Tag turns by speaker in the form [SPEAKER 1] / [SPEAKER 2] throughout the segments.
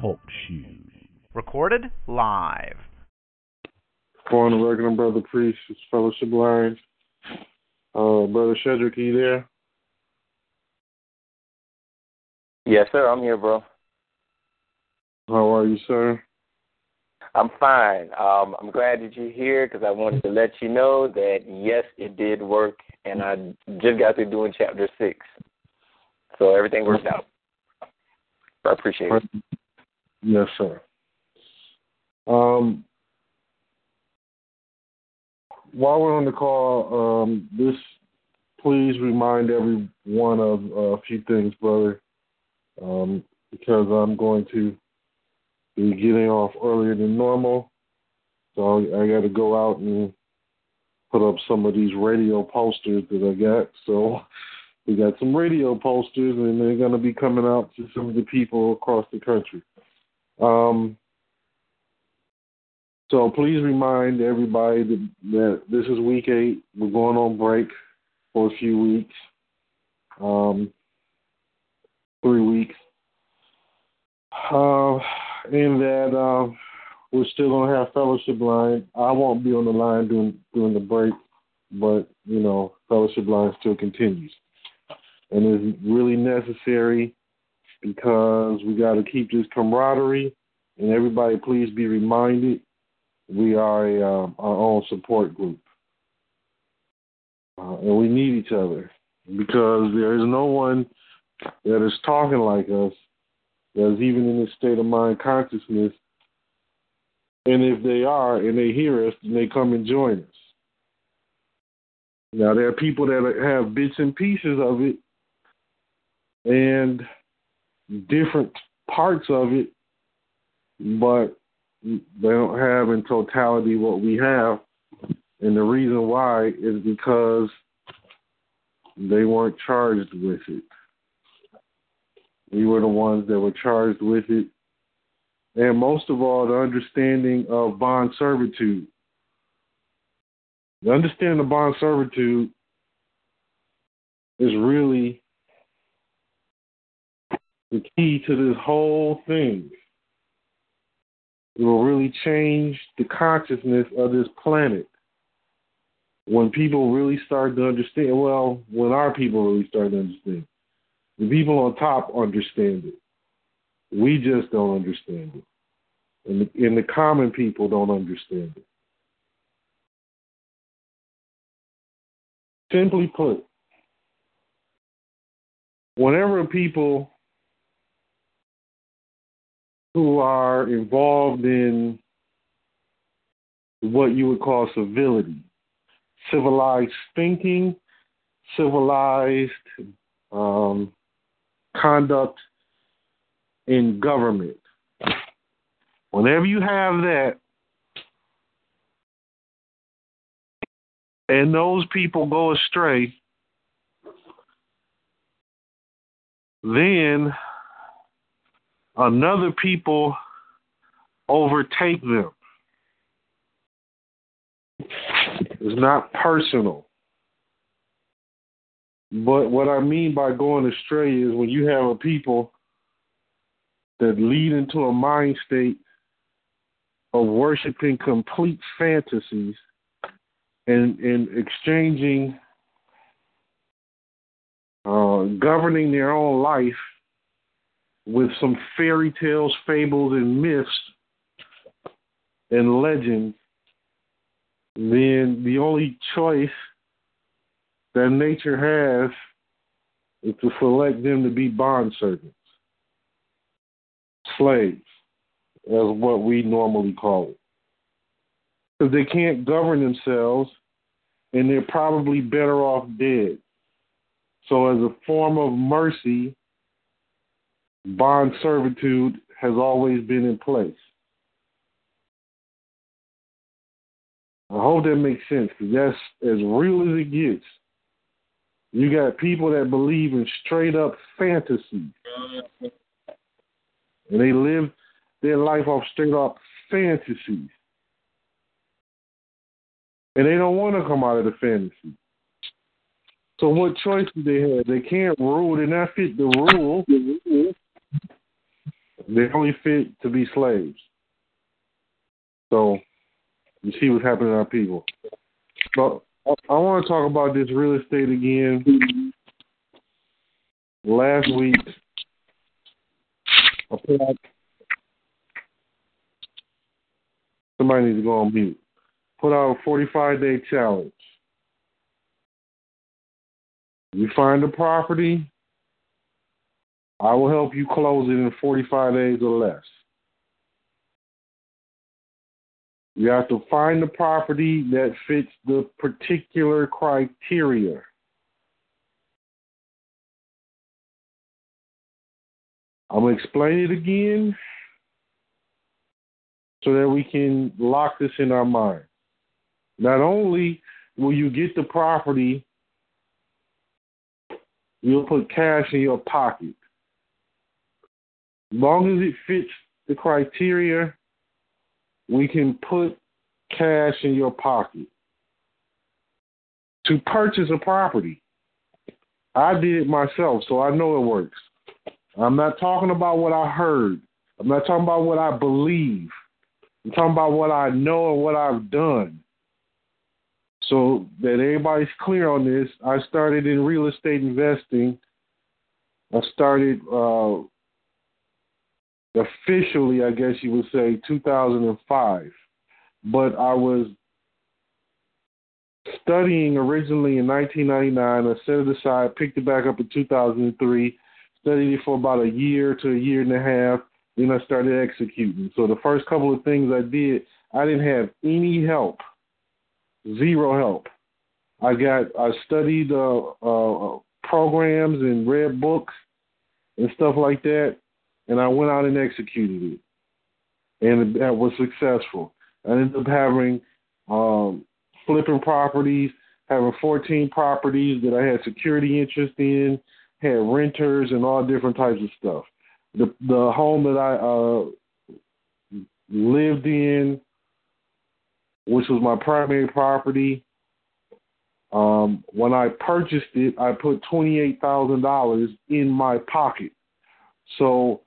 [SPEAKER 1] Talk shoes. Recorded live.
[SPEAKER 2] On the record, Brother Priest, it's Fellowship Line. Uh, Brother Shedrick, are you there?
[SPEAKER 3] Yes, sir. I'm here, bro.
[SPEAKER 2] How are you, sir?
[SPEAKER 3] I'm fine. Um, I'm glad that you're here because I wanted to let you know that yes, it did work, and I just got through doing chapter six, so everything worked out. I appreciate it.
[SPEAKER 2] Yes, sir. Um, while we're on the call, um, this please remind everyone of a few things, brother, um, because I'm going to be getting off earlier than normal. So I got to go out and put up some of these radio posters that I got. So we got some radio posters, and they're going to be coming out to some of the people across the country. Um, so please remind everybody that, this is week eight. We're going on break for a few weeks, um, three weeks. Uh, in that uh, we're still gonna have fellowship line. I won't be on the line during during the break, but you know, fellowship line still continues, and it's really necessary because we got to keep this camaraderie. And everybody, please be reminded, we are a, uh, our own support group, uh, and we need each other because there is no one that is talking like us that's even in this state of mind consciousness. And if they are and they hear us, then they come and join us. Now, there are people that have bits and pieces of it and different parts of it, but they don't have in totality what we have. And the reason why is because they weren't charged with it. We were the ones that were charged with it. And most of all, the understanding of bond servitude. The understanding of bond servitude is really the key to this whole thing. It will really change the consciousness of this planet when people really start to understand. Well, when our people really start to understand. The people on top understand it. We just don't understand it. And the, and the common people don't understand it. Simply put, whenever people who are involved in what you would call civility, civilized thinking, civilized um, conduct in government. Whenever you have that, and those people go astray, then another people overtake them. It's not personal. But what I mean by going astray is when you have a people that lead into a mind state of worshiping complete fantasies and, and exchanging, uh, governing their own life with some fairy tales, fables, and myths and legends, then the only choice that nature has is to select them to be bond servants, slaves, as what we normally call it. Because they can't govern themselves and they're probably better off dead. So, as a form of mercy, bond servitude has always been in place. I hope that makes sense because that's as real as it gets. You got people that believe in straight up fantasy. And they live their life off straight up fantasies. And they don't want to come out of the fantasy. So what choice do they have? They can't rule. They're not fit to rule. They only fit to be slaves. So you see what's happening to our people. But I, want to talk about this real estate again. Last week. Somebody needs to go on mute. Put out a 45 day challenge. You find a property, I will help you close it in 45 days or less. You have to find the property that fits the particular criteria. I'm going to explain it again so that we can lock this in our mind. Not only will you get the property You'll put cash in your pocket. Long as it fits the criteria, we can put cash in your pocket to purchase a property. I did it myself, so I know it works. I'm not talking about what I heard. I'm not talking about what I believe. I'm talking about what I know and what I've done. So that everybody's clear on this, I started in real estate investing. I started uh, officially, I guess you would say, 2005. But I was studying originally in 1999. I set it aside, picked it back up in 2003, studied it for about a year to a year and a half. Then I started executing. So the first couple of things I did, I didn't have any help zero help. I got I studied uh, uh, programs and read books and stuff like that, and I went out and executed it, and that was successful. I ended up having um, flipping properties, having 14 properties that I had security interest in, had renters and all different types of stuff. The the home that I uh, lived in which was my primary property. Um, when I purchased it, I put twenty-eight thousand dollars in my pocket, so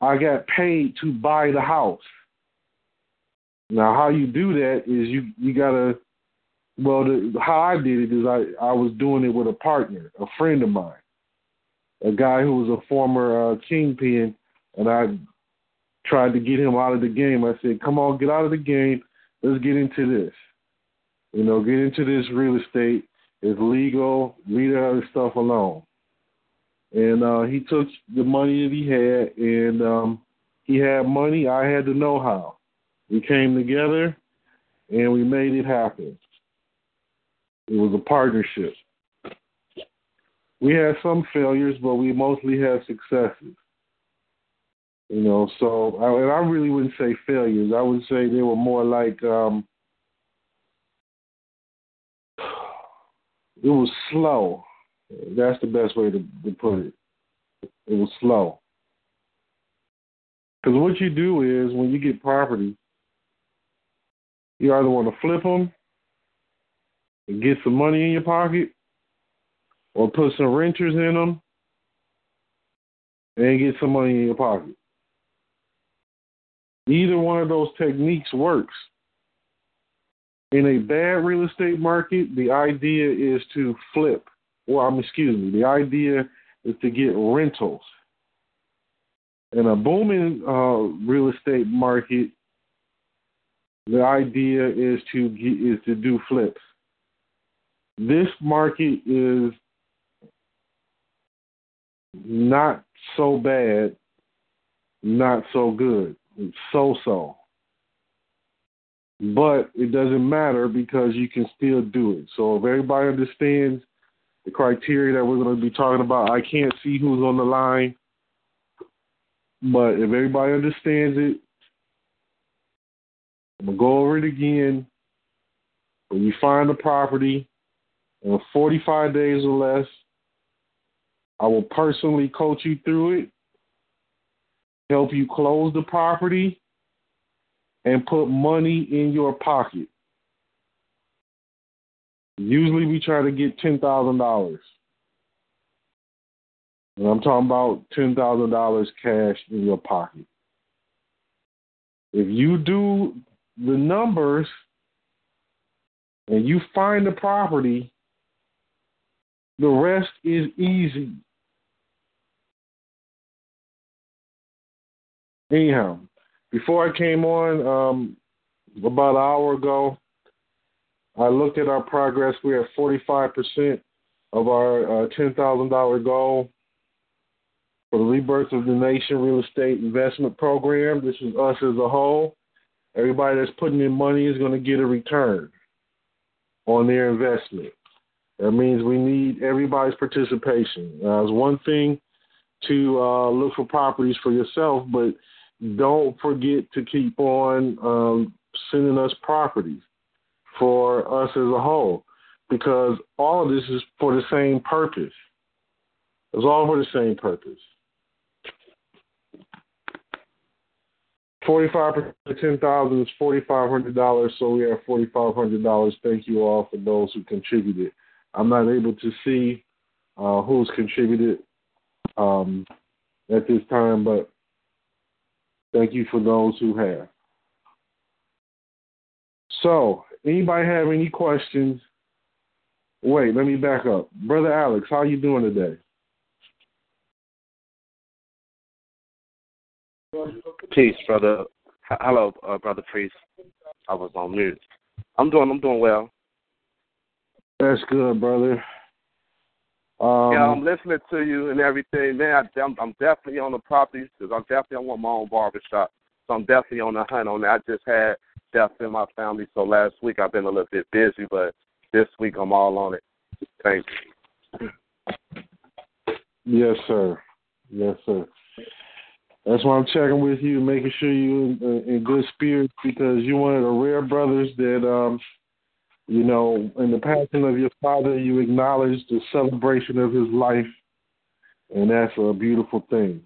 [SPEAKER 2] I got paid to buy the house. Now, how you do that is you you gotta. Well, the, how I did it is I I was doing it with a partner, a friend of mine, a guy who was a former uh, kingpin, and I tried to get him out of the game. I said, "Come on, get out of the game let's get into this. You know, get into this real estate. It's legal. Leave the other stuff alone. And uh, he took the money that he had, and um, he had money. I had the know-how. We came together, and we made it happen. It was a partnership. We had some failures, but we mostly had successes. You know, so I, and I really wouldn't say failures. I would say they were more like um, it was slow. That's the best way to, to put it. It was slow. Because what you do is when you get property, you either want to flip them and get some money in your pocket, or put some renters in them and get some money in your pocket. Either one of those techniques works. In a bad real estate market, the idea is to flip. Well, I'm excuse me. The idea is to get rentals. In a booming uh, real estate market, the idea is to get, is to do flips. This market is not so bad, not so good so so. But it doesn't matter because you can still do it. So if everybody understands the criteria that we're going to be talking about, I can't see who's on the line. But if everybody understands it, I'm going to go over it again. When you find the property in 45 days or less, I will personally coach you through it help you close the property, and put money in your pocket. Usually we try to get ten thousand dollars. And I'm talking about ten thousand dollars cash in your pocket. If you do the numbers and you find the property, the rest is easy. Anyhow, before I came on um, about an hour ago, I looked at our progress. We're at 45% of our uh, $10,000 goal for the Rebirth of the Nation Real Estate Investment Program. This is us as a whole. Everybody that's putting in money is going to get a return on their investment. That means we need everybody's participation. Uh, it's one thing to uh, look for properties for yourself, but don't forget to keep on um, sending us properties for us as a whole because all of this is for the same purpose. It's all for the same purpose. 45 of 10000 is $4,500, so we have $4,500. Thank you all for those who contributed. I'm not able to see uh, who's contributed um, at this time, but thank you for those who have. So, anybody have any questions? Wait, let me back up. Brother Alex, how you doing today?
[SPEAKER 4] Peace, brother. Hello, uh, brother priest. I was on mute. I'm doing. I'm doing well.
[SPEAKER 2] That's good, brother. Um,
[SPEAKER 4] yeah, I'm listening to you and everything, man. I, I'm, I'm definitely on the properties because I'm definitely I want my own barbershop. So I'm definitely on the hunt on that. I just had death in my family, so last week I've been a little bit busy, but this week I'm all on it. Thank you.
[SPEAKER 2] Yes, sir. Yes, sir. That's why I'm checking with you, making sure you're in, uh, in good spirits because you're one of the rare brothers that um, you know, in the passing of your father, you acknowledge the celebration of his life, and that's a beautiful thing.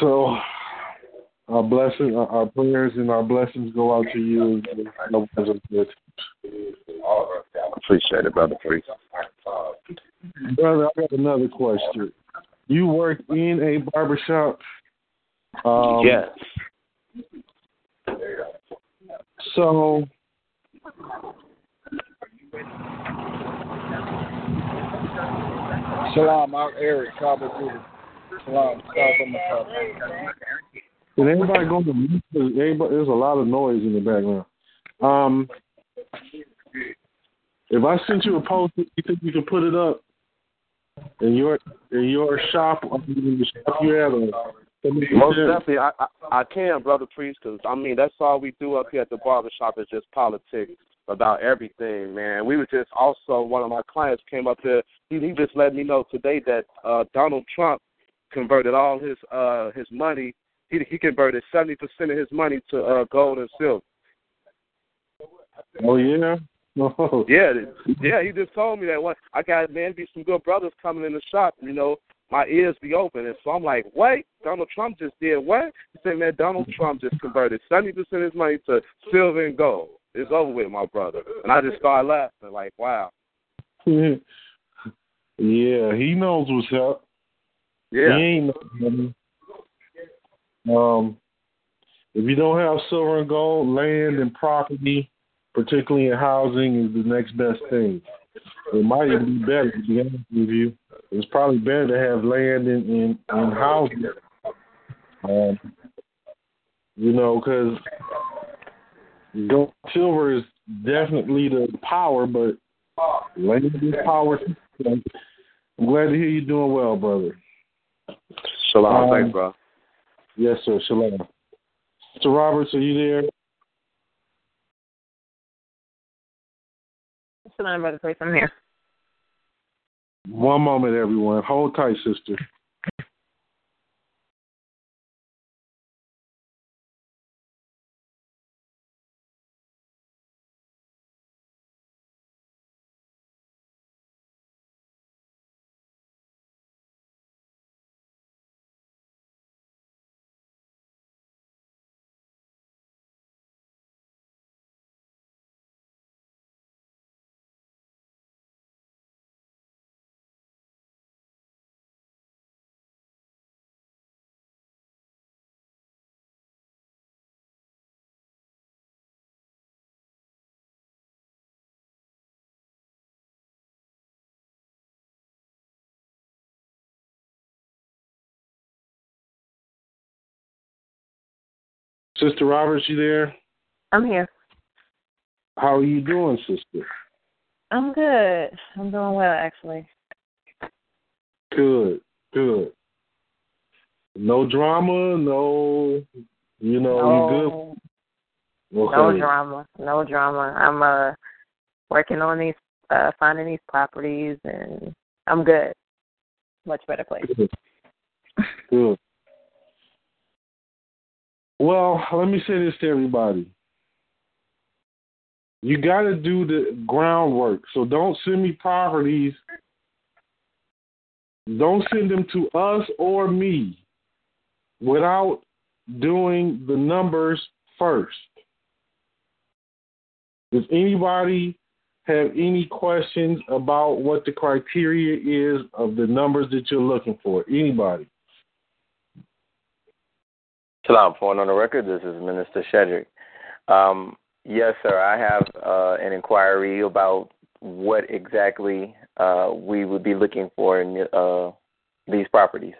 [SPEAKER 2] So, our blessing, our prayers, and our blessings go out to you as good.
[SPEAKER 4] Appreciate it, brother. Priest.
[SPEAKER 2] Brother, I got another question. You work in a barbershop? Um,
[SPEAKER 4] yes.
[SPEAKER 2] So,
[SPEAKER 5] Shalom, I'm Eric Cabo Shalom,
[SPEAKER 2] Did everybody go to anybody, There's a lot of noise in the background. Um, if I sent you a post, you think you can put it up in your in your shop, in the shop you at?
[SPEAKER 4] Most definitely, I, I I can, brother priest, because I mean that's all we do up here at the barber shop is just politics about everything, man. We were just also one of my clients came up here. He, he just let me know today that uh Donald Trump converted all his uh his money. He he converted seventy percent of his money to uh gold and silver.
[SPEAKER 2] Oh yeah. Oh.
[SPEAKER 4] Yeah, yeah. He just told me that one. I got man, be some good brothers coming in the shop. You know, my ears be open, and so I'm like, wait, Donald Trump just did what? He said, man, Donald Trump just converted seventy percent of his money to silver and gold. It's over with, my brother. And I just started laughing, like, wow.
[SPEAKER 2] yeah, he knows what's up.
[SPEAKER 4] Yeah.
[SPEAKER 2] He ain't um if you don't have silver and gold, land and property, particularly in housing, is the next best thing. It might even be better to be honest with you. It's probably better to have land in in, in housing. Um, you know, because Gold silver is definitely the power, but land is power. I'm glad to hear you doing well, brother.
[SPEAKER 4] Shalom, um, thanks, bro.
[SPEAKER 2] Yes, sir. Shalom. Mr. Roberts, are you there?
[SPEAKER 6] Shalom, brother. Place, I'm here.
[SPEAKER 2] One moment, everyone. Hold tight, sister. Sister Roberts, you there?
[SPEAKER 6] I'm here.
[SPEAKER 2] How are you doing, sister?
[SPEAKER 6] I'm good. I'm doing well, actually.
[SPEAKER 2] Good, good. No drama, no, you know,
[SPEAKER 6] no,
[SPEAKER 2] you good? Okay.
[SPEAKER 6] No drama, no drama. I'm uh working on these, uh finding these properties, and I'm good. Much better place.
[SPEAKER 2] Good. good. Well, let me say this to everybody. You got to do the groundwork. So don't send me properties. Don't send them to us or me without doing the numbers first. Does anybody have any questions about what the criteria is of the numbers that you're looking for? Anybody?
[SPEAKER 3] Shalom, point on the record. This is Minister Shedrick. Um, yes, sir. I have uh, an inquiry about what exactly uh, we would be looking for in uh, these properties.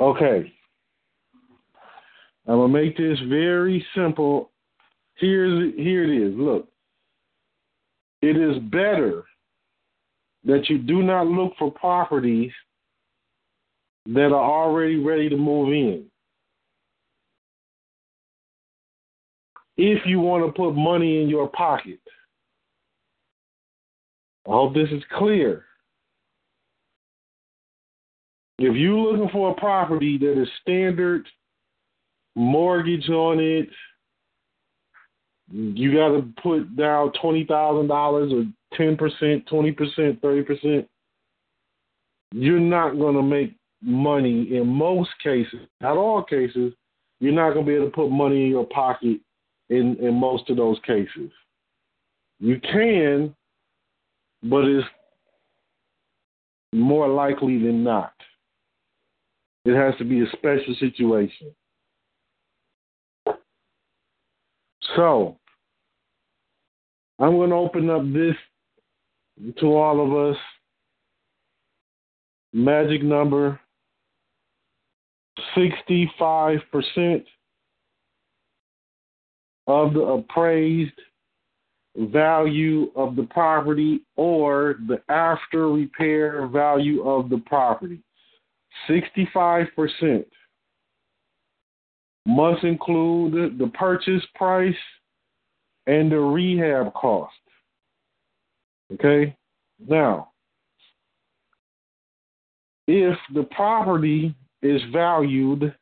[SPEAKER 2] Okay. I'm gonna make this very simple. Here's here it is. Look, it is better that you do not look for properties that are already ready to move in. If you want to put money in your pocket, I hope this is clear. If you're looking for a property that is standard mortgage on it, you got to put down twenty thousand dollars or ten percent, twenty percent, thirty percent. You're not going to make money in most cases, not all cases, you're not going to be able to put money in your pocket in, in most of those cases. You can, but it's more likely than not. It has to be a special situation. So, I'm going to open up this to all of us. Magic number 65% of the appraised value of the property or the after repair value of the property. 65% must include the purchase price and the rehab cost. Okay? Now, if the property is valued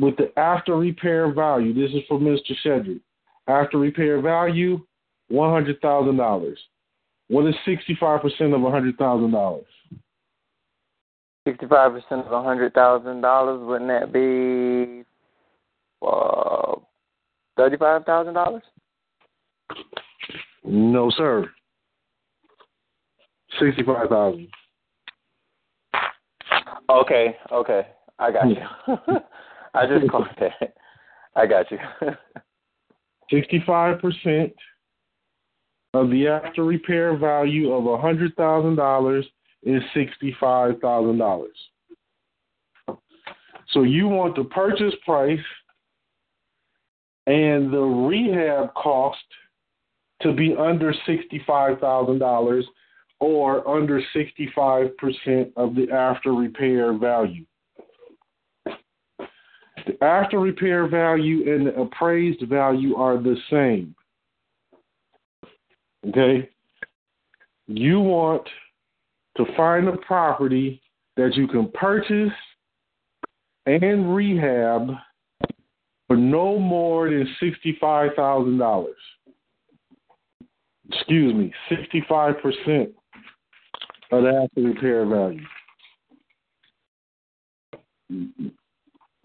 [SPEAKER 2] with the after repair value. This is for Mr. Shedrick. After repair value, one hundred thousand dollars. What is sixty five percent of hundred thousand dollars?
[SPEAKER 3] Sixty five percent of hundred thousand dollars, wouldn't that be uh thirty five thousand dollars?
[SPEAKER 2] No, sir. Sixty five thousand.
[SPEAKER 3] Okay, okay. I got you. I just caught that. I got you.
[SPEAKER 2] Sixty-five percent of the after repair value of a hundred thousand dollars is sixty-five thousand dollars. So you want the purchase price and the rehab cost to be under sixty-five thousand dollars or under 65% of the after repair value. The after repair value and the appraised value are the same. Okay? You want to find a property that you can purchase and rehab for no more than $65,000. Excuse me, 65% of the repair value.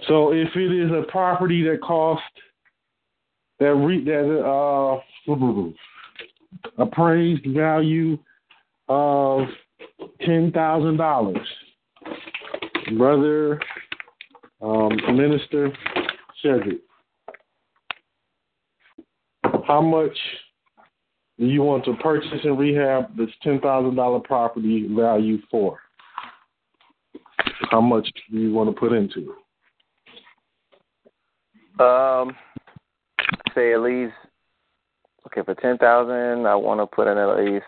[SPEAKER 2] So if it is a property that cost that re, that uh appraised value of ten thousand dollars, brother um, Minister Cedric, how much you want to purchase and rehab this ten thousand dollar property value for? How much do you want to put into it?
[SPEAKER 3] Um, say at least. Okay, for ten thousand, I want to put in at least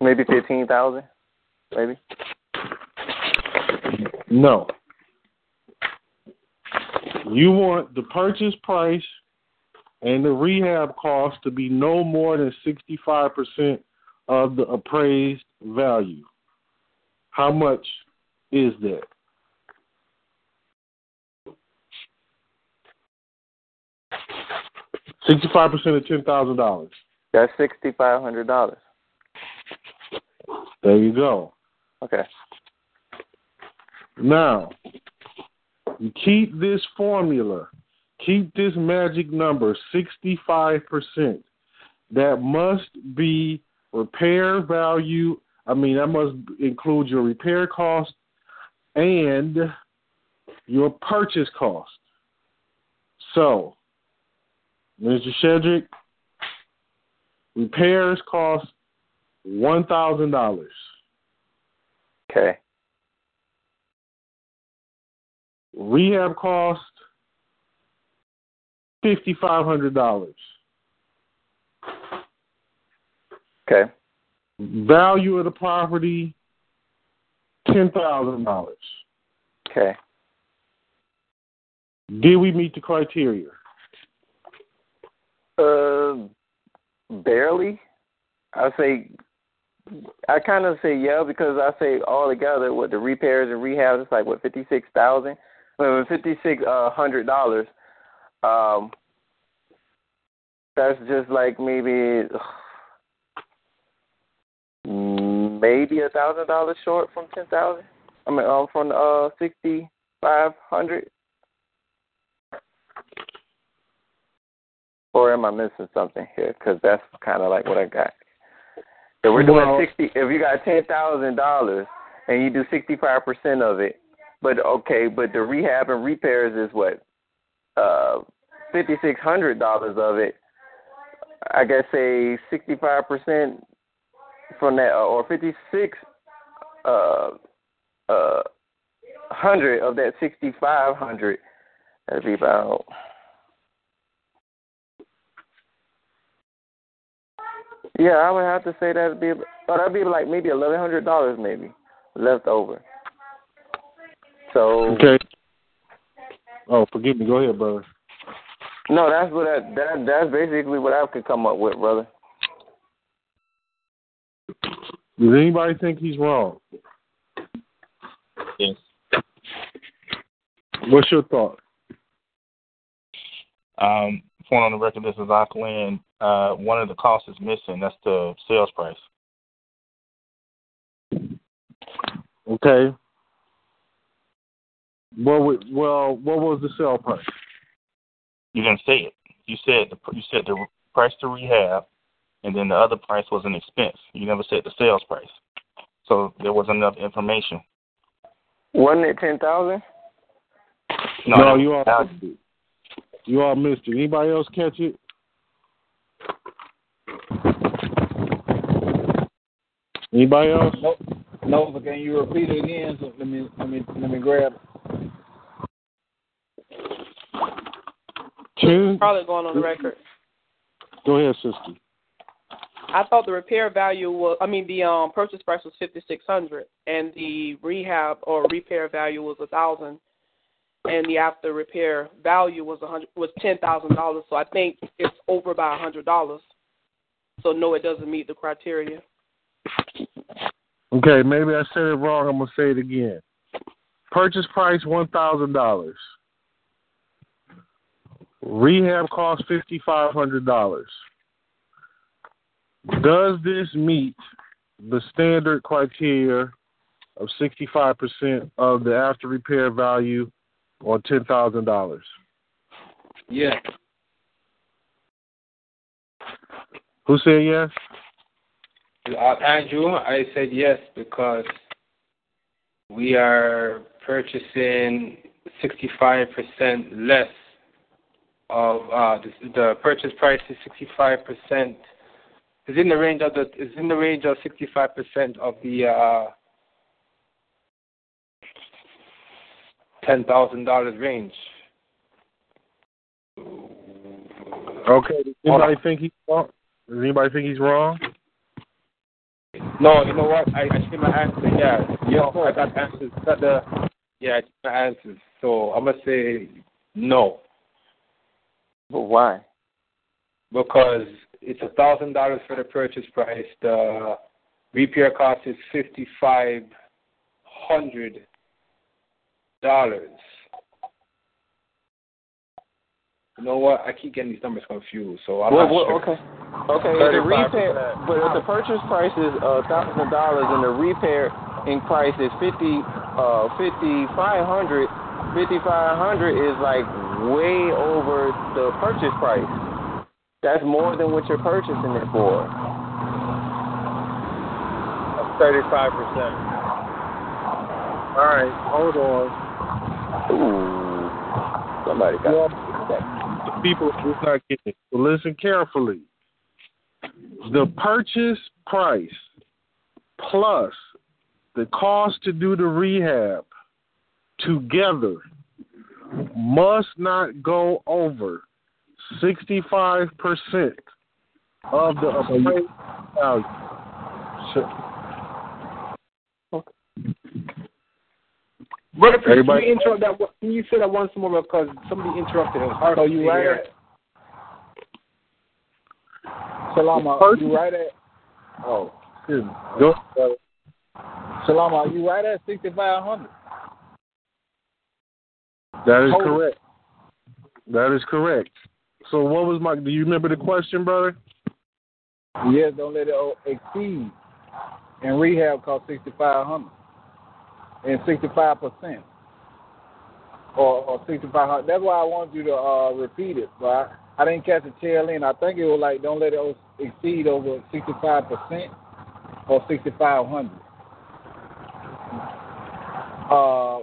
[SPEAKER 3] maybe fifteen thousand, maybe.
[SPEAKER 2] No. You want the purchase price and the rehab cost to be no more than 65% of the appraised value. How much is that? Sixty-five percent of ten thousand dollars.
[SPEAKER 3] That's sixty five hundred dollars.
[SPEAKER 2] There you go.
[SPEAKER 3] Okay.
[SPEAKER 2] Now, you keep this formula, keep this magic number, 65%. That must be repair value. I mean, that must include your repair cost and your purchase cost. So, Mr. Shedrick, repairs cost $1,000.
[SPEAKER 3] Okay.
[SPEAKER 2] Rehab cost fifty five hundred dollars.
[SPEAKER 3] Okay.
[SPEAKER 2] Value of the property ten thousand dollars.
[SPEAKER 3] Okay.
[SPEAKER 2] Did we meet the criteria?
[SPEAKER 3] Uh, barely. I say, I kind of say yeah because I say all together with the repairs and rehabs, it's like what fifty six thousand. Well, fifty six uh, hundred dollars. Um, that's just like maybe maybe a thousand dollars short from ten thousand. I mean, um, from uh sixty five hundred. Or am I missing something here? Because that's kind of like what I got. If we're doing
[SPEAKER 2] Well-
[SPEAKER 3] sixty, if you got ten thousand dollars and you do sixty five percent of it, but okay, but the rehab and repairs is what uh fifty six hundred dollars of it. I guess say sixty five percent from that, uh, or fifty six uh uh hundred of that sixty five hundred. That'd be about Yeah, I would have to say that'd be, oh, that'd be like maybe eleven hundred dollars, maybe left over. So
[SPEAKER 2] Okay. Oh, forgive me. Go ahead, brother.
[SPEAKER 3] no, that's what I, that that's basically what I could come up with, brother.
[SPEAKER 2] Does anybody think he's wrong?
[SPEAKER 7] Yes.
[SPEAKER 2] What's your thought?
[SPEAKER 7] Um, point on the record, this is Auckland. Uh, one of the costs is missing. That's the sales price.
[SPEAKER 2] Okay. What would, well, what was the sale price?
[SPEAKER 7] You didn't say it. You said the you said the price to rehab, and then the other price was an expense. You never said the sales price. So there wasn't enough information.
[SPEAKER 3] Wasn't it ten thousand?
[SPEAKER 2] No, you all missed it. You all missed it. Anybody else catch it? Anybody else?
[SPEAKER 5] No, no, but can you repeat it again? So let me let me let me grab.
[SPEAKER 2] Ten.
[SPEAKER 8] Probably going on the record.
[SPEAKER 2] Go ahead, sister.
[SPEAKER 8] I thought the repair value was, I mean, the um purchase price was fifty six hundred, and the rehab or repair value was a thousand, and the after repair value was a hundred was ten thousand dollars. So I think it's over by a hundred dollars. So no, it doesn't meet the criteria.
[SPEAKER 2] Okay, maybe I said it wrong. I'm gonna say it again. Purchase price one thousand dollars. Rehab cost fifty five hundred dollars. Does this meet the standard criteria of sixty five percent of the after repair value or ten thousand dollars?
[SPEAKER 5] Yes.
[SPEAKER 2] Who said yes?
[SPEAKER 9] Uh, Andrew, I said yes because we are purchasing 65% less of uh, the, the purchase price is 65%. Is in the range of the is in the range of 65% of the uh, ten thousand dollars range.
[SPEAKER 2] Okay. Does anybody think he's wrong? Does anybody think he's wrong?
[SPEAKER 9] No, you know what? I, I see my answer. Yeah, yeah, I got answers. Got the yeah, I my answers. So I'm gonna say no
[SPEAKER 3] But why?
[SPEAKER 9] because it's a thousand dollars for the purchase price. The repair cost is fifty five hundred dollars. You know what? I keep getting these numbers confused. So I'm
[SPEAKER 3] Well,
[SPEAKER 9] not
[SPEAKER 3] well,
[SPEAKER 9] sure.
[SPEAKER 3] okay. Okay, the repair, but if the purchase price is a thousand dollars and the repair in price is fifty, uh, fifty five hundred, fifty five hundred is like way over the purchase price. That's more than what you're purchasing it for.
[SPEAKER 9] Thirty-five percent.
[SPEAKER 2] All right. Hold on.
[SPEAKER 3] Ooh, somebody got
[SPEAKER 2] Well, the people is not getting it. So listen carefully. The purchase price plus the cost to do the rehab together must not go over 65% of the appraised value.
[SPEAKER 9] Brother, please,
[SPEAKER 2] Everybody-
[SPEAKER 9] can you interrupt that? Can you say that once more because somebody interrupted. Was hard
[SPEAKER 5] So you right at Salama, you right at oh
[SPEAKER 2] Excuse me. Go,
[SPEAKER 5] Salama, you right at sixty five hundred.
[SPEAKER 2] that is correct. That is correct. So what was my do you remember the question, brother?
[SPEAKER 5] Yes, don't let it exceed. And rehab cost sixty five hundred. And sixty five percent. Or or sixty five hundred. That's why I wanted you to uh repeat it, but I, I didn't catch the tail end. I think it was like don't let it exceed over sixty five percent or sixty five hundred. Uh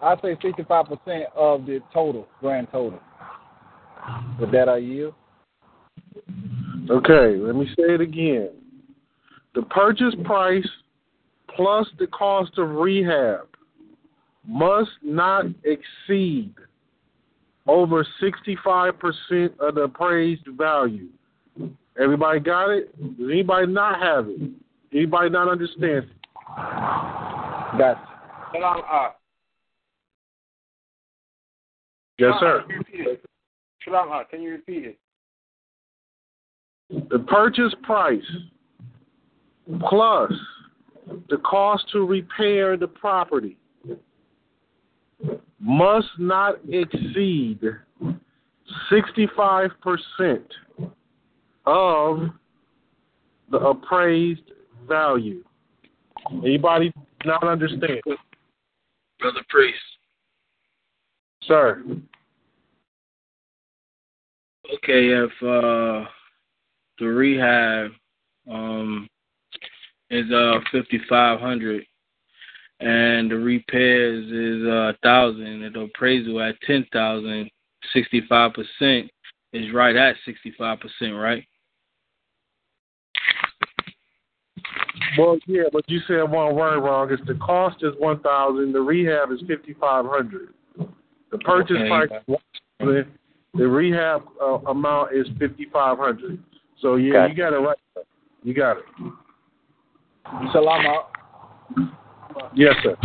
[SPEAKER 5] I say sixty five percent of the total, grand total. With that I yield.
[SPEAKER 2] Okay, let me say it again. The purchase price plus the cost of rehab must not exceed over 65% of the appraised value. Everybody got it? Does anybody not have it? Anybody not understand?
[SPEAKER 9] Ah.
[SPEAKER 2] Yes, sir.
[SPEAKER 9] Can you repeat it? Salam, ah, can you repeat it?
[SPEAKER 2] The purchase price plus the cost to repair the property must not exceed 65% of the appraised value. Anybody not understand?
[SPEAKER 7] Brother Priest.
[SPEAKER 2] Sir.
[SPEAKER 10] Okay, if uh the rehab um is uh fifty five hundred and the repairs is uh thousand and the appraisal at ten thousand, sixty five percent is right at sixty five percent, right?
[SPEAKER 2] Well, yeah, but you said one word wrong. It's the cost is one thousand. The rehab is fifty five hundred. The purchase
[SPEAKER 10] Okay.
[SPEAKER 2] price is one thousand. The rehab uh, amount is fifty five hundred. So yeah, you got it right. You got it.
[SPEAKER 5] Salama.
[SPEAKER 2] Yes, sir.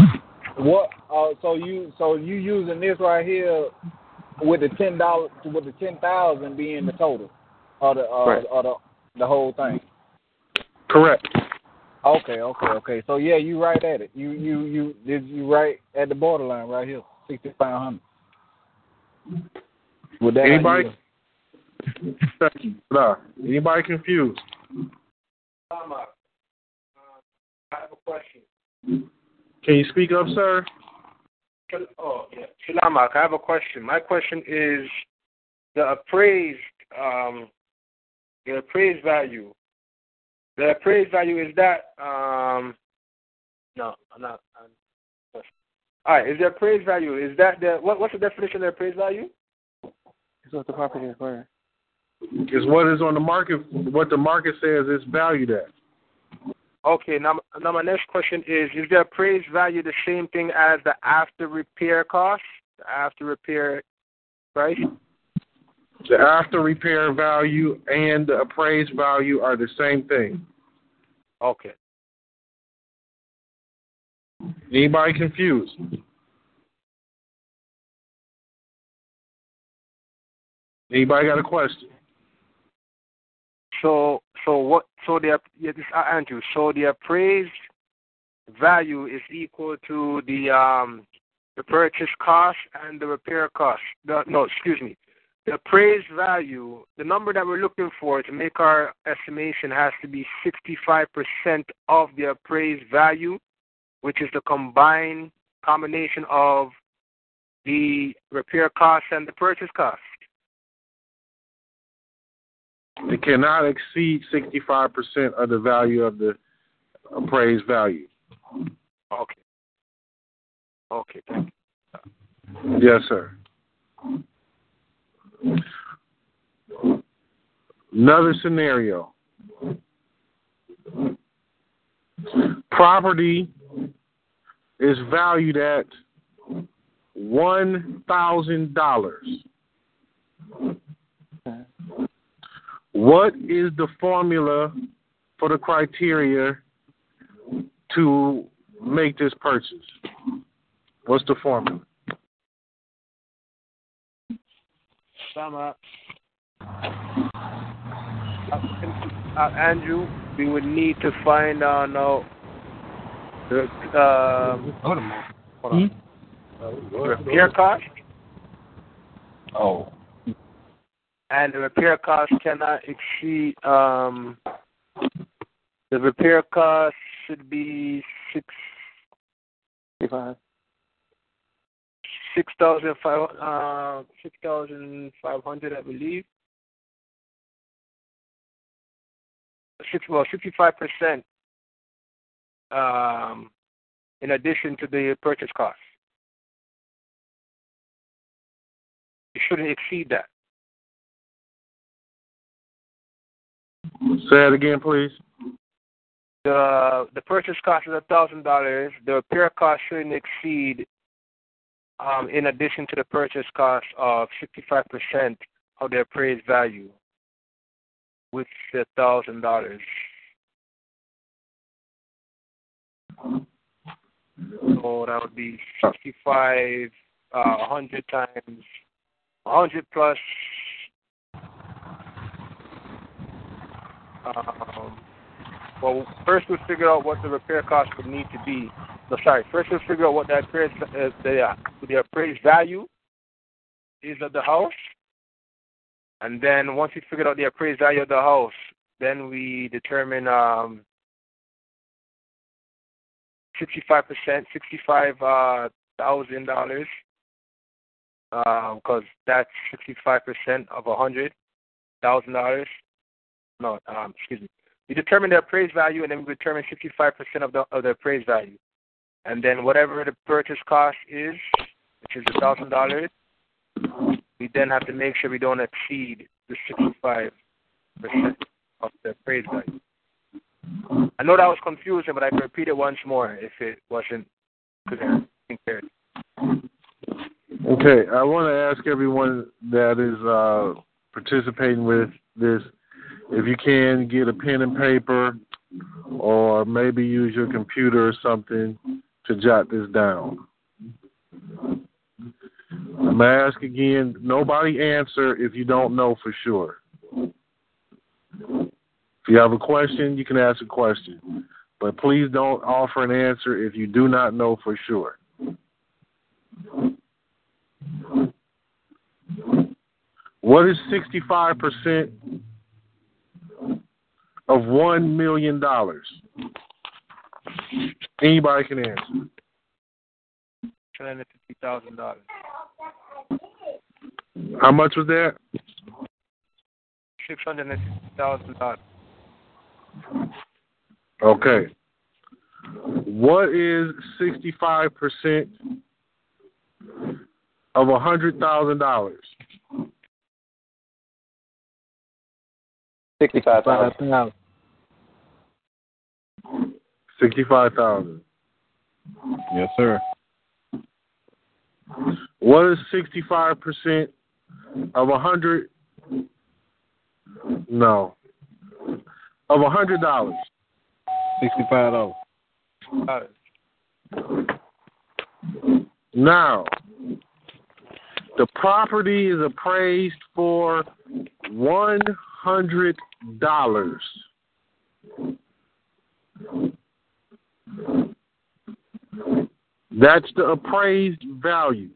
[SPEAKER 5] What? Uh, so you so you using this right here with the ten dollars with the ten thousand being the total, or the uh,
[SPEAKER 3] Right.
[SPEAKER 5] or the the whole thing.
[SPEAKER 2] Correct.
[SPEAKER 5] Okay, okay, okay. So yeah, you right at it. You you you did you right at the borderline right here, sixty five hundred. With that,
[SPEAKER 2] Anybody?
[SPEAKER 5] yield.
[SPEAKER 2] Nah. Anybody confused?
[SPEAKER 9] Salam. Uh, I have a question.
[SPEAKER 2] Can you speak up, sir?
[SPEAKER 9] Oh, yeah. Shilama, I have a question. My question is the appraised, um, the appraised value. The appraised value is that, um, no, I'm not. I'm, all right, is the appraised value is that the what? What's the definition of appraised value?
[SPEAKER 3] Is what the property is worth.
[SPEAKER 2] Is what is on the market. What the market says it's valued at.
[SPEAKER 9] Okay, now, now my next question is: Is the appraised value the same thing as the after repair cost, the after repair price?
[SPEAKER 2] The after repair value and the appraised value are the same thing.
[SPEAKER 9] Okay.
[SPEAKER 2] Anybody confused? Anybody got a question?
[SPEAKER 9] So, so what? So the yeah, this Andrew. So the appraised value is equal to the um the purchase cost and the repair cost. The, no, excuse me. The appraised value, the number that we're looking for to make our estimation has to be 65% of the appraised value, which is the combined combination of the repair cost and the purchase cost.
[SPEAKER 2] It cannot exceed 65% of the value of the appraised value.
[SPEAKER 9] Okay. Okay, thank
[SPEAKER 2] you. Yes, sir. Another scenario. Property is valued at one thousand dollars. What is the formula for the criteria to make this purchase? What's the formula?
[SPEAKER 9] Summer. Uh, Andrew, we would need to find out now the uh, hold on, hold on. Hmm? Repair cost.
[SPEAKER 2] Oh.
[SPEAKER 9] And the repair cost cannot exceed um the repair cost should be six five six thousand five uh six thousand five hundred I believe. Six well sixty five percent um in addition to the purchase cost. You shouldn't exceed that.
[SPEAKER 2] Say it again, please.
[SPEAKER 9] The the purchase cost is a thousand dollars. The repair cost shouldn't exceed, um, in addition to the purchase cost of sixty five percent of the appraised value, which is thousand dollars. So that would be sixty five, uh, hundred times, hundred plus Um, well, first we'll figure out what the repair cost would need to be. No, sorry. First we'll figure out what the appraised, uh, the, uh, the appraised value is of the house. And then once we figured out the appraised value of the house, then we determine um, 65%, $65,000, uh, because that's 65% of a $100,000 no, um, excuse me. We determine the appraised value, and then we determine 65% of the of the appraised value, and then whatever the purchase cost is, which is a thousand dollars, we then have to make sure we don't exceed the 65% of the appraised value. I know that was confusing, but I can repeat it once more if it wasn't clear.
[SPEAKER 2] Okay, I want to ask everyone that is uh, participating with this if you can get a pen and paper or maybe use your computer or something to jot this down. I'm ask again nobody answer if you don't know for sure. If you have a question, you can ask a question. But please don't offer an answer if you do not know for sure. What is 65% of one million dollars? Anybody can answer.
[SPEAKER 9] Two hundred fifty thousand dollars.
[SPEAKER 2] How much was that?
[SPEAKER 9] Six hundred and fifty thousand dollars.
[SPEAKER 2] Okay. What is sixty five percent of a hundred thousand dollars?
[SPEAKER 3] Sixty-five thousand.
[SPEAKER 5] Yes, sir.
[SPEAKER 2] What is sixty-five percent of a hundred? No. Of a hundred dollars.
[SPEAKER 5] Sixty-five dollars.
[SPEAKER 2] Now, the property is appraised for one hundred dollars. That's the appraised value.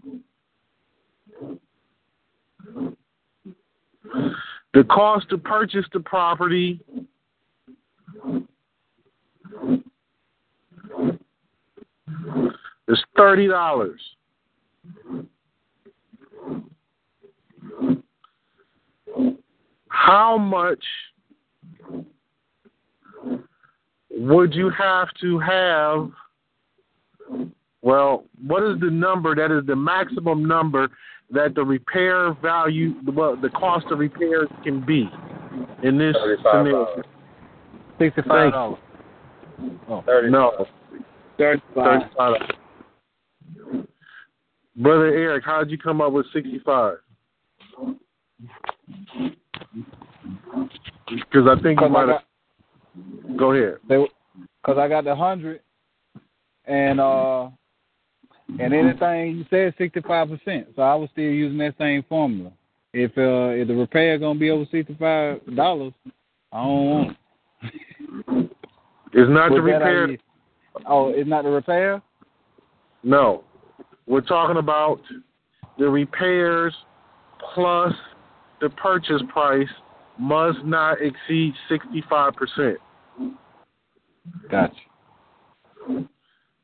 [SPEAKER 2] The cost to purchase the property is thirty dollars. How much would you have to have? Well, what is the number that is the maximum number that the repair value, well, the cost of repairs can be in this scenario?
[SPEAKER 5] Sixty-five dollars.
[SPEAKER 2] Oh, no.
[SPEAKER 5] Thirty-five.
[SPEAKER 2] 35. Brother Eric, how'd you come up with 65? Because I think you might have. Go ahead.
[SPEAKER 5] Because I got the hundred, and uh, and anything you said sixty-five percent. So I was still using that same formula. If uh, if the repair gonna be over sixty-five dollars, I don't want. It.
[SPEAKER 2] It's not the repair.
[SPEAKER 5] Oh, it's not the repair.
[SPEAKER 2] No. We're talking about the repairs plus the purchase price must not exceed 65%.
[SPEAKER 5] Gotcha.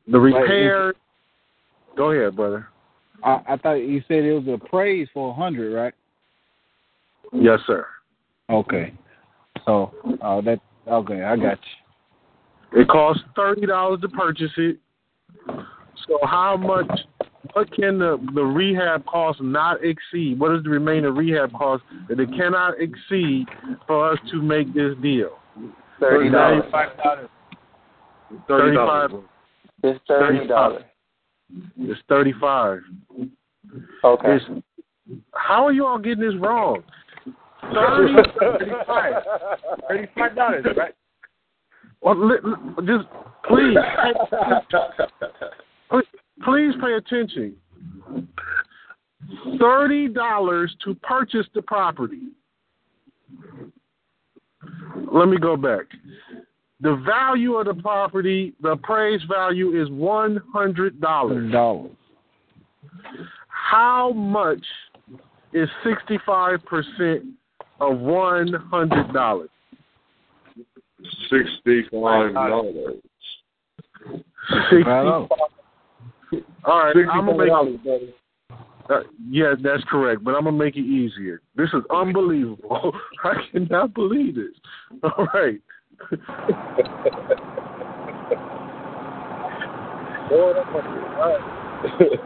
[SPEAKER 2] The repair. Go ahead, brother.
[SPEAKER 5] I, I thought you said it was appraised for a hundred, right?
[SPEAKER 2] Yes, sir.
[SPEAKER 5] Okay. So, oh, that okay. I got you.
[SPEAKER 2] It costs thirty dollars to purchase it. So how much? What can the the rehab cost not exceed? What is the remaining rehab cost that it cannot exceed for us to make this deal?
[SPEAKER 3] Thirty dollars.
[SPEAKER 2] Thirty-five.
[SPEAKER 3] It's thirty dollars.
[SPEAKER 2] It's thirty-five.
[SPEAKER 3] Okay.
[SPEAKER 2] It's, how are you all getting this wrong? Thirty.
[SPEAKER 9] Thirty-five dollars, right?
[SPEAKER 2] Well, li- li- just please, please, Please pay attention. $30 to purchase the property. Let me go back. The value of the property, the appraised value is $100. Dollars. How much is 65% of
[SPEAKER 11] $100? $65.
[SPEAKER 2] $65. All right, I'm gonna make. Uh, yeah, that's correct, but I'm gonna make it easier. This is unbelievable. I cannot believe this. All right.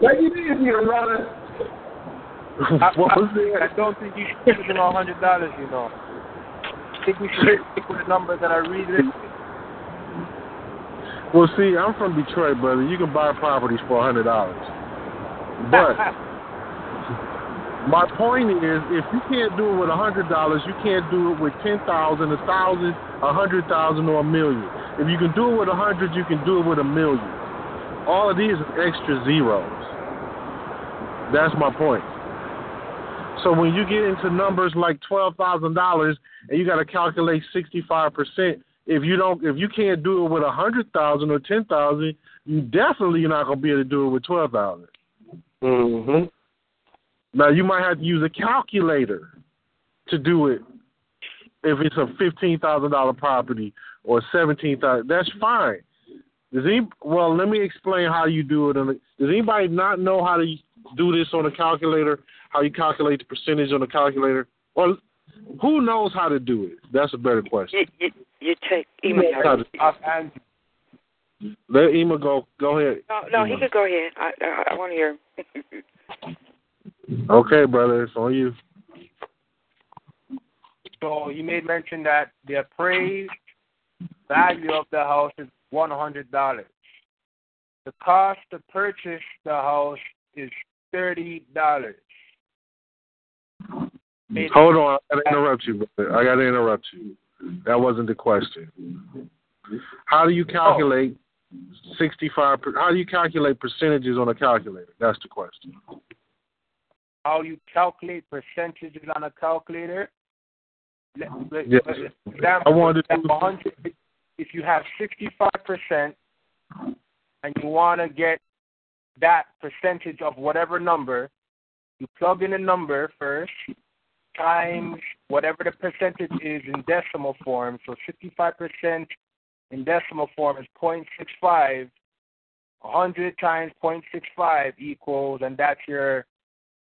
[SPEAKER 9] Make it easier, brother.
[SPEAKER 2] what was it?
[SPEAKER 9] I don't think you should keep it on hundred dollars. You know. I think we should stick with the numbers that I read. It.
[SPEAKER 2] Well, see, I'm from Detroit, brother. You can buy properties for a hundred dollars, but my point is, if you can't do it with a hundred dollars, you can't do it with ten thousand, a thousand, a hundred thousand, or a million. If you can do it with a hundred, you can do it with a million. All of these are extra zeros. That's my point. So when you get into numbers like twelve thousand dollars and you got to calculate sixty five percent, if you don't, if you can't do it with a hundred thousand or ten thousand, you definitely you're not gonna be able to do it with twelve thousand.
[SPEAKER 3] Mm-hmm.
[SPEAKER 2] Now you might have to use a calculator to do it. If it's a fifteen thousand dollar property or seventeen thousand, that's fine. Does any well? Let me explain how you do it. Does anybody not know how to do this on a calculator? How you calculate the percentage on a calculator? Or who knows how to do it? That's a better question.
[SPEAKER 12] You, you, you take email.
[SPEAKER 2] How to- Let Ema go. Go ahead.
[SPEAKER 12] No, no, he could go ahead. I, I, I want to hear.
[SPEAKER 2] Okay, brother, it's on you.
[SPEAKER 9] So you made mention that the appraised value of the house is one hundred dollars. The cost to purchase the house is thirty dollars.
[SPEAKER 2] Hold on, I gotta interrupt you, brother. I gotta interrupt you. That wasn't the question. How do you calculate sixty-five? Per, how do you calculate percentages on a calculator? That's the question.
[SPEAKER 9] How do you calculate percentages on a calculator? Let, let,
[SPEAKER 2] Yes.
[SPEAKER 9] let- example,
[SPEAKER 2] I wanted to-
[SPEAKER 9] 100 If you have sixty-five percent, and you want to get that percentage of whatever number, you plug in a number first times whatever the percentage is in decimal form. So 65% in decimal form is 0.65. 100 times 0.65 equals, and that's your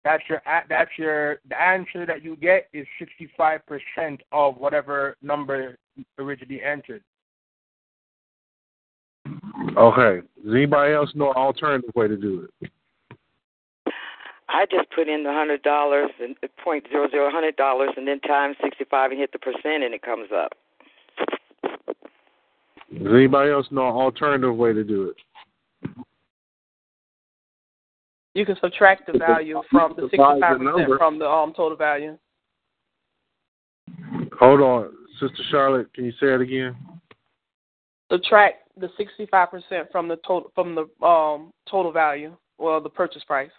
[SPEAKER 9] that's your that's your the answer that you get is 65% of whatever number originally entered.
[SPEAKER 2] Okay. Does anybody else know an alternative way to do it?
[SPEAKER 12] I just put in the hundred dollars and point zero zero hundred dollars and then times sixty five and hit the percent and it comes up.
[SPEAKER 2] Does anybody else know an alternative way to do it?
[SPEAKER 8] You can subtract the value from the sixty-five percent from the um total value.
[SPEAKER 2] Hold on, Sister Charlotte. Can you say it again?
[SPEAKER 8] Subtract the sixty-five percent from the total from the um total value, well, the purchase price.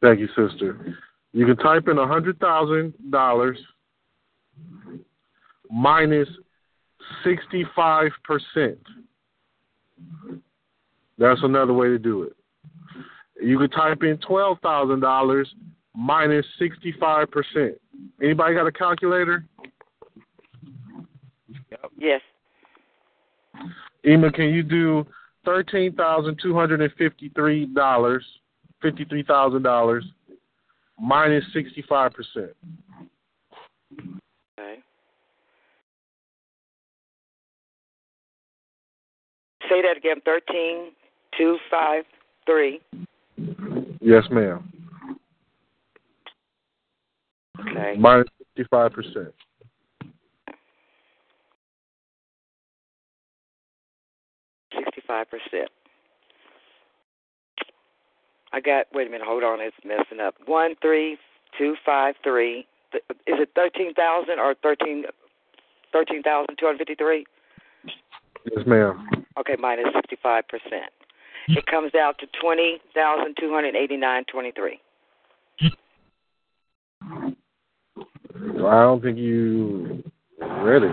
[SPEAKER 2] Thank you, sister. You can type in a hundred thousand dollars minus sixty-five percent. That's another way to do it. You could type in twelve thousand dollars minus sixty-five percent. Anybody got a calculator?
[SPEAKER 12] Yes.
[SPEAKER 2] Ema, can you do thirteen thousand two hundred and fifty-three dollars, fifty-three thousand dollars minus sixty-five percent?
[SPEAKER 12] Okay. Say that again. Thirteen two five three.
[SPEAKER 2] Yes, ma'am.
[SPEAKER 12] Okay.
[SPEAKER 2] Minus sixty-five percent.
[SPEAKER 12] Sixty five percent. I got wait a minute, hold on, it's messing up. One three two five three. Th- Is it thirteen thousand or thirteen thirteen thousand two hundred fifty three?
[SPEAKER 2] Yes, ma'am.
[SPEAKER 12] Okay, minus sixty five percent. It comes out to twenty thousand two hundred eighty nine twenty three.
[SPEAKER 2] I don't think you read it.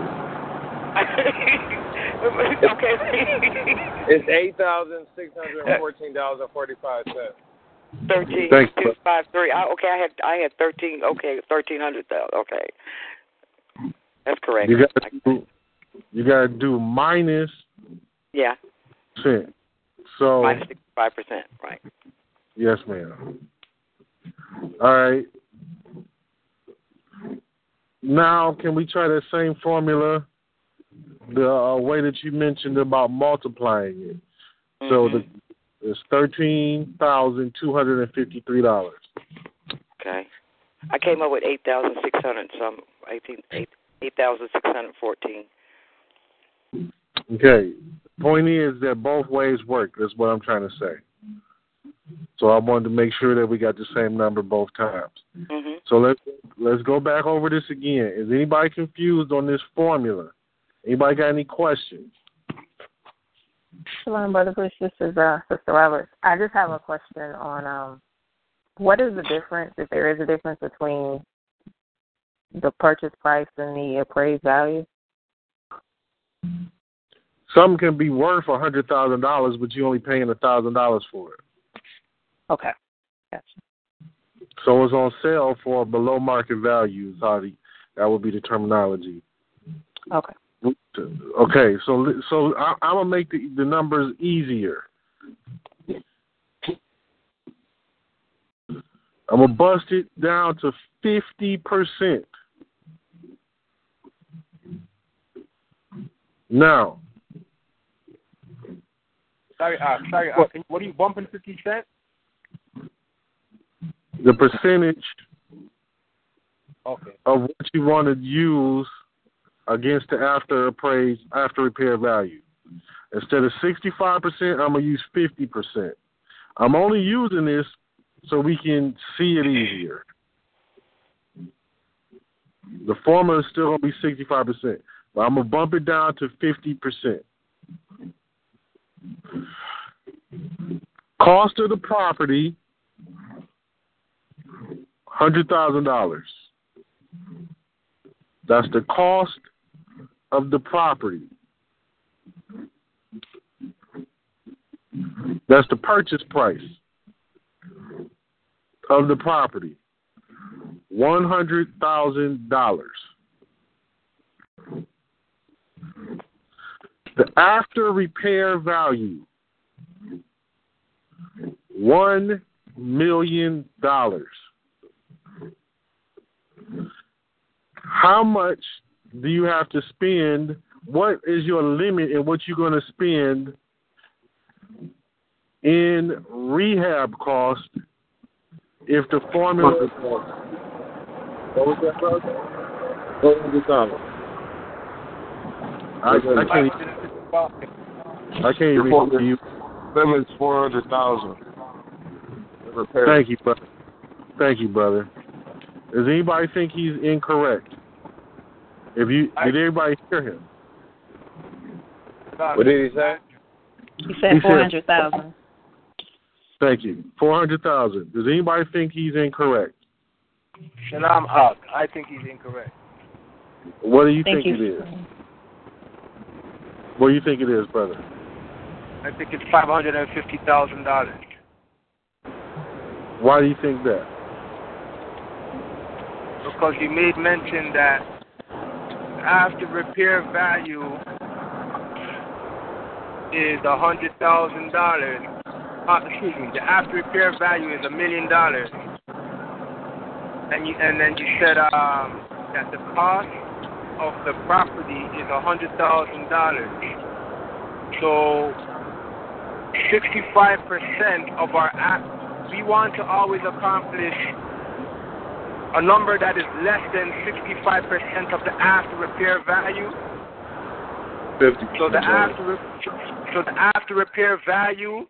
[SPEAKER 12] okay.
[SPEAKER 11] It's eight thousand six hundred and fourteen dollars and forty five cents.
[SPEAKER 12] Thirteen
[SPEAKER 2] Thanks,
[SPEAKER 12] two five three. I, okay, I had I had thirteen. Okay, thirteen hundred thousand. Okay, that's correct.
[SPEAKER 2] You got to do, you got to do minus
[SPEAKER 12] yeah,
[SPEAKER 2] percent. So
[SPEAKER 12] minus sixty five percent. Right.
[SPEAKER 2] yes, ma'am. All right. Now, can we try that same formula the uh, way that you mentioned about multiplying it? So the it's thirteen thousand two hundred and fifty-three dollars.
[SPEAKER 12] Okay. I came up with eight thousand six hundred some eighteen eight eight thousand six hundred fourteen.
[SPEAKER 2] Okay. Point is that both ways work. That's what I'm trying to say. So I wanted to make sure that we got the same number both times.
[SPEAKER 12] Mhm.
[SPEAKER 2] So let's let's go back over this again. Is anybody confused on this formula? Anybody got any questions?
[SPEAKER 6] Shalom, Brother Bush. This is uh, Sister Roberts. I just have a question on um, what is the difference, if there is a difference between the purchase price and the appraised value?
[SPEAKER 2] Some can be worth a hundred thousand dollars, but you're only paying a thousand dollars for it.
[SPEAKER 6] Okay. Gotcha.
[SPEAKER 2] So it's on sale for below market value. is How the, that would be the terminology.
[SPEAKER 6] Okay.
[SPEAKER 2] Okay, so so I, I'm gonna make the, the numbers easier. I'm gonna bust it down to fifty percent. Now,
[SPEAKER 9] Sorry, uh, sorry. Uh, can, what are you bumping fifty cent?
[SPEAKER 2] the percentage
[SPEAKER 9] Okay.
[SPEAKER 2] of what you want to use against the after appraised after repair value. Instead of 65%, I'm going to use 50%. I'm only using this so we can see it easier. The formula is still going to be 65%, but I'm going to bump it down to 50%. Cost of the property, $100,000. That's the cost of the property. That's the purchase price of the property. One hundred thousand dollars. The after repair value one million dollars. How much do you have to spend? What is your limit in what you're going to spend in rehab cost if the formula what was that, brother? What was the time? I, I can't. I can't read you.
[SPEAKER 4] Limit's four hundred thousand.
[SPEAKER 2] Thank you, brother. Thank you, brother. Does anybody think he's incorrect? If you did everybody hear him?
[SPEAKER 9] What did he say?
[SPEAKER 6] He said four hundred thousand.
[SPEAKER 2] Thank you. Four hundred thousand. Does anybody think he's incorrect?
[SPEAKER 9] Shalom Haq. I think he's incorrect.
[SPEAKER 2] What do you
[SPEAKER 6] Thank
[SPEAKER 2] think
[SPEAKER 6] you.
[SPEAKER 2] it is? What do you think it is, brother?
[SPEAKER 9] I think it's five hundred and fifty thousand dollars.
[SPEAKER 2] Why do you think that?
[SPEAKER 9] Because you made mention that after repair value is a hundred thousand dollars. Uh, excuse me, the after repair value is a million dollars. And you and then you said um, that the cost of the property is a hundred thousand dollars. So sixty-five percent of our we want to always accomplish a number that is less than sixty-five percent of the after repair value.
[SPEAKER 4] Fifty.
[SPEAKER 9] So the after so the after repair value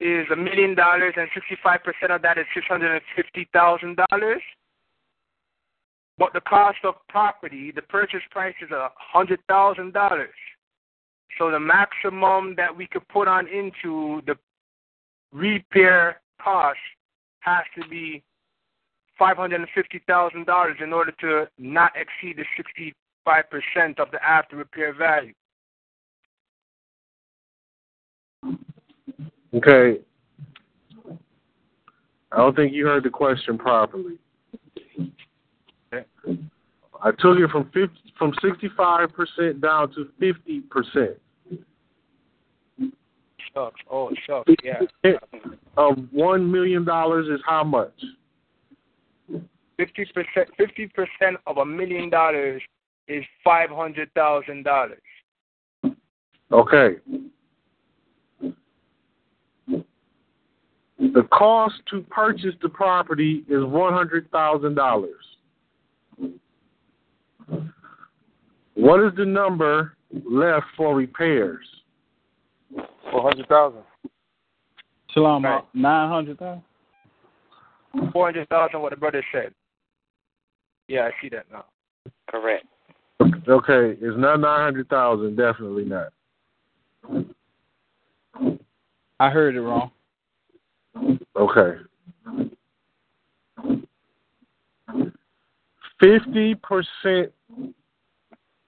[SPEAKER 9] is a million dollars, and sixty-five percent of that is six hundred and fifty thousand dollars. But the cost of property, the purchase price is a hundred thousand dollars. So the maximum that we could put on into the repair cost has to be five hundred and fifty thousand dollars in order to not exceed the sixty-five percent of the after repair value.
[SPEAKER 2] Okay. I don't think you heard the question properly. I took it from 50, from 65% down to 50%.
[SPEAKER 9] Shucks. Oh, shucks. Yeah.
[SPEAKER 2] Of $1 million is how much?
[SPEAKER 9] Fifty percent. Fifty percent of a million dollars is five hundred thousand dollars.
[SPEAKER 2] Okay. The cost to purchase the property is $100,000. What is the number left for repairs?
[SPEAKER 9] Four hundred thousand.
[SPEAKER 5] Shalom,
[SPEAKER 9] Right.
[SPEAKER 5] nine hundred thousand.
[SPEAKER 9] Four hundred thousand. What the brother said. Yeah, I see that now.
[SPEAKER 12] Correct.
[SPEAKER 2] Okay, it's not 900,000, definitely not.
[SPEAKER 5] I heard it wrong.
[SPEAKER 2] Okay. Fifty percent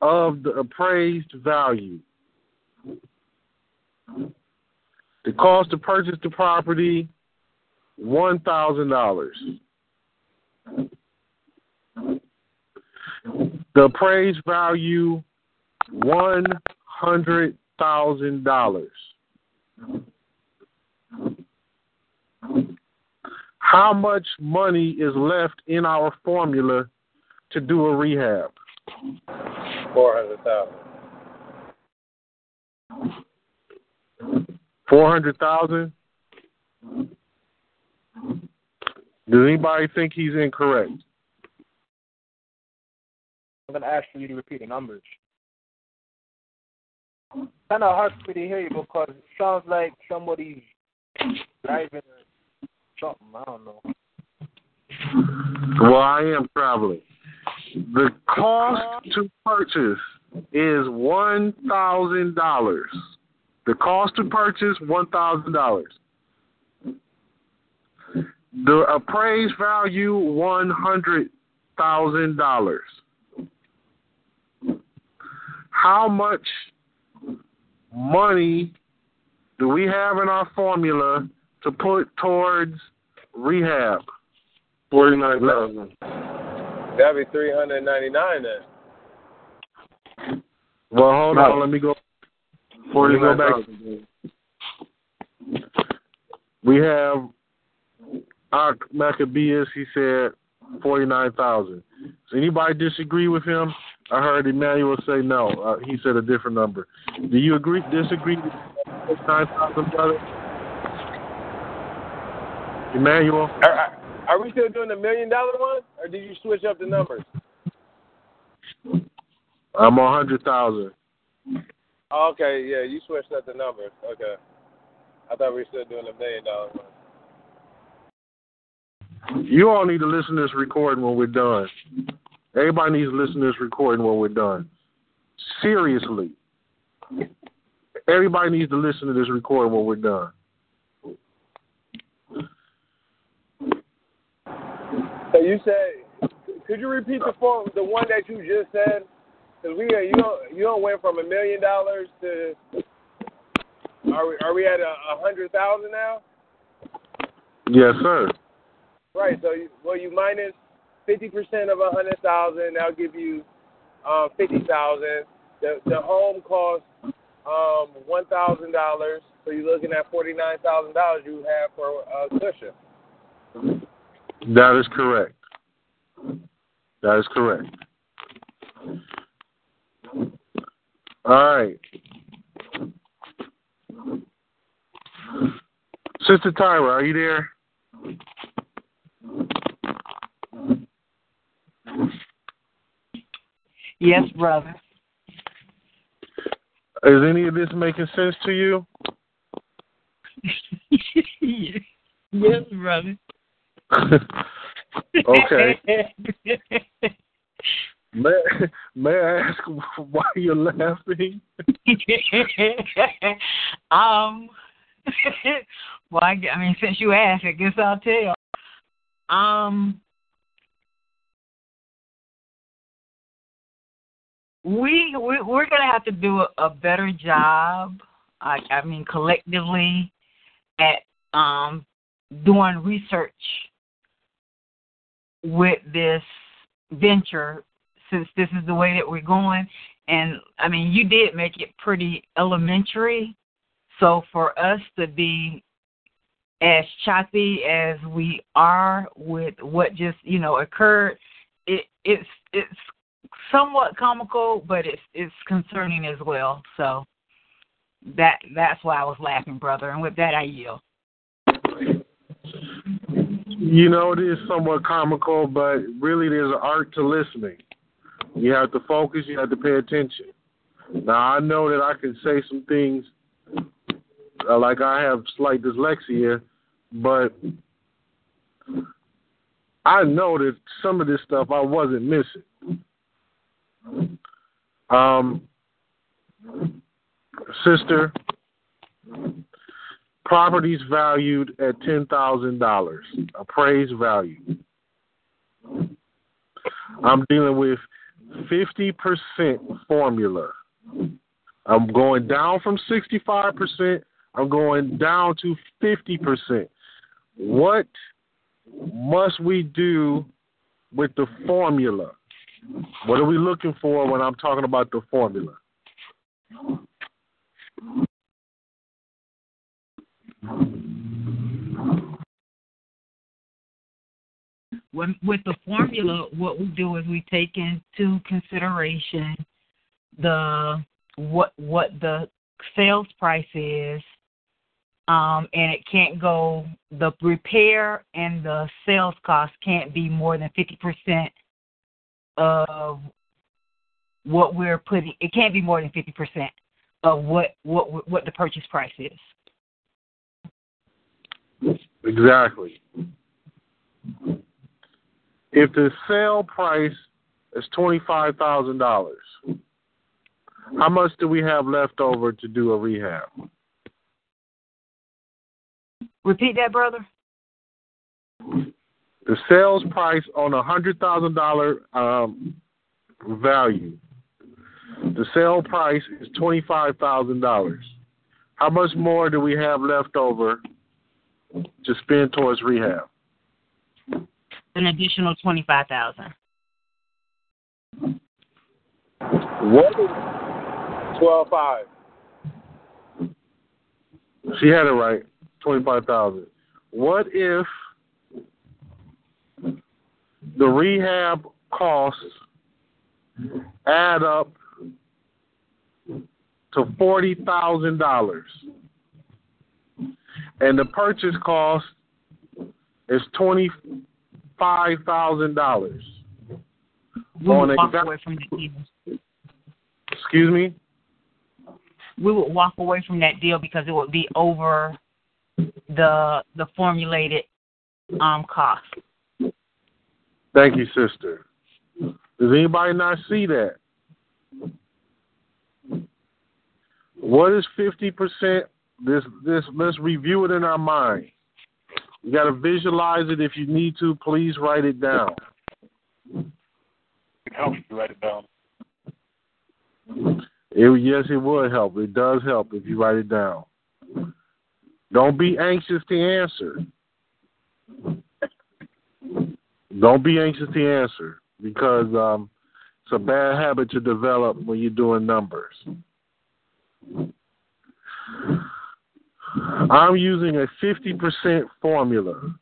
[SPEAKER 2] of the appraised value. The cost to purchase the property, one thousand dollars. The appraised value, one hundred thousand dollars. How much money is left in our formula to do a rehab?
[SPEAKER 9] Four hundred thousand.
[SPEAKER 2] Four hundred thousand. Does anybody think he's incorrect?
[SPEAKER 11] I'm gonna ask for you to repeat the numbers. Kind of hard for me to hear you because it sounds like somebody's driving or something. I don't know.
[SPEAKER 2] Well, I am traveling. The cost to purchase is one thousand dollars. The cost to purchase one thousand dollars. The appraised value one hundred thousand dollars. How much money do we have in our formula to put towards rehab?
[SPEAKER 13] Forty nine thousand.
[SPEAKER 14] That'd be three hundred ninety nine then.
[SPEAKER 2] Well, hold
[SPEAKER 13] No.
[SPEAKER 2] on. Let me go. Go back.
[SPEAKER 13] 49,000.
[SPEAKER 2] We have Ak Maccabeus. He said forty nine thousand. Does anybody disagree with him? I heard Emmanuel say no. Uh, he said a different number. Do you agree? Disagree Nine thousand forty nine thousand, brother? Emmanuel.
[SPEAKER 14] Are, are, are we still doing the million dollar one, or did you switch up the numbers?
[SPEAKER 2] I'm a hundred thousand.
[SPEAKER 14] Oh, okay, yeah, you switched up the numbers. Okay, I thought we were still doing the million dollar one.
[SPEAKER 2] You all need to listen to this recording when we're done. Everybody needs to listen to this recording when we're done. Seriously. Everybody needs to listen to this recording when we're done.
[SPEAKER 14] So you said, could you repeat the form, the one that you just said? Because we uh, you don't you don't went from a million dollars to are we are we at a, a hundred thousand now?
[SPEAKER 2] Yes, sir.
[SPEAKER 14] Right. So you, well you minus fifty percent of a hundred thousand, that'll give you um, fifty thousand. The the home costs um, one thousand dollars, so you're looking at forty nine thousand dollars you have for a cushion.
[SPEAKER 2] That is correct. That is correct. All right. Sister Tyra, are you there?
[SPEAKER 15] Yes, brother.
[SPEAKER 2] Is any of this making sense to you?
[SPEAKER 15] yes, brother.
[SPEAKER 2] okay. May, may I ask why you're laughing?
[SPEAKER 15] um, well, I, I mean, since you asked, I guess I'll tell. Um, we, we we're gonna have to do a, a better job. I, I mean, collectively, at um doing research with this venture since this is the way that we're going and i mean you did make it pretty elementary so for us to be as choppy as we are with what just you know occurred it it's it's somewhat comical but it's it's concerning as well so that that's why i was laughing brother and with that i yield
[SPEAKER 2] You know, it is somewhat comical, but really there's an art to listening. You have to focus, you have to pay attention. Now, I know that I can say some things uh, like I have slight dyslexia, but I know that some of this stuff I wasn't missing. Um, sister, properties valued at ten thousand dollars, appraised value. I'm dealing with fifty percent formula. I'm going down from sixty five percent. I'm going down to fifty percent. What must we do with the formula? What are we looking for when I'm talking about the formula?
[SPEAKER 15] When, with the formula, what we do is we take into consideration the what what the sales price is, um, and it can't go. The repair and the sales cost can't be more than fifty percent of what we're putting. It can't be more than fifty percent of what what what the purchase price is.
[SPEAKER 2] Exactly. If the sale price is twenty five thousand dollars, how much do we have left over to do a rehab?
[SPEAKER 15] Repeat that, brother.
[SPEAKER 2] The sales price on a hundred thousand dollar um, value. The sale price is twenty five thousand dollars. How much more do we have left over to spend towards rehab?
[SPEAKER 15] An additional twenty five thousand.
[SPEAKER 14] What is twelve five?
[SPEAKER 2] She had it right. Twenty five thousand. What if the rehab costs add up to forty thousand dollars, and the purchase cost is twenty five thousand dollars.
[SPEAKER 15] We would walk away from that deal.
[SPEAKER 2] Excuse me.
[SPEAKER 15] We would walk away from that deal because it would be over the the formulated um cost.
[SPEAKER 2] Thank you, sister. Does anybody not see that? What is fifty percent? This this let's review it in our mind. You got to visualize it. If you need to, please write it down.
[SPEAKER 7] It helps to write it down.
[SPEAKER 2] It, yes, it would help. It does help if you write it down. Don't be anxious to answer. Don't be anxious to answer because um, it's a bad habit to develop when you're doing numbers. I'm using a 50% formula.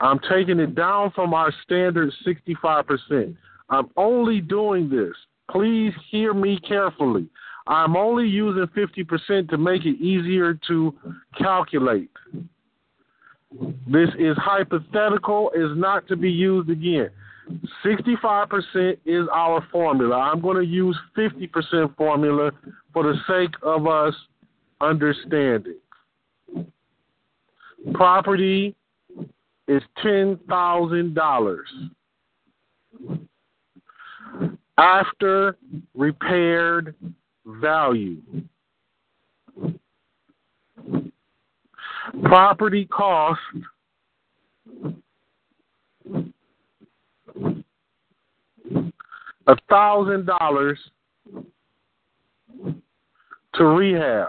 [SPEAKER 2] I'm taking it down from our standard 65%. I'm only doing this. Please hear me carefully. I'm only using 50% to make it easier to calculate. This is hypothetical, is not to be used again. 65% is our formula. I'm going to use 50% formula for the sake of us understanding. Property is $10,000. After repaired value. Property cost a thousand dollars to rehab.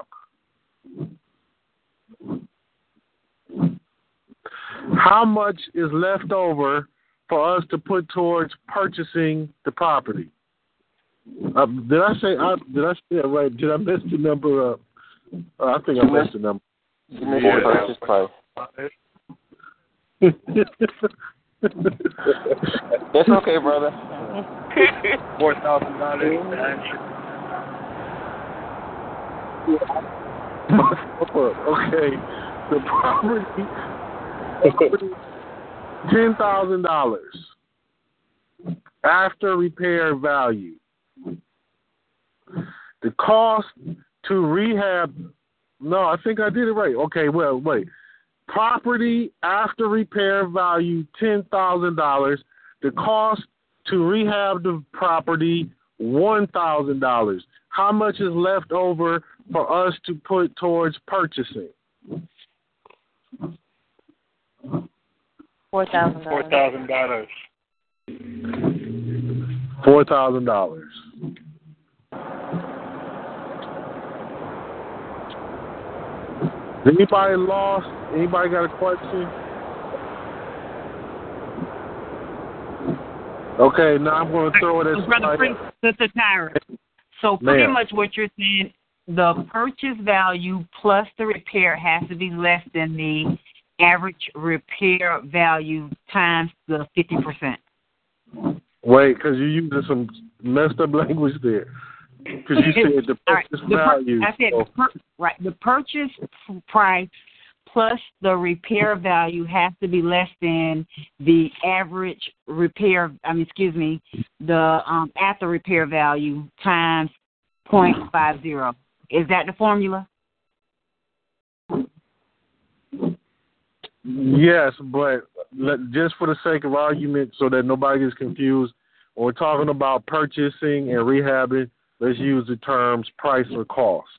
[SPEAKER 2] How much is left over for us to put towards purchasing the property? Uh, did I say I, did I say that right? Did I mess the number up? Uh, I think I messed the number.
[SPEAKER 3] You missed the purchase price. That's okay, brother.
[SPEAKER 11] Four thousand dollars.
[SPEAKER 2] okay, the property, property ten thousand dollars after repair value. The cost to rehab. No, I think I did it right. Okay, well, wait. Property after repair value ten thousand dollars. The cost to rehab the property one thousand dollars. How much is left over for us to put towards purchasing?
[SPEAKER 6] Four thousand dollars.
[SPEAKER 7] Four thousand dollars.
[SPEAKER 2] Four thousand dollars. Anybody lost? Anybody got a question? Okay, now I'm going to throw it at
[SPEAKER 15] So, Brother. Prince, Sister Tyra. So pretty
[SPEAKER 2] Ma'am.
[SPEAKER 15] much what you're saying, the purchase value plus the repair has to be less than the average repair value times the fifty percent.
[SPEAKER 2] Wait, because you're using some messed up language there. Because you said the
[SPEAKER 15] All right,
[SPEAKER 2] purchase
[SPEAKER 15] the per-
[SPEAKER 2] value.
[SPEAKER 15] I said
[SPEAKER 2] so-
[SPEAKER 15] the per- right. The purchase price plus the repair value has to be less than the average repair. I mean, excuse me, the um, after repair value times 0.50. Is that the formula?
[SPEAKER 2] Yes, but let, just for the sake of argument, so that nobody gets confused, we're talking about purchasing and rehabbing, let's use the terms price or cost.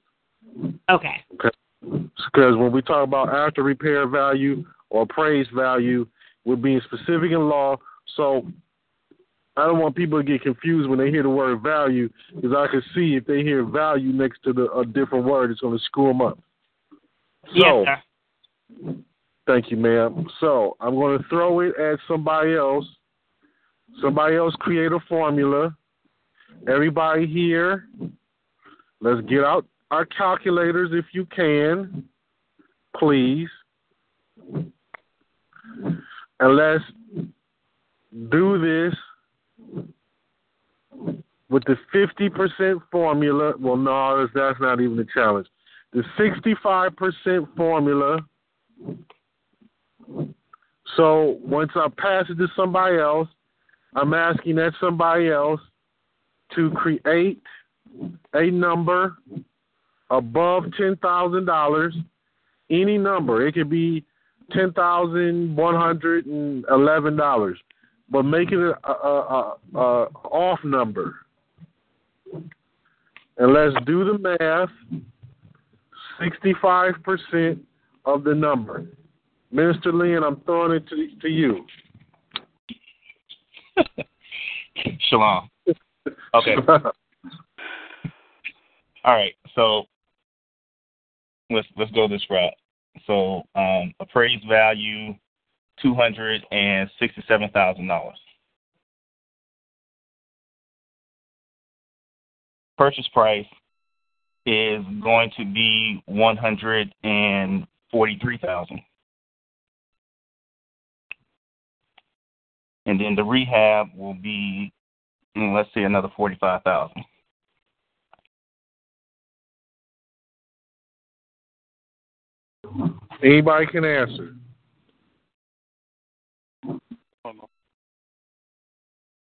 [SPEAKER 15] Okay.
[SPEAKER 2] Okay. Because when we talk about after repair value or appraised value, we're being specific in law. So I don't want people to get confused when they hear the word value, because I can see if they hear value next to the, a different word, it's going to screw them up. So,
[SPEAKER 15] yes, sir.
[SPEAKER 2] Thank you, ma'am. So I'm going to throw it at somebody else. Somebody else create a formula. Everybody here, let's get out our calculators if you can, please. And let's do this with the 50% formula. Well, no, that's not even a challenge. The 65% formula. So once I pass it to somebody else, I'm asking that somebody else to create a number above ten thousand dollars, any number. It could be ten thousand one hundred and eleven dollars, but make it a, a, a, a off number. And let's do the math. Sixty-five percent of the number. Minister Lynn, I'm throwing it to, to you.
[SPEAKER 7] Shalom. Okay. All right. So let's let's go this route. So um, appraised value two hundred and sixty seven thousand dollars. Purchase price is going to be one hundred and forty three thousand. And then the rehab will be let's see another forty five thousand.
[SPEAKER 2] Anybody can answer.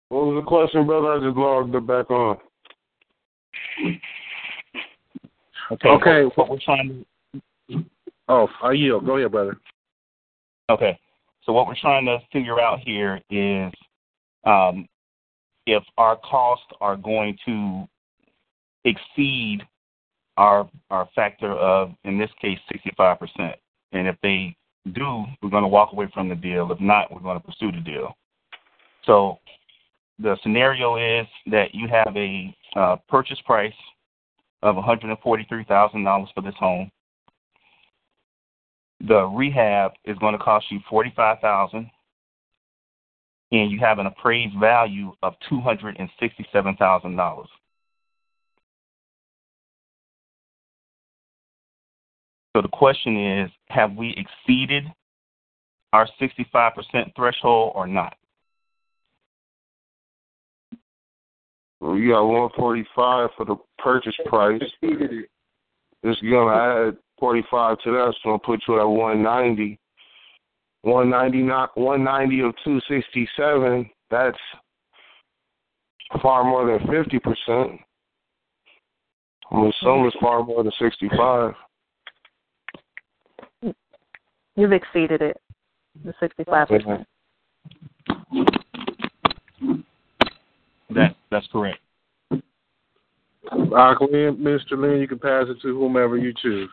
[SPEAKER 13] What was the question, brother? I just logged it back on.
[SPEAKER 7] Okay.
[SPEAKER 2] Okay.
[SPEAKER 7] What, what we're trying to
[SPEAKER 2] Oh, I yield. Go ahead, brother.
[SPEAKER 7] Okay. So what we're trying to figure out here is um, if our costs are going to exceed our our factor of, in this case, 65%. And if they do, we're going to walk away from the deal. If not, we're going to pursue the deal. So the scenario is that you have a uh, purchase price of $143,000 for this home. The rehab is going to cost you 45000 and you have an appraised value of $267,000. So the question is, have we exceeded our 65% threshold or not?
[SPEAKER 13] You got 145 for the purchase price. It's gonna add 45 to that, so gonna put you at 190. 190, not 190 of 267. That's far more than 50 percent. I'm assuming it's far more than 65.
[SPEAKER 6] You've exceeded it, the 65%.
[SPEAKER 7] That that's correct.
[SPEAKER 2] Lynn, Mr. Lynn, you can pass it to whomever you choose.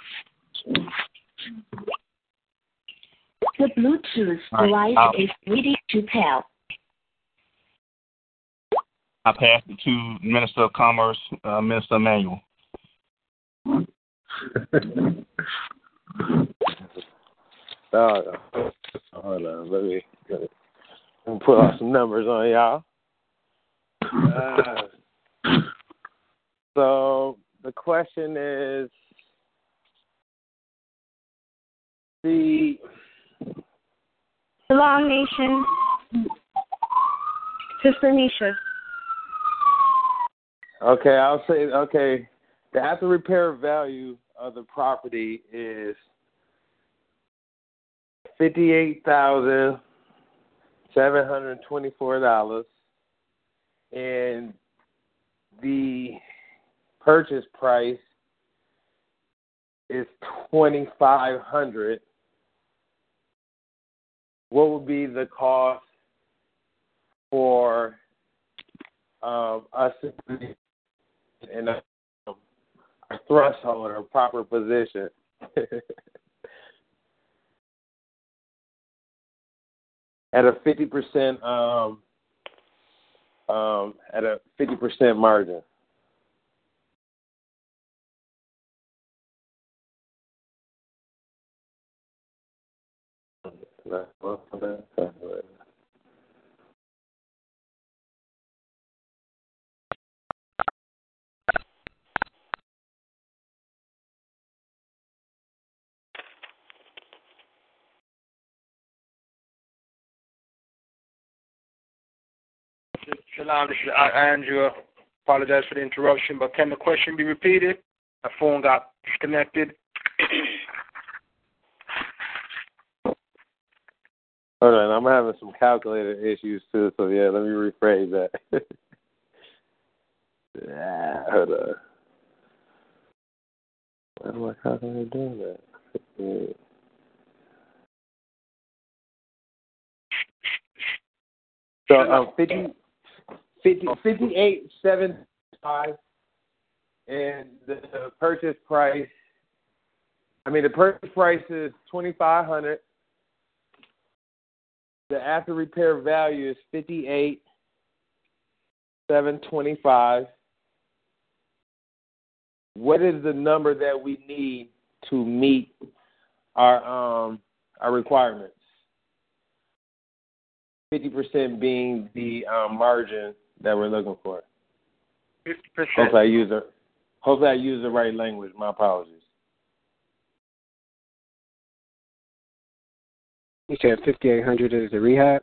[SPEAKER 16] The Bluetooth
[SPEAKER 7] All right,
[SPEAKER 16] device
[SPEAKER 7] I'll-
[SPEAKER 16] is ready to pair.
[SPEAKER 7] I pass it to Minister of Commerce, uh, Minister Emmanuel.
[SPEAKER 14] Oh, no. hold on. Let me, let me let me put out some numbers on y'all. Uh, so the question is the
[SPEAKER 16] Long Nation. Sister Nisha.
[SPEAKER 14] okay. I'll say okay. The after repair value of the property is fifty-eight thousand seven hundred twenty-four dollars, and the purchase price is twenty-five hundred. What would be the cost for um, us in a, a threshold or proper position? at a fifty percent um um at a fifty percent margin.
[SPEAKER 11] Shalom, this is Andrew. Apologize for the interruption, but can the question be repeated? My phone got disconnected.
[SPEAKER 14] Hold on, I'm having some calculator issues too, so yeah, let me rephrase that. yeah, hold on. Why do my calculator doing that? So um, 50, 50, 58, 75, and the purchase price. I mean, the purchase price is twenty five hundred. The after repair value is fifty eight, seven twenty five. What is the number that we need to meet our um our requirements? Fifty percent being the um, margin that we're looking for.
[SPEAKER 11] Fifty percent.
[SPEAKER 14] Hopefully I use the hopefully I use the right language. My apologies.
[SPEAKER 17] You said 5800 is the rehab?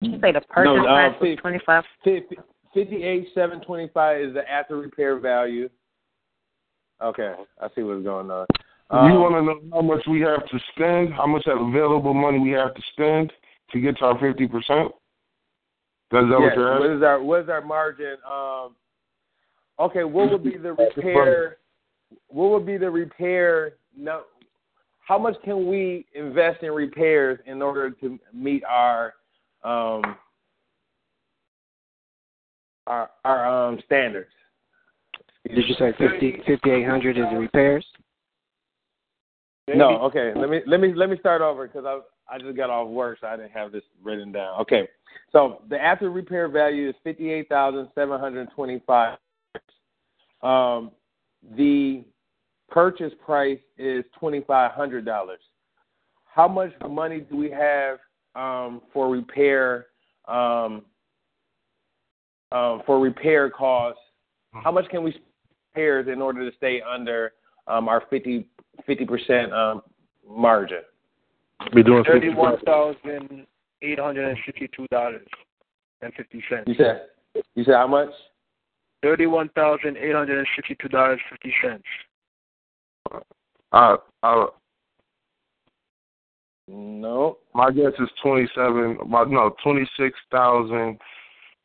[SPEAKER 6] You say the purchase
[SPEAKER 14] No, uh,
[SPEAKER 6] price was
[SPEAKER 14] fif-
[SPEAKER 6] twenty five.
[SPEAKER 14] Fif- Fifty-eight seven twenty-five is the after repair value. Okay, I see what's going on.
[SPEAKER 13] you
[SPEAKER 14] Um,
[SPEAKER 13] want to know how much we have to spend? How much available money we have to spend to get to our fifty percent? Is that
[SPEAKER 14] yes,
[SPEAKER 13] what you're asking?
[SPEAKER 14] is our what is our margin? Um, okay, what would be the repair? What would be the repair? No, how much can we invest in repairs in order to meet our um, our our um, standards?
[SPEAKER 17] Did you say 50, 5800 is the repairs?
[SPEAKER 14] No, okay. Let me let me let me start over because I I just got off work, so I didn't have this written down. Okay, so the after repair value is fifty eight thousand seven hundred twenty five. Um, the purchase price is twenty five hundred dollars. How much money do we have um, for repair um, um, for repair costs? How much can we spend on repairs in order to stay under um, our 50 percent um, margin?
[SPEAKER 13] We're doing
[SPEAKER 11] Thirty-one thousand eight hundred and fifty-two dollars and fifty cents.
[SPEAKER 14] You said you said how much?
[SPEAKER 11] Thirty-one thousand eight hundred and fifty-two dollars fifty cents.
[SPEAKER 13] Uh, uh,
[SPEAKER 14] no.
[SPEAKER 13] My guess is twenty seven. About no twenty six thousand.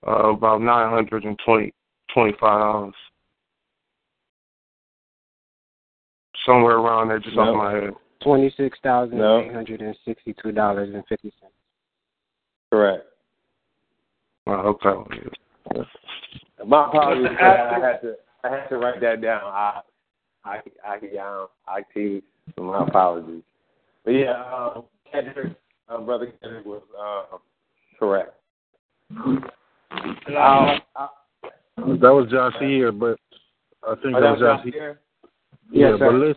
[SPEAKER 13] Uh, about nine hundred and twenty twenty five dollars. Somewhere around there, just off
[SPEAKER 14] No.
[SPEAKER 13] my head.
[SPEAKER 17] Twenty-six thousand eight hundred and sixty-two dollars and fifty cents.
[SPEAKER 14] Correct.
[SPEAKER 13] Oh, okay.
[SPEAKER 14] My apologies. I had to I had to write that down. I I I um, I tease. So my apologies. But yeah, um, Kendrick, uh, brother Kendrick was uh, correct. Um, I,
[SPEAKER 2] That was Josh here, but I think
[SPEAKER 14] Oh,
[SPEAKER 2] that
[SPEAKER 14] that
[SPEAKER 2] was
[SPEAKER 14] was
[SPEAKER 2] Josh
[SPEAKER 14] Josh
[SPEAKER 2] here.
[SPEAKER 14] here?
[SPEAKER 2] Yeah,
[SPEAKER 14] Yes,
[SPEAKER 2] but
[SPEAKER 14] sir.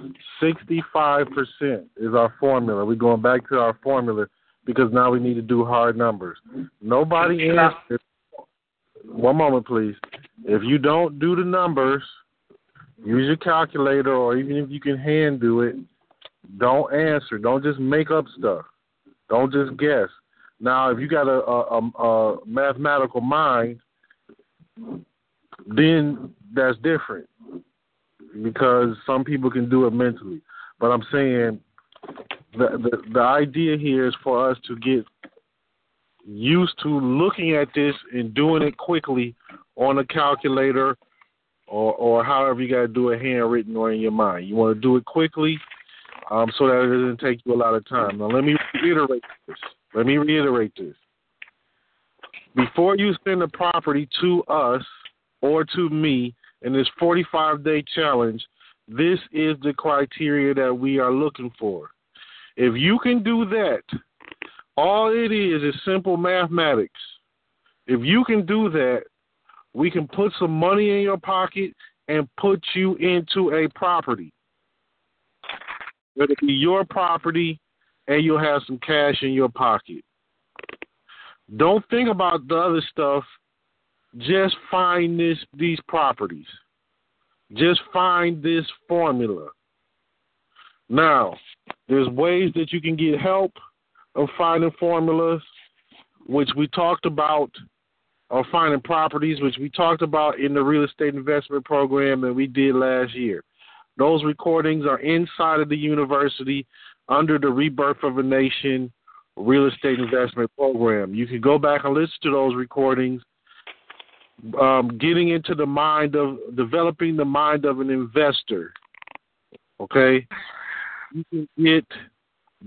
[SPEAKER 2] listen, sixty-five percent is our formula. We're going back to our formula because now we need to do hard numbers. Nobody answered. One moment, please. If you don't do the numbers, use your calculator, or even if you can hand do it. Don't answer. Don't just make up stuff. Don't just guess. Now, if you got a, a, a, mathematical mind, then that's different because some people can do it mentally. But I'm saying the the, the idea here is for us to get used to looking at this and doing it quickly on a calculator or or however you got to do it handwritten or in your mind. You want to do it quickly um, so that it doesn't take you a lot of time. Now let me reiterate this. Let me reiterate this. Before you send the property to us or to me in this 45 day challenge, this is the criteria that we are looking for. If you can do that, all it is is simple mathematics. If you can do that, we can put some money in your pocket and put you into a property. It'll be your property and you'll have some cash in your pocket. Don't think about the other stuff. Just find this these properties. Just find this formula. Now, there's ways that you can get help of finding formulas, which we talked about, or finding properties, which we talked about in the real estate investment program that we did last year. Those recordings are inside of the university under the Rebirth of a Nation real estate investment program. You can go back and listen to those recordings. Um, getting into the mind of developing the mind of an investor. Okay, you can get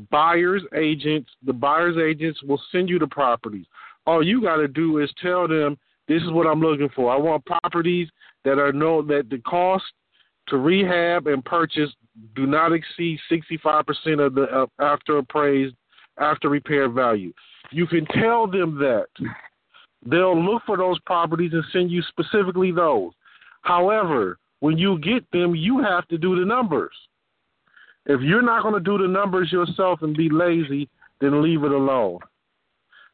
[SPEAKER 2] buyers agents. The buyers agents will send you the properties. All you got to do is tell them this is what I'm looking for. I want properties that are no that the cost to rehab and purchase do not exceed 65% of the uh, after appraised after repair value. You can tell them that. They'll look for those properties and send you specifically those. However, when you get them, you have to do the numbers. If you're not going to do the numbers yourself and be lazy, then leave it alone.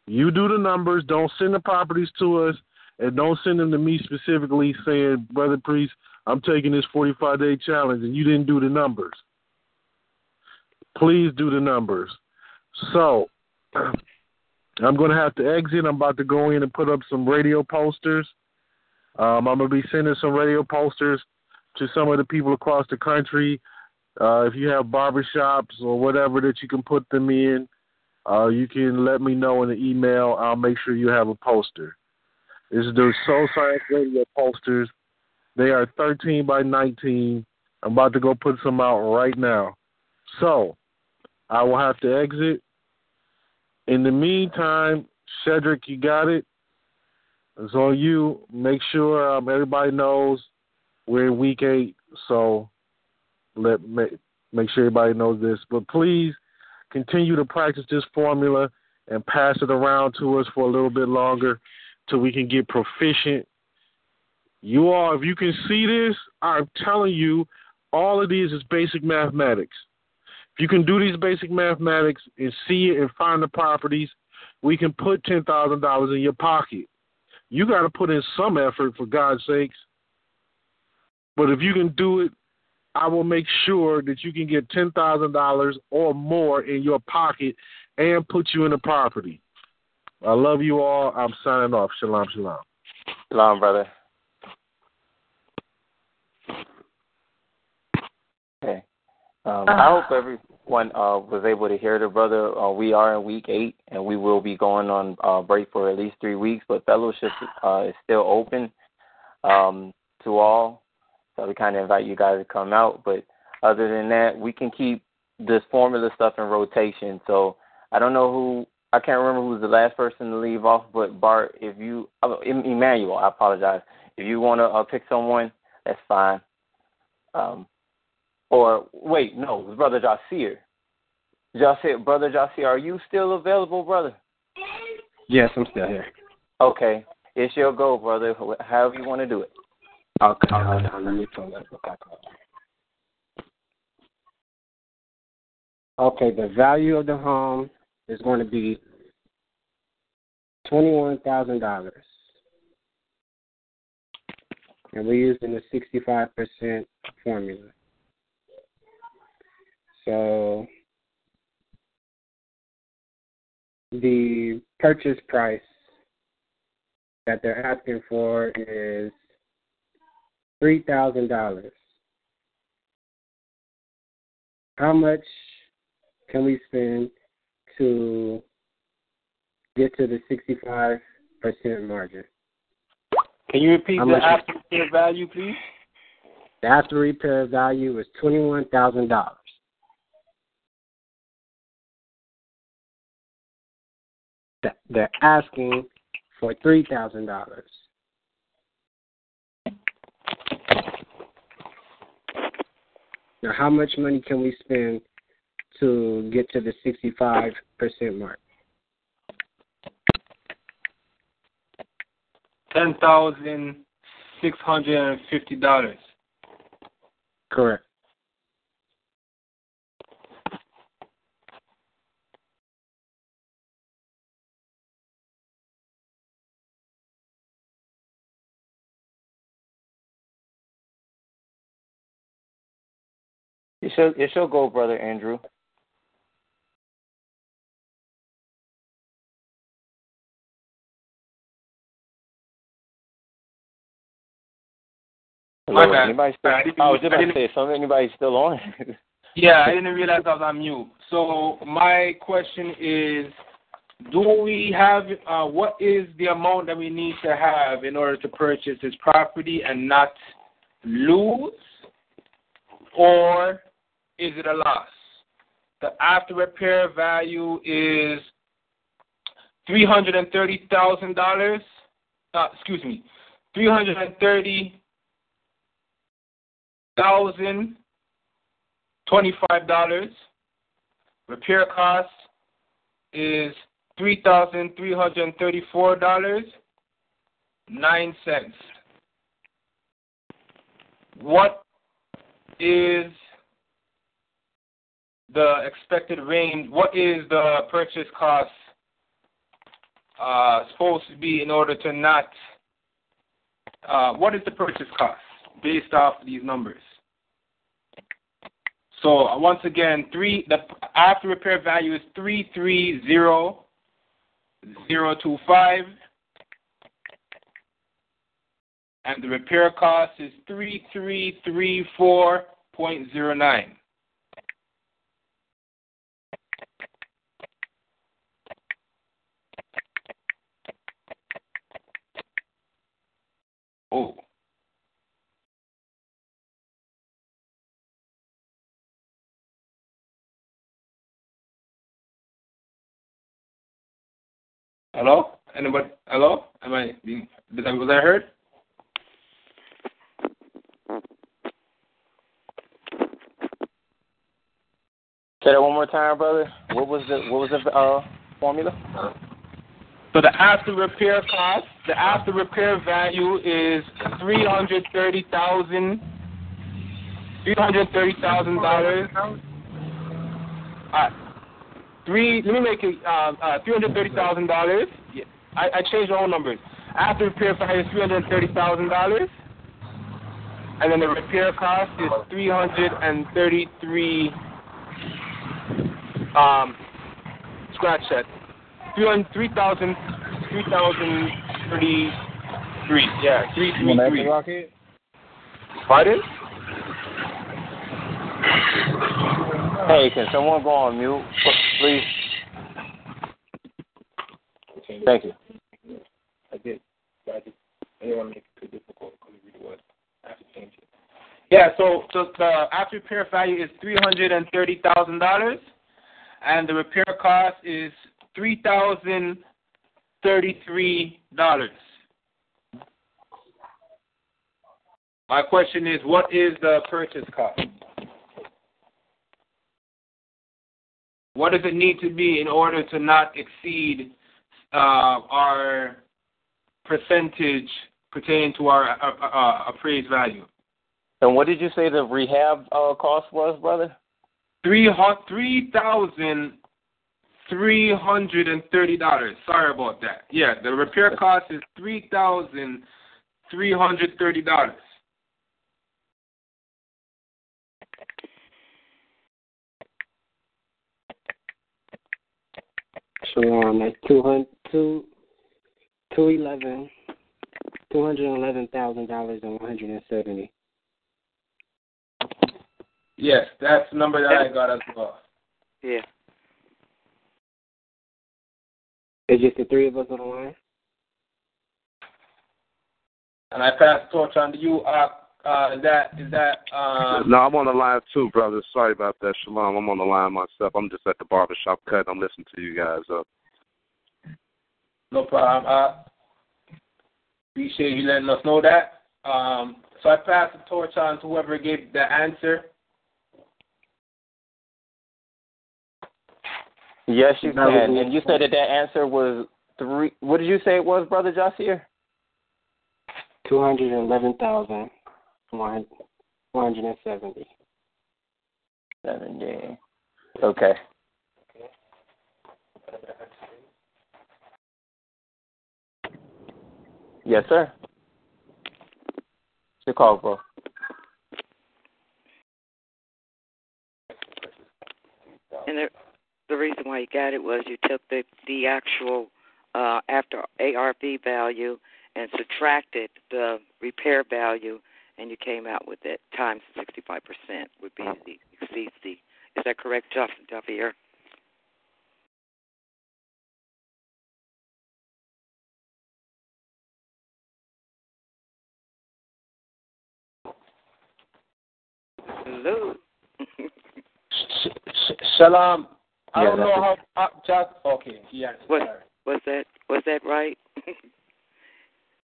[SPEAKER 2] You do the numbers. Don't send the properties to us, and don't send them to me specifically saying, Brother Priest, I'm taking this 45 day challenge, and you didn't do the numbers. Please do the numbers. So, I'm going to have to exit. I'm about to go in and put up some radio posters. Um, I'm going to be sending some radio posters to some of the people across the country. Uh, if you have barbershops or whatever that you can put them in, uh, you can let me know in the email. I'll make sure you have a poster. This is the Soul Science Radio posters. They are 13 by 19. I'm about to go put some out right now. So, I will have to exit. In the meantime, Cedric, you got it. It's on you. Make sure um, everybody knows we're in week eight, so let make, make sure everybody knows this. But please continue to practice this formula and pass it around to us for a little bit longer till we can get proficient. You all, if you can see this, I'm telling you, all of these is basic mathematics. If you can do these basic mathematics and see it and find the properties, we can put ten thousand dollars in your pocket. You got to put in some effort, for God's sakes. But if you can do it, I will make sure that you can get ten thousand dollars or more in your pocket and put you in the property. I love you all. I'm signing off. Shalom, shalom.
[SPEAKER 3] Shalom, brother. Okay. Um, I hope everyone uh, was able to hear the brother. Uh, we are in week eight, and we will be going on uh, break for at least three weeks. But fellowship uh, is still open um, to all, so we kind of invite you guys to come out. But other than that, we can keep this formula stuff in rotation. So I don't know who. I can't remember who was the last person to leave off, but Bart, if you, uh, Emmanuel, I apologize. If you want to uh, pick someone, that's fine. Um, or wait, no, it was Brother Jasier. Jasier, Brother Jasier, are you still available, brother?
[SPEAKER 17] Yes, I'm still here.
[SPEAKER 3] Okay, it's your go, brother. However you want to do it.
[SPEAKER 17] Okay, uh-huh. hold on. Let me pull up the calculator. Okay, the value of the home is going to be twenty-one thousand dollars, and we're using the sixty-five percent formula. So the purchase price that they're asking for is three thousand dollars, how much can we spend to get to the sixty-five percent margin?
[SPEAKER 9] Can you repeat
[SPEAKER 17] How
[SPEAKER 9] the after repair value, please?
[SPEAKER 17] The after repair value is twenty-one thousand dollars. They're asking for three thousand dollars. Now, how much money can we spend to get to the sixty-five percent mark?
[SPEAKER 9] Ten thousand six hundred and fifty dollars.
[SPEAKER 17] Correct.
[SPEAKER 3] It should it should go, brother Andrew.
[SPEAKER 9] My bad.
[SPEAKER 3] Anybody still,
[SPEAKER 9] I didn't-
[SPEAKER 3] I was just about to say something. Anybody still on?
[SPEAKER 9] Yeah, I didn't realize I was on mute. So my question is, do we have uh, what is the amount that we need to have in order to purchase this property and not lose, or is it a loss? The after repair value is three hundred and thirty thousand dollars. Uh, excuse me, three hundred and thirty thousand twenty-five dollars. Repair cost is three thousand three hundred and thirty-four dollars nine cents. What is the expected range? What is the purchase cost uh, supposed to be in order to not? Uh, what is the purchase cost based off these numbers? So uh, once again, three the after repair value is three three zero zero two five, and the repair cost is three three three four point zero nine. Oh. Hello? Anybody? Hello? Am I being? Did I was I heard?
[SPEAKER 3] Say that one more time, brother. What was the what was the uh, formula?
[SPEAKER 9] So the after repair cost, the after repair value is three hundred thirty thousand, three hundred thirty thousand dollars. Three. Let me make it uh, uh, three hundred thirty thousand dollars. Yeah, I, I changed all numbers. After repair value is three hundred thirty thousand dollars, and then the repair cost is three hundred and thirty-three. Um, scratch that. 3,000, 3,000, 3,033. Yeah, 333. Pardon?
[SPEAKER 3] Hey, can someone go on mute, please? Thank you.
[SPEAKER 9] I did. I, just, didn't want to make it too difficult because it really was. I have to change it. Yeah, so, so the after repair value is $330,000, and the repair cost is $3,033. My question is, what is the purchase cost? What does it need to be in order to not exceed uh, our percentage pertaining to our uh, uh, appraised value?
[SPEAKER 3] And what did you say the rehab uh, cost was, brother?
[SPEAKER 9] Three three thousand three hundred and thirty dollars. Sorry about that. Yeah, the repair cost is three thousand three hundred thirty dollars.
[SPEAKER 17] So um, at two hundred two two eleven Two hundred eleven thousand dollars and one hundred and seventy.
[SPEAKER 9] Yes, that's the number that I got as well.
[SPEAKER 12] Yeah.
[SPEAKER 17] It's just the three of us on the line.
[SPEAKER 9] And I pass the torch on to you. Uh, uh, is that is that um?
[SPEAKER 4] No, I'm on the line too, brother. Sorry about that, Shalom. I'm on the line myself. I'm just at the barbershop cut. I'm listening to you guys up.
[SPEAKER 9] No problem. Uh, appreciate you letting us know that. Um, so I pass the torch on to whoever gave the answer.
[SPEAKER 3] Yes, you
[SPEAKER 17] That
[SPEAKER 3] can. And you said that that answer was three. What did you say it was, brother Jasier?
[SPEAKER 17] Two hundred eleven thousand one hundred and seventy.
[SPEAKER 3] Seventy. Okay. Yes, sir. It's your call, bro.
[SPEAKER 12] And the the reason why you got it was you took the the actual uh after ARV value and subtracted the repair value and you came out with it times sixty five percent would be the exceeds the is that correct, Justin Javier? Hello.
[SPEAKER 9] Sh- sh- Shalom. I
[SPEAKER 12] Yeah,
[SPEAKER 9] don't know how. Uh, just okay. Yes.
[SPEAKER 12] Was was that was that right?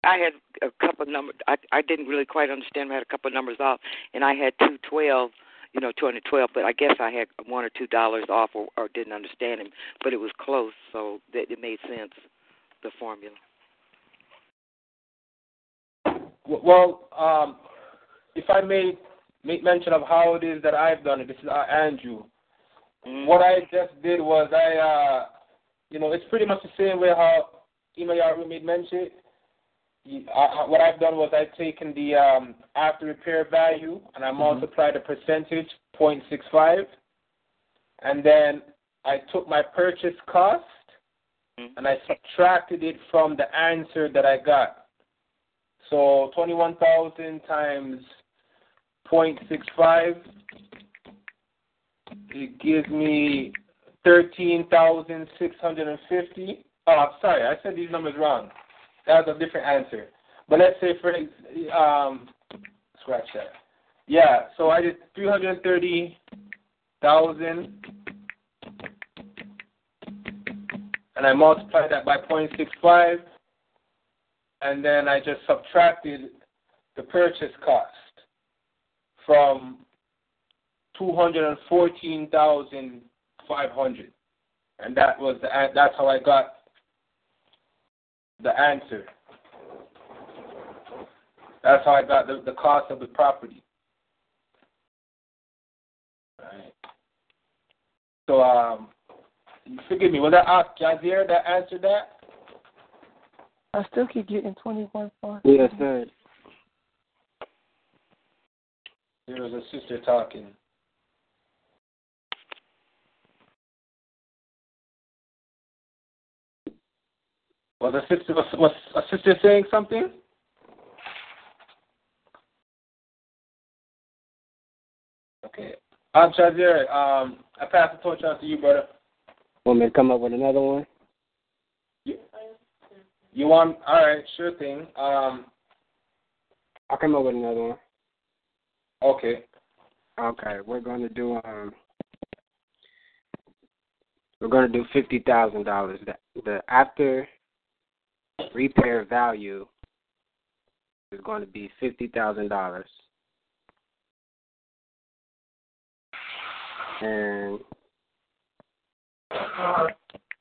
[SPEAKER 12] I had a couple of numbers. I I didn't really quite understand. I had a couple of numbers off, and I had two twelve. You know, two hundred twelve. But I guess I had one or two dollars off, or, or didn't understand him. But it was close, so that it made sense. The formula.
[SPEAKER 9] Well, um, if I may make mention of how it is that I've done it, this is uh, Andrew. What I just did was I, uh, you know, it's pretty much the same way how Ima Yaru made mention. You- I- What I've done was I've taken the um, after repair value and I multiplied the percentage 0.65, and then I took my purchase cost and I subtracted it from the answer that I got. So 21,000 times 0.65, it gives me 13,650. Oh, sorry, I said these numbers wrong. That's a different answer. But let's say for um, scratch that. Yeah, so I did 330,000 and I multiplied that by 0.65 and then I just subtracted the purchase cost from 214,500 and that was the that's how I got the answer. That's how I got the, the cost of the property. Right. So um forgive me, was that uh, Jazier that answered that?
[SPEAKER 3] I still keep getting twenty one for.
[SPEAKER 17] Yes, sir.
[SPEAKER 9] There was a sister talking. Was a sister was, was a sister saying something? Okay. Um, Shazir, um, I pass the torch on to you, brother.
[SPEAKER 17] Want me to come up with another one?
[SPEAKER 9] You want? All right, sure thing. Um,
[SPEAKER 17] I'll come up with another one.
[SPEAKER 9] okay.
[SPEAKER 17] Okay, we're going to do um, we're going to do fifty thousand dollars. The the after repair value is going to be fifty thousand dollars, and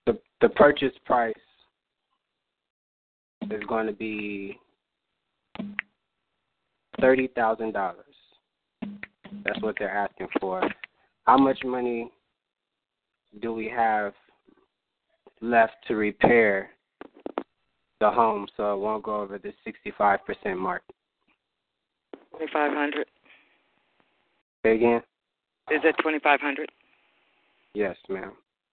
[SPEAKER 17] the the purchase price is going to be thirty thousand dollars. That's what they're asking for. How much money do we have left to repair the home so it won't go over the 65% mark?
[SPEAKER 12] Twenty five hundred.
[SPEAKER 17] Say again?
[SPEAKER 12] Is that twenty five hundred?
[SPEAKER 17] Yes, ma'am.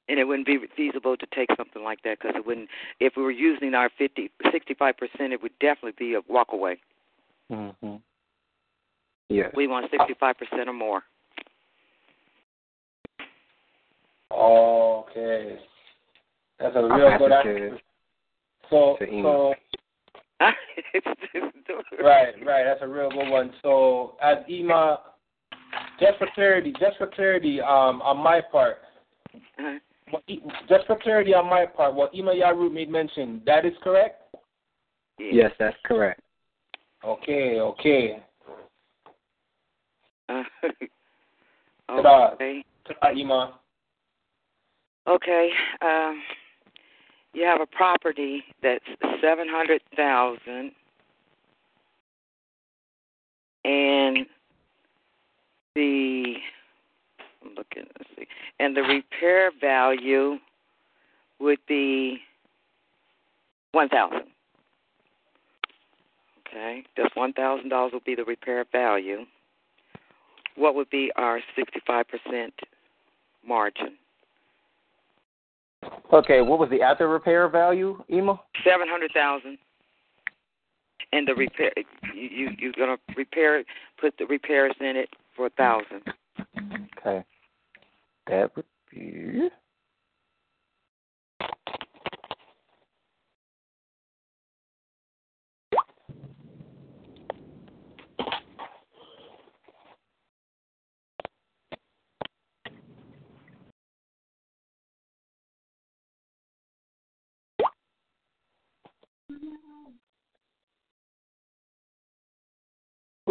[SPEAKER 12] And it wouldn't be feasible to take something like that because it wouldn't. If we were using our 50, 65 percent, it would definitely be a walk away.
[SPEAKER 17] Mm-hmm. Yes.
[SPEAKER 12] We want 65 percent or more.
[SPEAKER 9] Okay. That's a
[SPEAKER 17] I'll
[SPEAKER 9] real good
[SPEAKER 17] it
[SPEAKER 9] answer. So, so right, right. That's a real good one. So, as Ema, just for clarity, just for clarity, um, on my part,
[SPEAKER 12] Uh-huh.
[SPEAKER 9] just for clarity on my part, what Ema Yarut made mention, that is correct.
[SPEAKER 17] Yes, that's correct.
[SPEAKER 9] Okay, okay.
[SPEAKER 12] Uh,
[SPEAKER 9] Ta-da.
[SPEAKER 12] okay.
[SPEAKER 9] Ta-da, Ema.
[SPEAKER 12] Okay. Um, you have a property that's seven hundred thousand, and the I'm looking. Let's see, and the repair value would be one thousand. Okay, just one thousand dollars would be the repair value. What would be our sixty-five percent margin?
[SPEAKER 3] Okay, what was the after repair value, Ema?
[SPEAKER 12] Seven hundred thousand. And the repair, you you you're gonna repair it, put the repairs in it for a thousand.
[SPEAKER 3] Okay. That would be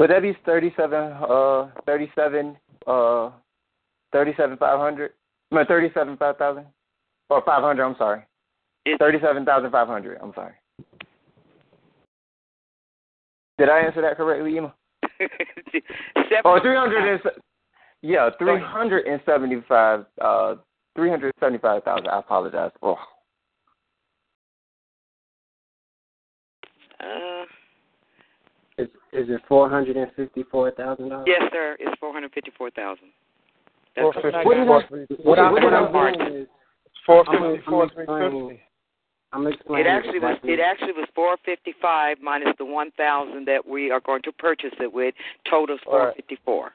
[SPEAKER 3] Would that be thirty-seven? Uh, thirty-seven. Uh, thirty-seven five hundred. No, thirty-seven five thousand. Or five hundred. I'm sorry. Five hundred. I'm sorry. Did I answer that correctly, Ema? Oh, three hundred and yeah, three hundred and seventy-five. Uh, three hundred seventy-five thousand. I apologize. Oh,
[SPEAKER 12] Uh,
[SPEAKER 17] Is is it four hundred and fifty four thousand dollars?
[SPEAKER 12] yes, sir. It's four hundred fifty-four thousand. That's what I
[SPEAKER 17] four
[SPEAKER 12] got.
[SPEAKER 17] three fifty. What I- what I'm doing is
[SPEAKER 11] Four
[SPEAKER 17] I'm- I'm
[SPEAKER 11] fifty four
[SPEAKER 17] explaining-
[SPEAKER 11] fifty.
[SPEAKER 17] I'm
[SPEAKER 12] It actually was
[SPEAKER 17] exactly.
[SPEAKER 12] it actually was four fifty five minus the one thousand that we are going to purchase it with. Totals
[SPEAKER 11] All right.
[SPEAKER 12] four fifty four.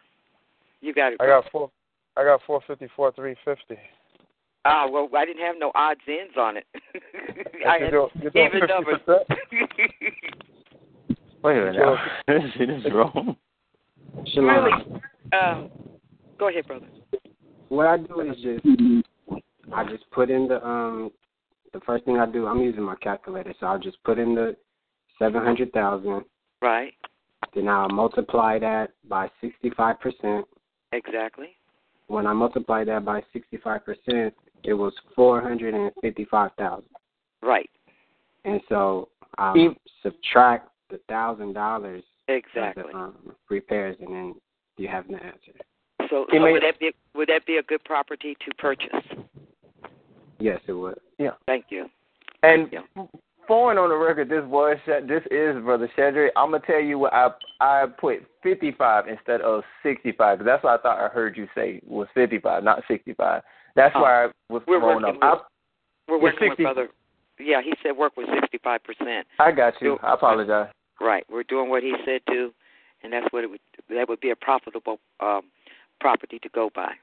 [SPEAKER 12] You got it.
[SPEAKER 11] I got four. I got four fifty four three fifty.
[SPEAKER 12] Ah, well, I didn't have no odds ends on it. I had
[SPEAKER 11] You're doing- you're doing
[SPEAKER 12] even numbers.
[SPEAKER 11] 50%?
[SPEAKER 3] wait a minute. this is wrong.
[SPEAKER 12] really? Um, go ahead, brother.
[SPEAKER 17] What I do is just I just put in the um the first thing I do I'm using my calculator, so I'll just put in the seven hundred thousand.
[SPEAKER 12] Right.
[SPEAKER 17] Then I'll multiply that by sixty five percent.
[SPEAKER 12] Exactly.
[SPEAKER 17] When I multiply that by sixty five percent, it was four hundred and fifty five thousand.
[SPEAKER 12] Right.
[SPEAKER 17] And so I'll subtract the thousand dollars
[SPEAKER 12] Exactly.
[SPEAKER 17] the um, repairs, and then you have the answer.
[SPEAKER 12] So, so
[SPEAKER 3] made-
[SPEAKER 12] would that be would that be a good property to purchase?
[SPEAKER 17] Yes, it would.
[SPEAKER 3] Yeah.
[SPEAKER 12] Thank you.
[SPEAKER 3] And foreign on the record, this was this is brother Shedrick. I'm gonna tell you what I I put 55 instead of 65. 'cause That's what I thought I heard you say was 55, not 65. That's
[SPEAKER 12] Oh.
[SPEAKER 3] why I was
[SPEAKER 12] We're
[SPEAKER 3] thrown
[SPEAKER 12] working
[SPEAKER 3] up.
[SPEAKER 12] with- We're working
[SPEAKER 3] 60
[SPEAKER 12] with brother. Yeah, he said work five percent.
[SPEAKER 3] I, I got you. I apologize.
[SPEAKER 12] Right. We're doing what he said to, and that's what it would. That would be a profitable um, property to go by.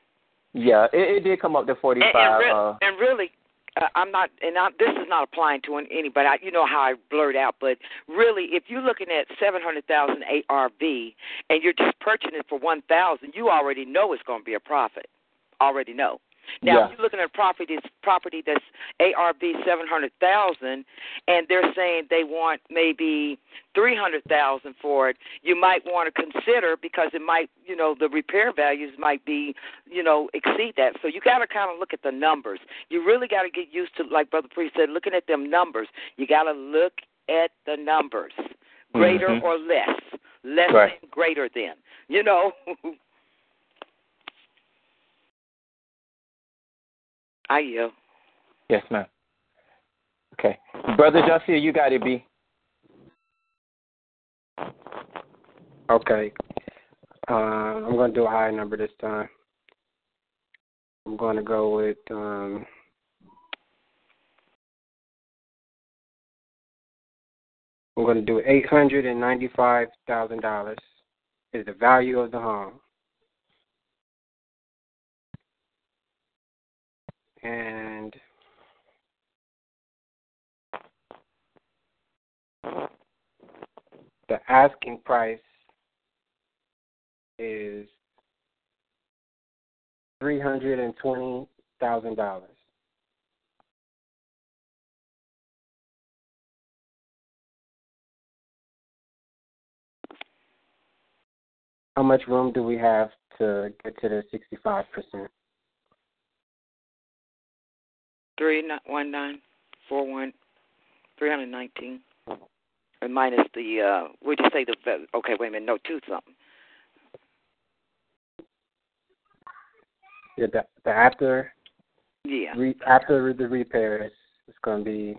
[SPEAKER 3] Yeah, it, it did come up to 45.
[SPEAKER 12] And, and, re-
[SPEAKER 3] uh,
[SPEAKER 12] and really, uh, I'm not, and I, this is not applying to an- anybody. I, you know how I blurt out, but really, if you're looking at seven hundred thousand ARV and you're just purchasing it for one thousand, you already know it's going to be a profit. Already know. Now,
[SPEAKER 3] Yeah.
[SPEAKER 12] if you're looking at a property, that's property that's ARV seven hundred thousand, and they're saying they want maybe three hundred thousand for it, you might want to consider because it might, you know, the repair values might be, you know, exceed that. So you got to kind of look at the numbers. You really got to get used to, like Brother Priest said, looking at them numbers. You got to look at the numbers, greater
[SPEAKER 3] Mhm.
[SPEAKER 12] or less, less
[SPEAKER 3] Right.
[SPEAKER 12] than, greater than. You know. I yield.
[SPEAKER 3] Yes, ma'am. Okay. Brother Jussia, you got it, B.
[SPEAKER 17] Okay. Uh, I'm going to do a higher number this time. I'm going to go with. Um, I'm going to do $895,000 is the value of the home. And the asking price is three hundred and twenty thousand dollars. How much room do we have to get to the sixty-five percent?
[SPEAKER 12] Three one nine four one three hundred nineteen. And minus the uh would you say the okay, wait a minute, no two something.
[SPEAKER 17] Yeah, the, the after
[SPEAKER 12] Yeah.
[SPEAKER 17] re, after the repairs, it's going to be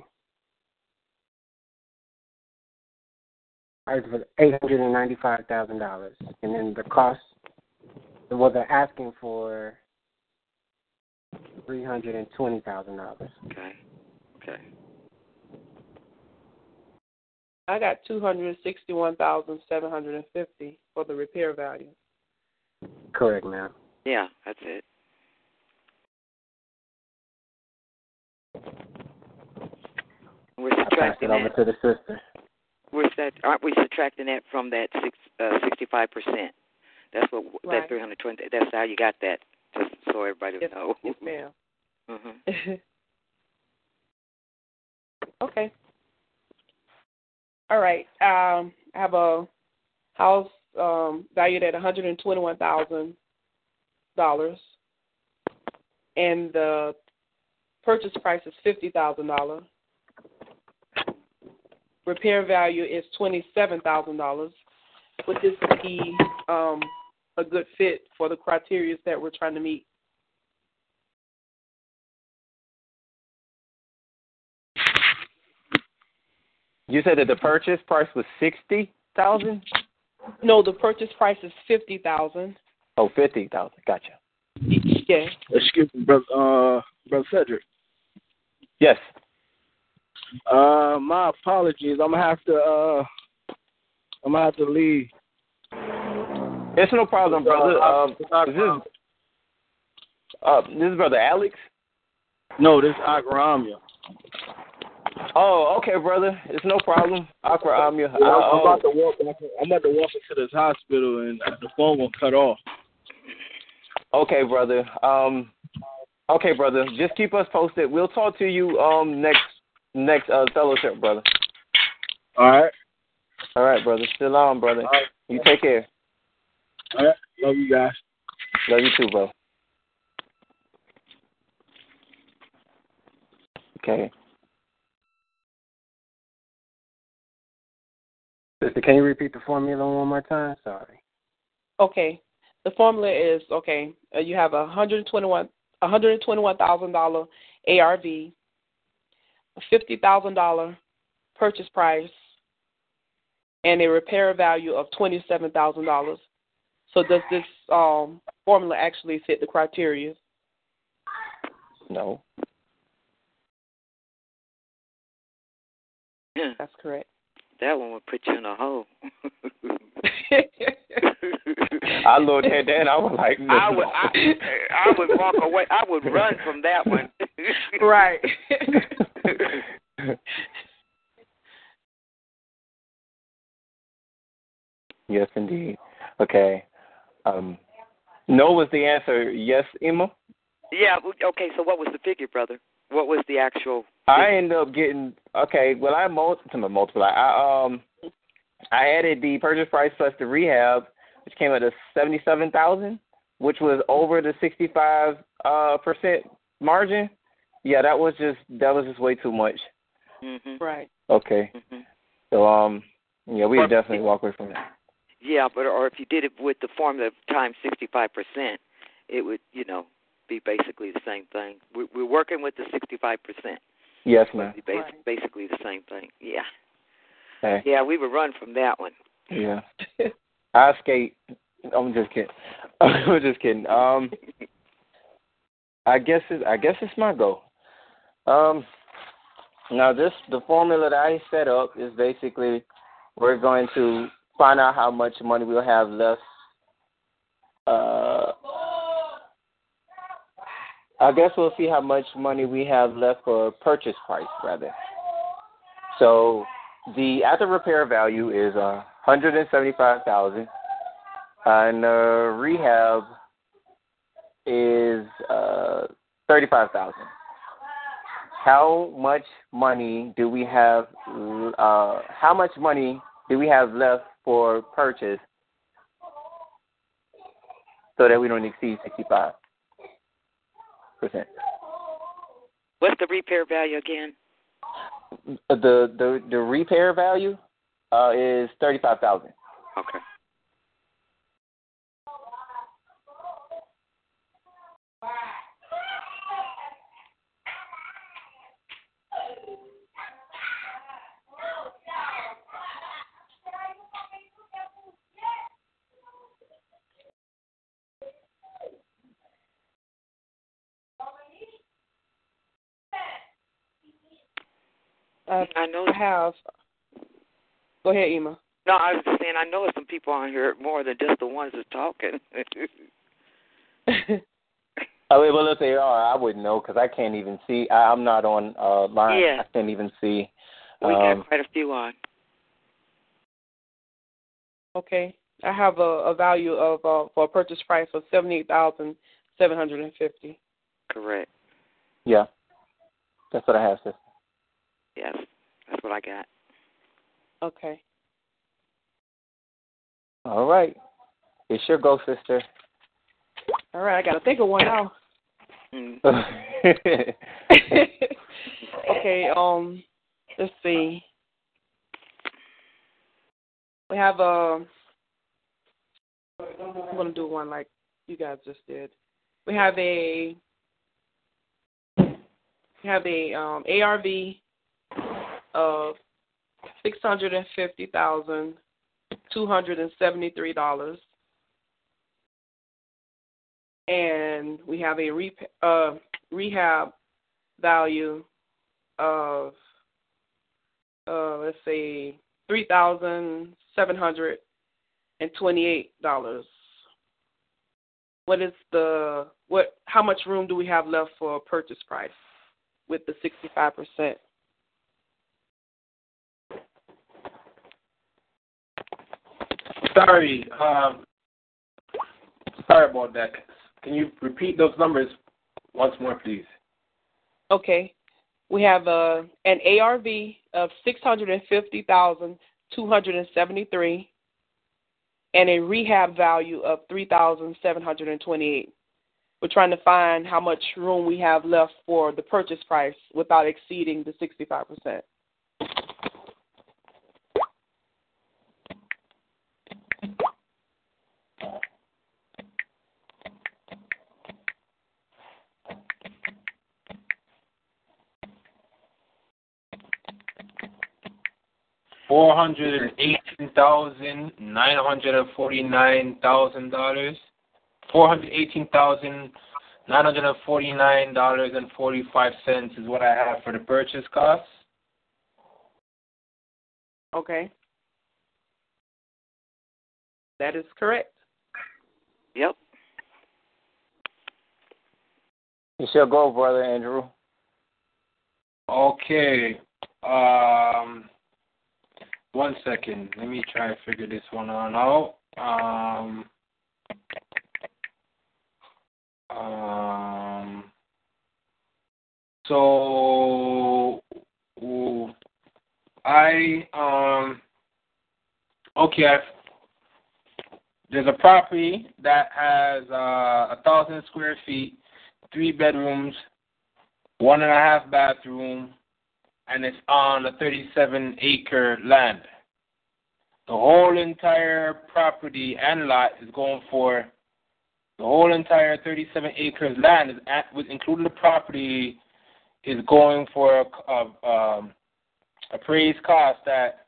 [SPEAKER 17] eight hundred and ninety-five thousand dollars, and then the cost. Well, they're asking for three hundred and twenty thousand dollars.
[SPEAKER 12] Okay. Okay.
[SPEAKER 8] I got two hundred sixty-one thousand seven hundred and fifty for the repair value.
[SPEAKER 17] Correct, ma'am.
[SPEAKER 12] Yeah, that's it. We're
[SPEAKER 17] I passed
[SPEAKER 12] subtracting
[SPEAKER 17] it over
[SPEAKER 12] that.
[SPEAKER 17] to the sister.
[SPEAKER 12] We're that aren't we subtracting that from that six uh sixty-five percent? That's what
[SPEAKER 8] Right.
[SPEAKER 12] that three hundred twenty. That's how you got that. Just so everybody
[SPEAKER 8] Yes,
[SPEAKER 12] know.
[SPEAKER 8] yes, ma'am.
[SPEAKER 12] hmm
[SPEAKER 8] okay. All right. Um, I have a house um, valued at one hundred and twenty-one thousand dollars, and the purchase price is fifty thousand dollars. Repair value is twenty-seven thousand dollars. Would this be um, a good fit for the criteria that we're trying to meet?
[SPEAKER 3] You said that the purchase price was sixty thousand.
[SPEAKER 8] No, the purchase price is fifty thousand.
[SPEAKER 3] Oh, fifty thousand. Gotcha.
[SPEAKER 8] Yeah.
[SPEAKER 10] Excuse me, brother, uh, brother Cedric.
[SPEAKER 3] Yes.
[SPEAKER 10] Uh, my apologies. I'm gonna have to. Uh, I'm gonna have to leave.
[SPEAKER 3] It's no problem, brother. Um, this is uh, this is brother Alex.
[SPEAKER 10] No, this is Akramia.
[SPEAKER 3] Oh, okay, brother. It's no problem. Akra Amia.
[SPEAKER 10] Yeah, I'm, about to walk. I'm about to walk into this hospital, and the phone will cut off.
[SPEAKER 3] Okay, brother. Um, okay, brother. Just keep us posted. We'll talk to you um next next uh fellowship, brother.
[SPEAKER 10] All right.
[SPEAKER 3] All right, brother. Still on, brother.
[SPEAKER 10] Right.
[SPEAKER 3] You take care.
[SPEAKER 10] All right. Love you guys.
[SPEAKER 3] Love you too, bro. Okay.
[SPEAKER 17] Sister, can you repeat the formula one more time? Sorry.
[SPEAKER 8] Okay. The formula is okay. Uh, you have a hundred twenty-one, a hundred twenty-one thousand dollar ARV, a fifty thousand dollar purchase price, and a repair value of twenty-seven thousand dollars. So does this um, formula actually fit the criteria?
[SPEAKER 3] No.
[SPEAKER 8] That's correct.
[SPEAKER 12] That one would put you in a hole.
[SPEAKER 3] I looked at that and I was like, no.
[SPEAKER 12] I would, I, I would walk away. I would run from that one.
[SPEAKER 8] right.
[SPEAKER 3] yes, indeed. Okay. Um, no was the answer. Yes, Emma.
[SPEAKER 12] yeah. Okay. So what was the figure, brother? What was the actual?
[SPEAKER 3] I ended up getting okay. Well, I multi- multiply. I um, I added the purchase price plus the rehab, which came out to seventy-seven thousand, which was over the sixty-five uh percent margin. Yeah, that was just that was just way too much.
[SPEAKER 12] Mm-hmm.
[SPEAKER 8] Right.
[SPEAKER 3] Okay.
[SPEAKER 12] Mm-hmm.
[SPEAKER 3] So um, yeah, we definitely walk away from that.
[SPEAKER 12] Yeah, but or if you did it with the formula times sixty-five percent, it would, you know, be basically the same thing. We're, we're working with the sixty-five percent.
[SPEAKER 3] Yes, ma'am.
[SPEAKER 12] Bas- Basically the same thing. Yeah.
[SPEAKER 3] Hey.
[SPEAKER 12] Yeah, we would run from that one.
[SPEAKER 3] Yeah. I skate. I'm just kidding. I'm just kidding. Um, I guess it, I guess it's my goal. Um, Now, this the formula that I set up is basically we're going to find out how much money we'll have left. Uh, I guess we'll see how much money we have left for purchase price, rather. So, the after repair value is a uh, hundred and seventy-five thousand, and uh, rehab is uh, thirty-five thousand how much money do we have? Uh, how much money do we have left for purchase so that we don't exceed sixty-five percent?
[SPEAKER 12] What's the repair value again?
[SPEAKER 3] The the the repair value uh, is thirty-five thousand.
[SPEAKER 12] Okay.
[SPEAKER 8] Uh,
[SPEAKER 12] I know.
[SPEAKER 8] I have. Go ahead, Ema.
[SPEAKER 12] No, I was just saying I know some people on here more than just the ones that's talking.
[SPEAKER 3] oh, well, if they are, I wouldn't know because I can't even see. I, I'm not on uh, line.
[SPEAKER 12] Yeah.
[SPEAKER 3] I can't even see.
[SPEAKER 12] We
[SPEAKER 3] um,
[SPEAKER 12] got quite a few on.
[SPEAKER 8] Okay. I have a, a value of uh, for a purchase price of seventy eight thousand seven hundred and fifty.
[SPEAKER 12] Correct.
[SPEAKER 3] Yeah, that's what I have, sister.
[SPEAKER 12] Yes, that's what I got.
[SPEAKER 8] Okay.
[SPEAKER 3] All right. It's your go, sister.
[SPEAKER 8] All right, I got to think of one now.
[SPEAKER 12] Mm.
[SPEAKER 8] okay, um, let's see. We have a. I'm gonna do one like you guys just did. We have a. We have a um, ARV of six hundred and fifty thousand two hundred and seventy three dollars, and we have a re- uh, rehab value of uh, let's say three thousand seven hundred and twenty eight dollars. What is the what? How much room do we have left for a purchase price with the sixty five percent?
[SPEAKER 9] Sorry, um, sorry about that. Can you repeat those numbers once more, please?
[SPEAKER 8] Okay. We have uh, an ARV of 650,273 and a rehab value of 3,728. We're trying to find how much room we have left for the purchase price without exceeding the 65%.
[SPEAKER 9] Four hundred and eighteen thousand nine hundred and forty nine thousand dollars. Four hundred eighteen thousand nine hundred and forty nine dollars and forty five cents is what I have for the purchase cost.
[SPEAKER 8] Okay. That is correct.
[SPEAKER 12] Yep.
[SPEAKER 3] You shall go, brother Andrew.
[SPEAKER 9] Okay. Um one second. Let me try to figure this one on out. Um um so I um okay I've, there's a property that has uh, a thousand square feet, three bedrooms, one and a half bathroom, and it's on a 37 acre land. The whole entire property and lot is going for the whole entire 37 acres land is at, including the property is going for a, a um, appraised cost that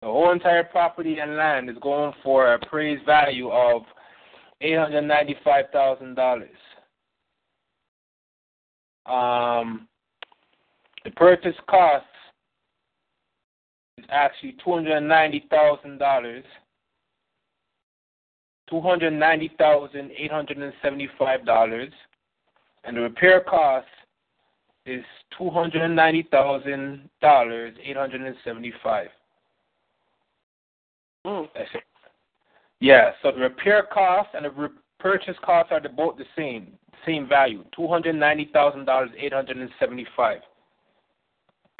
[SPEAKER 9] the whole entire property and land is going for a appraised value of eight hundred ninety-five thousand dollars. Um, the purchase cost is actually two hundred and ninety thousand dollars. Two hundred ninety thousand eight hundred and seventy-five dollars, and the repair cost is two hundred ninety thousand dollars eight hundred and seventy-five.
[SPEAKER 8] Mm.
[SPEAKER 9] Yeah, so the repair cost and the re- purchase cost are both the same, same value, two hundred ninety thousand dollars eight hundred and seventy-five.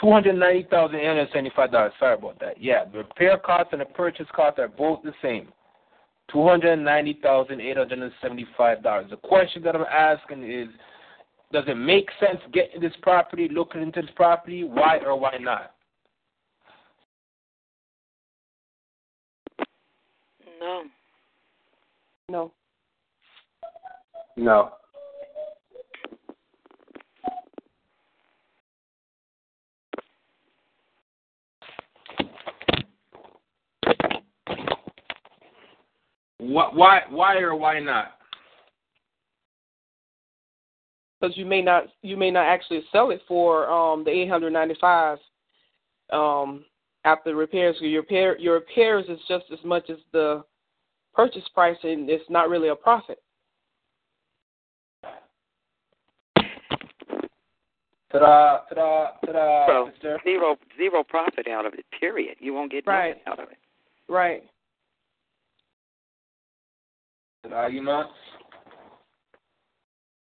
[SPEAKER 9] Two hundred ninety thousand eight hundred seventy-five dollars. Sorry about that. Yeah, the repair cost and the purchase cost are both the same. Two hundred ninety thousand eight hundred and seventy-five dollars. The question that I'm asking is, does it make sense getting this property, looking into this property? Why or why not?
[SPEAKER 12] No.
[SPEAKER 8] No.
[SPEAKER 17] No.
[SPEAKER 9] Why, why, why or why not?
[SPEAKER 8] Because you may not you may not actually sell it for um the eight hundred ninety five um after repairs. Your repair your repairs is just as much as the purchase price and it's not really a profit.
[SPEAKER 9] Ta-da, ta-da, ta-da,
[SPEAKER 12] So
[SPEAKER 9] sister.
[SPEAKER 12] zero zero profit out of it. Period. You won't get
[SPEAKER 8] Right.
[SPEAKER 12] nothing out of it.
[SPEAKER 8] Right.
[SPEAKER 9] You know.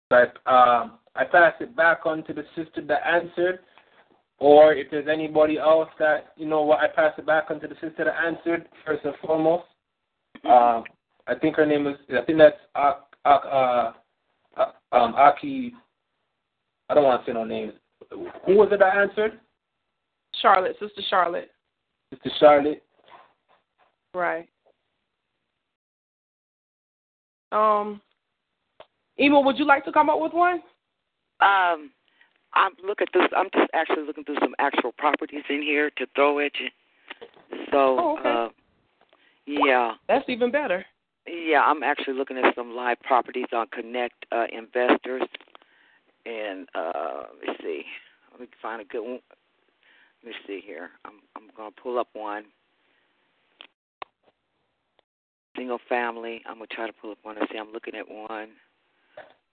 [SPEAKER 9] But um, I pass it back on to the sister that answered, or if there's anybody else that you know what, I pass it back on to the sister that answered first and foremost. Um, I think her name is. I think that's Ak, uh, uh, um, Aki. I don't want to say no names. Who was it that answered?
[SPEAKER 8] Charlotte, Sister Charlotte.
[SPEAKER 9] Sister Charlotte.
[SPEAKER 8] Right. Um Emo, would you like to come up with one?
[SPEAKER 12] Um, I'm looking through. I'm just actually looking through some actual properties in here to throw at you. So,
[SPEAKER 8] Oh, okay.
[SPEAKER 12] uh, yeah,
[SPEAKER 8] That's even better.
[SPEAKER 12] yeah, I'm actually looking at some live properties on Connect uh, Investors, and uh, let me see. Let me find a good one. Let me see here. I'm I'm gonna pull up one. Single family. I'm gonna try to pull up one and see. I'm looking at one.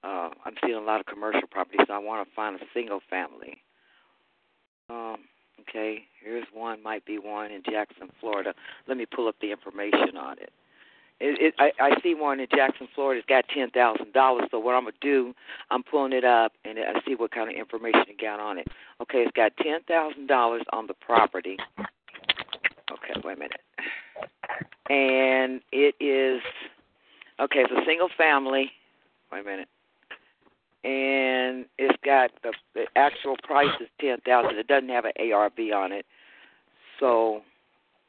[SPEAKER 12] Uh, I'm seeing a lot of commercial properties, so I want to find a single family. Um, okay, here's one. Might be one in Jackson, Florida. Let me pull up the information on it. It, it I, I see one in Jackson, Florida. It's got ten thousand dollars. So what I'm gonna do, I'm pulling it up and I see what kind of information it got on it. Okay, it's got ten thousand dollars on the property. Okay, wait a minute. And it is okay. It's a single family. Wait a minute. And it's got the, the actual price is ten thousand. It doesn't have an ARV on it. So,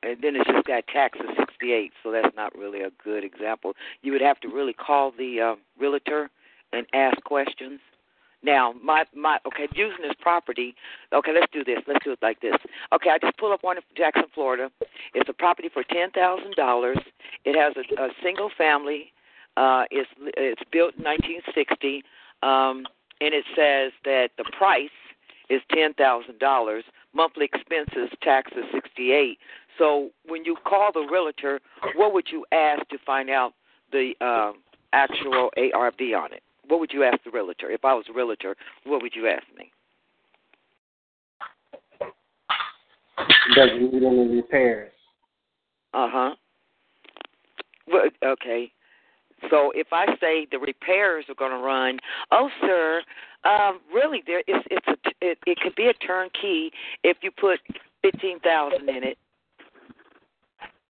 [SPEAKER 12] and then it's just got taxes sixty eight. So that's not really a good example. You would have to really call the uh, realtor and ask questions. Now, my my okay, using this property. Okay, let's do this. Let's do it like this. Okay, I just pulled up one in Jackson, Florida. It's a property for ten thousand dollars. It has a, a single family. Uh, it's it's built in 1960, um, and it says that the price is ten thousand dollars. Monthly expenses, taxes sixty eight. So when you call the realtor, what would you ask to find out the uh, actual ARV on it? What would you ask the realtor? If I was a realtor, what would you ask me?
[SPEAKER 17] Does it need any repairs?
[SPEAKER 12] Uh huh. Well, okay. So if I say the repairs are going to run, oh sir, um, really there it's it's a, it it could be a turnkey if you put fifteen thousand in it.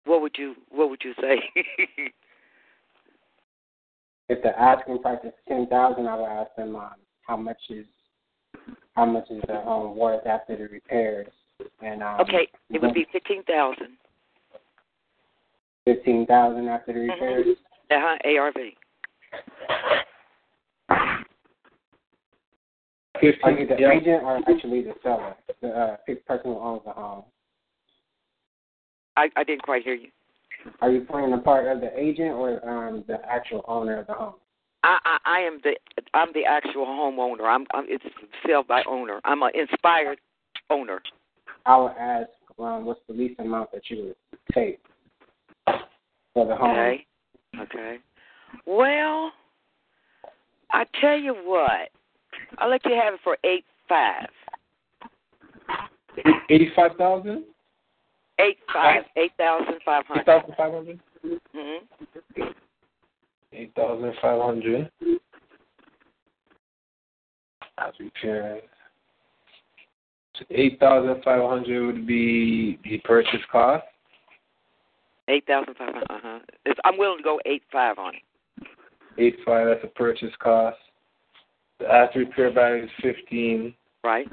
[SPEAKER 12] What would you what would you say?
[SPEAKER 17] If the asking price is ten thousand, I would ask them um, how much is how much is the home worth after the repairs. And um,
[SPEAKER 12] okay, it would be fifteen thousand.
[SPEAKER 17] fifteen thousand after the repairs.
[SPEAKER 12] Uh huh. ARV.
[SPEAKER 17] Are you the agent or actually the seller, the uh, person who owns the home?
[SPEAKER 12] I I didn't quite hear you.
[SPEAKER 17] Are you playing the part of the agent or um, the actual owner of the home?
[SPEAKER 12] I, I I am the I'm the actual homeowner. I'm, I'm it's sell by owner. I'm an inspired owner.
[SPEAKER 17] I would ask, um, what's the least amount that you would take for the home?
[SPEAKER 12] Okay. Okay. Well, I tell you what, I'll let you have it for eight five.
[SPEAKER 9] Eighty-five thousand.
[SPEAKER 12] Eight five. Eight thousand five
[SPEAKER 9] Eight
[SPEAKER 12] hundred.
[SPEAKER 9] thousand five hundred.
[SPEAKER 12] Mm-hmm.
[SPEAKER 9] Eight thousand five hundred. As repaired. So eight thousand five hundred would be the purchase cost.
[SPEAKER 12] Eight thousand five hundred. Uh huh. I'm willing to go eight five on it.
[SPEAKER 9] Eight five. That's a purchase cost. The after repair value is fifteen.
[SPEAKER 12] Right.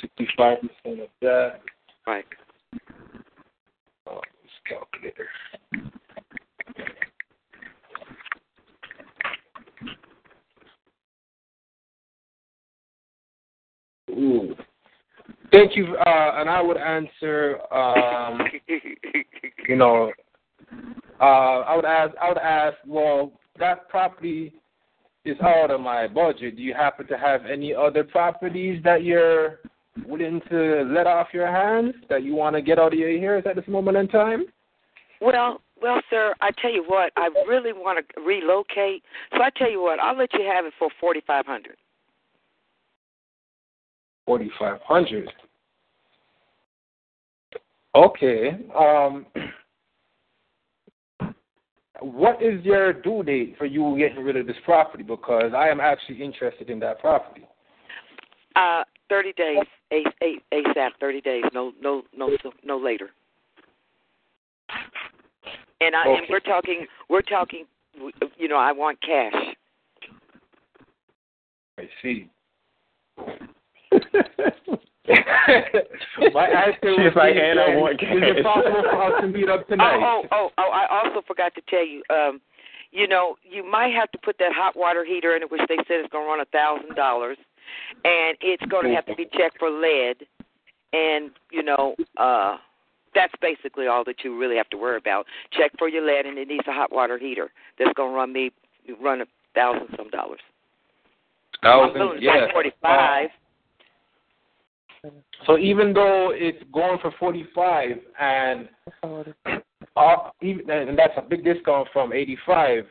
[SPEAKER 9] Sixty-five percent of that.
[SPEAKER 12] Right.
[SPEAKER 9] Oh, this calculator. Ooh. Thank you. Uh, and I would answer. Um, you know, uh, I would ask. I would ask. Well, that property is out of my budget. Do you happen to have any other properties that you're willing to let off your hands that you want to get out of your ears at this moment in time?
[SPEAKER 12] Well, well, sir, I tell you what, I really want to relocate. So I tell you what, I'll let you have it for forty five hundred.
[SPEAKER 9] Forty five hundred. Okay. Um, what is your due date for you getting rid of this property? Because I am actually interested in that property.
[SPEAKER 12] Uh, thirty days, ASAP. Thirty days, no, no, no, no later. And I and we're talking, we're talking. You know, I want cash.
[SPEAKER 9] I see. My answer was
[SPEAKER 3] like, "And I want
[SPEAKER 9] Is it
[SPEAKER 3] cash."
[SPEAKER 9] possible for us to meet up tonight?
[SPEAKER 12] Oh, oh, oh, oh! I also forgot to tell you. Um, you know, you might have to put that hot water heater in it, which they said is going to run a thousand dollars, and it's going to have to be checked for lead. And you know, uh, that's basically all that you really have to worry about. Check for your lead, and it needs a hot water heater that's going to run me run a thousand some dollars. I'm willing
[SPEAKER 9] Thousand,
[SPEAKER 12] to pay forty five.
[SPEAKER 9] So even though it's going for forty five and uh, even and that's a big discount from eighty five,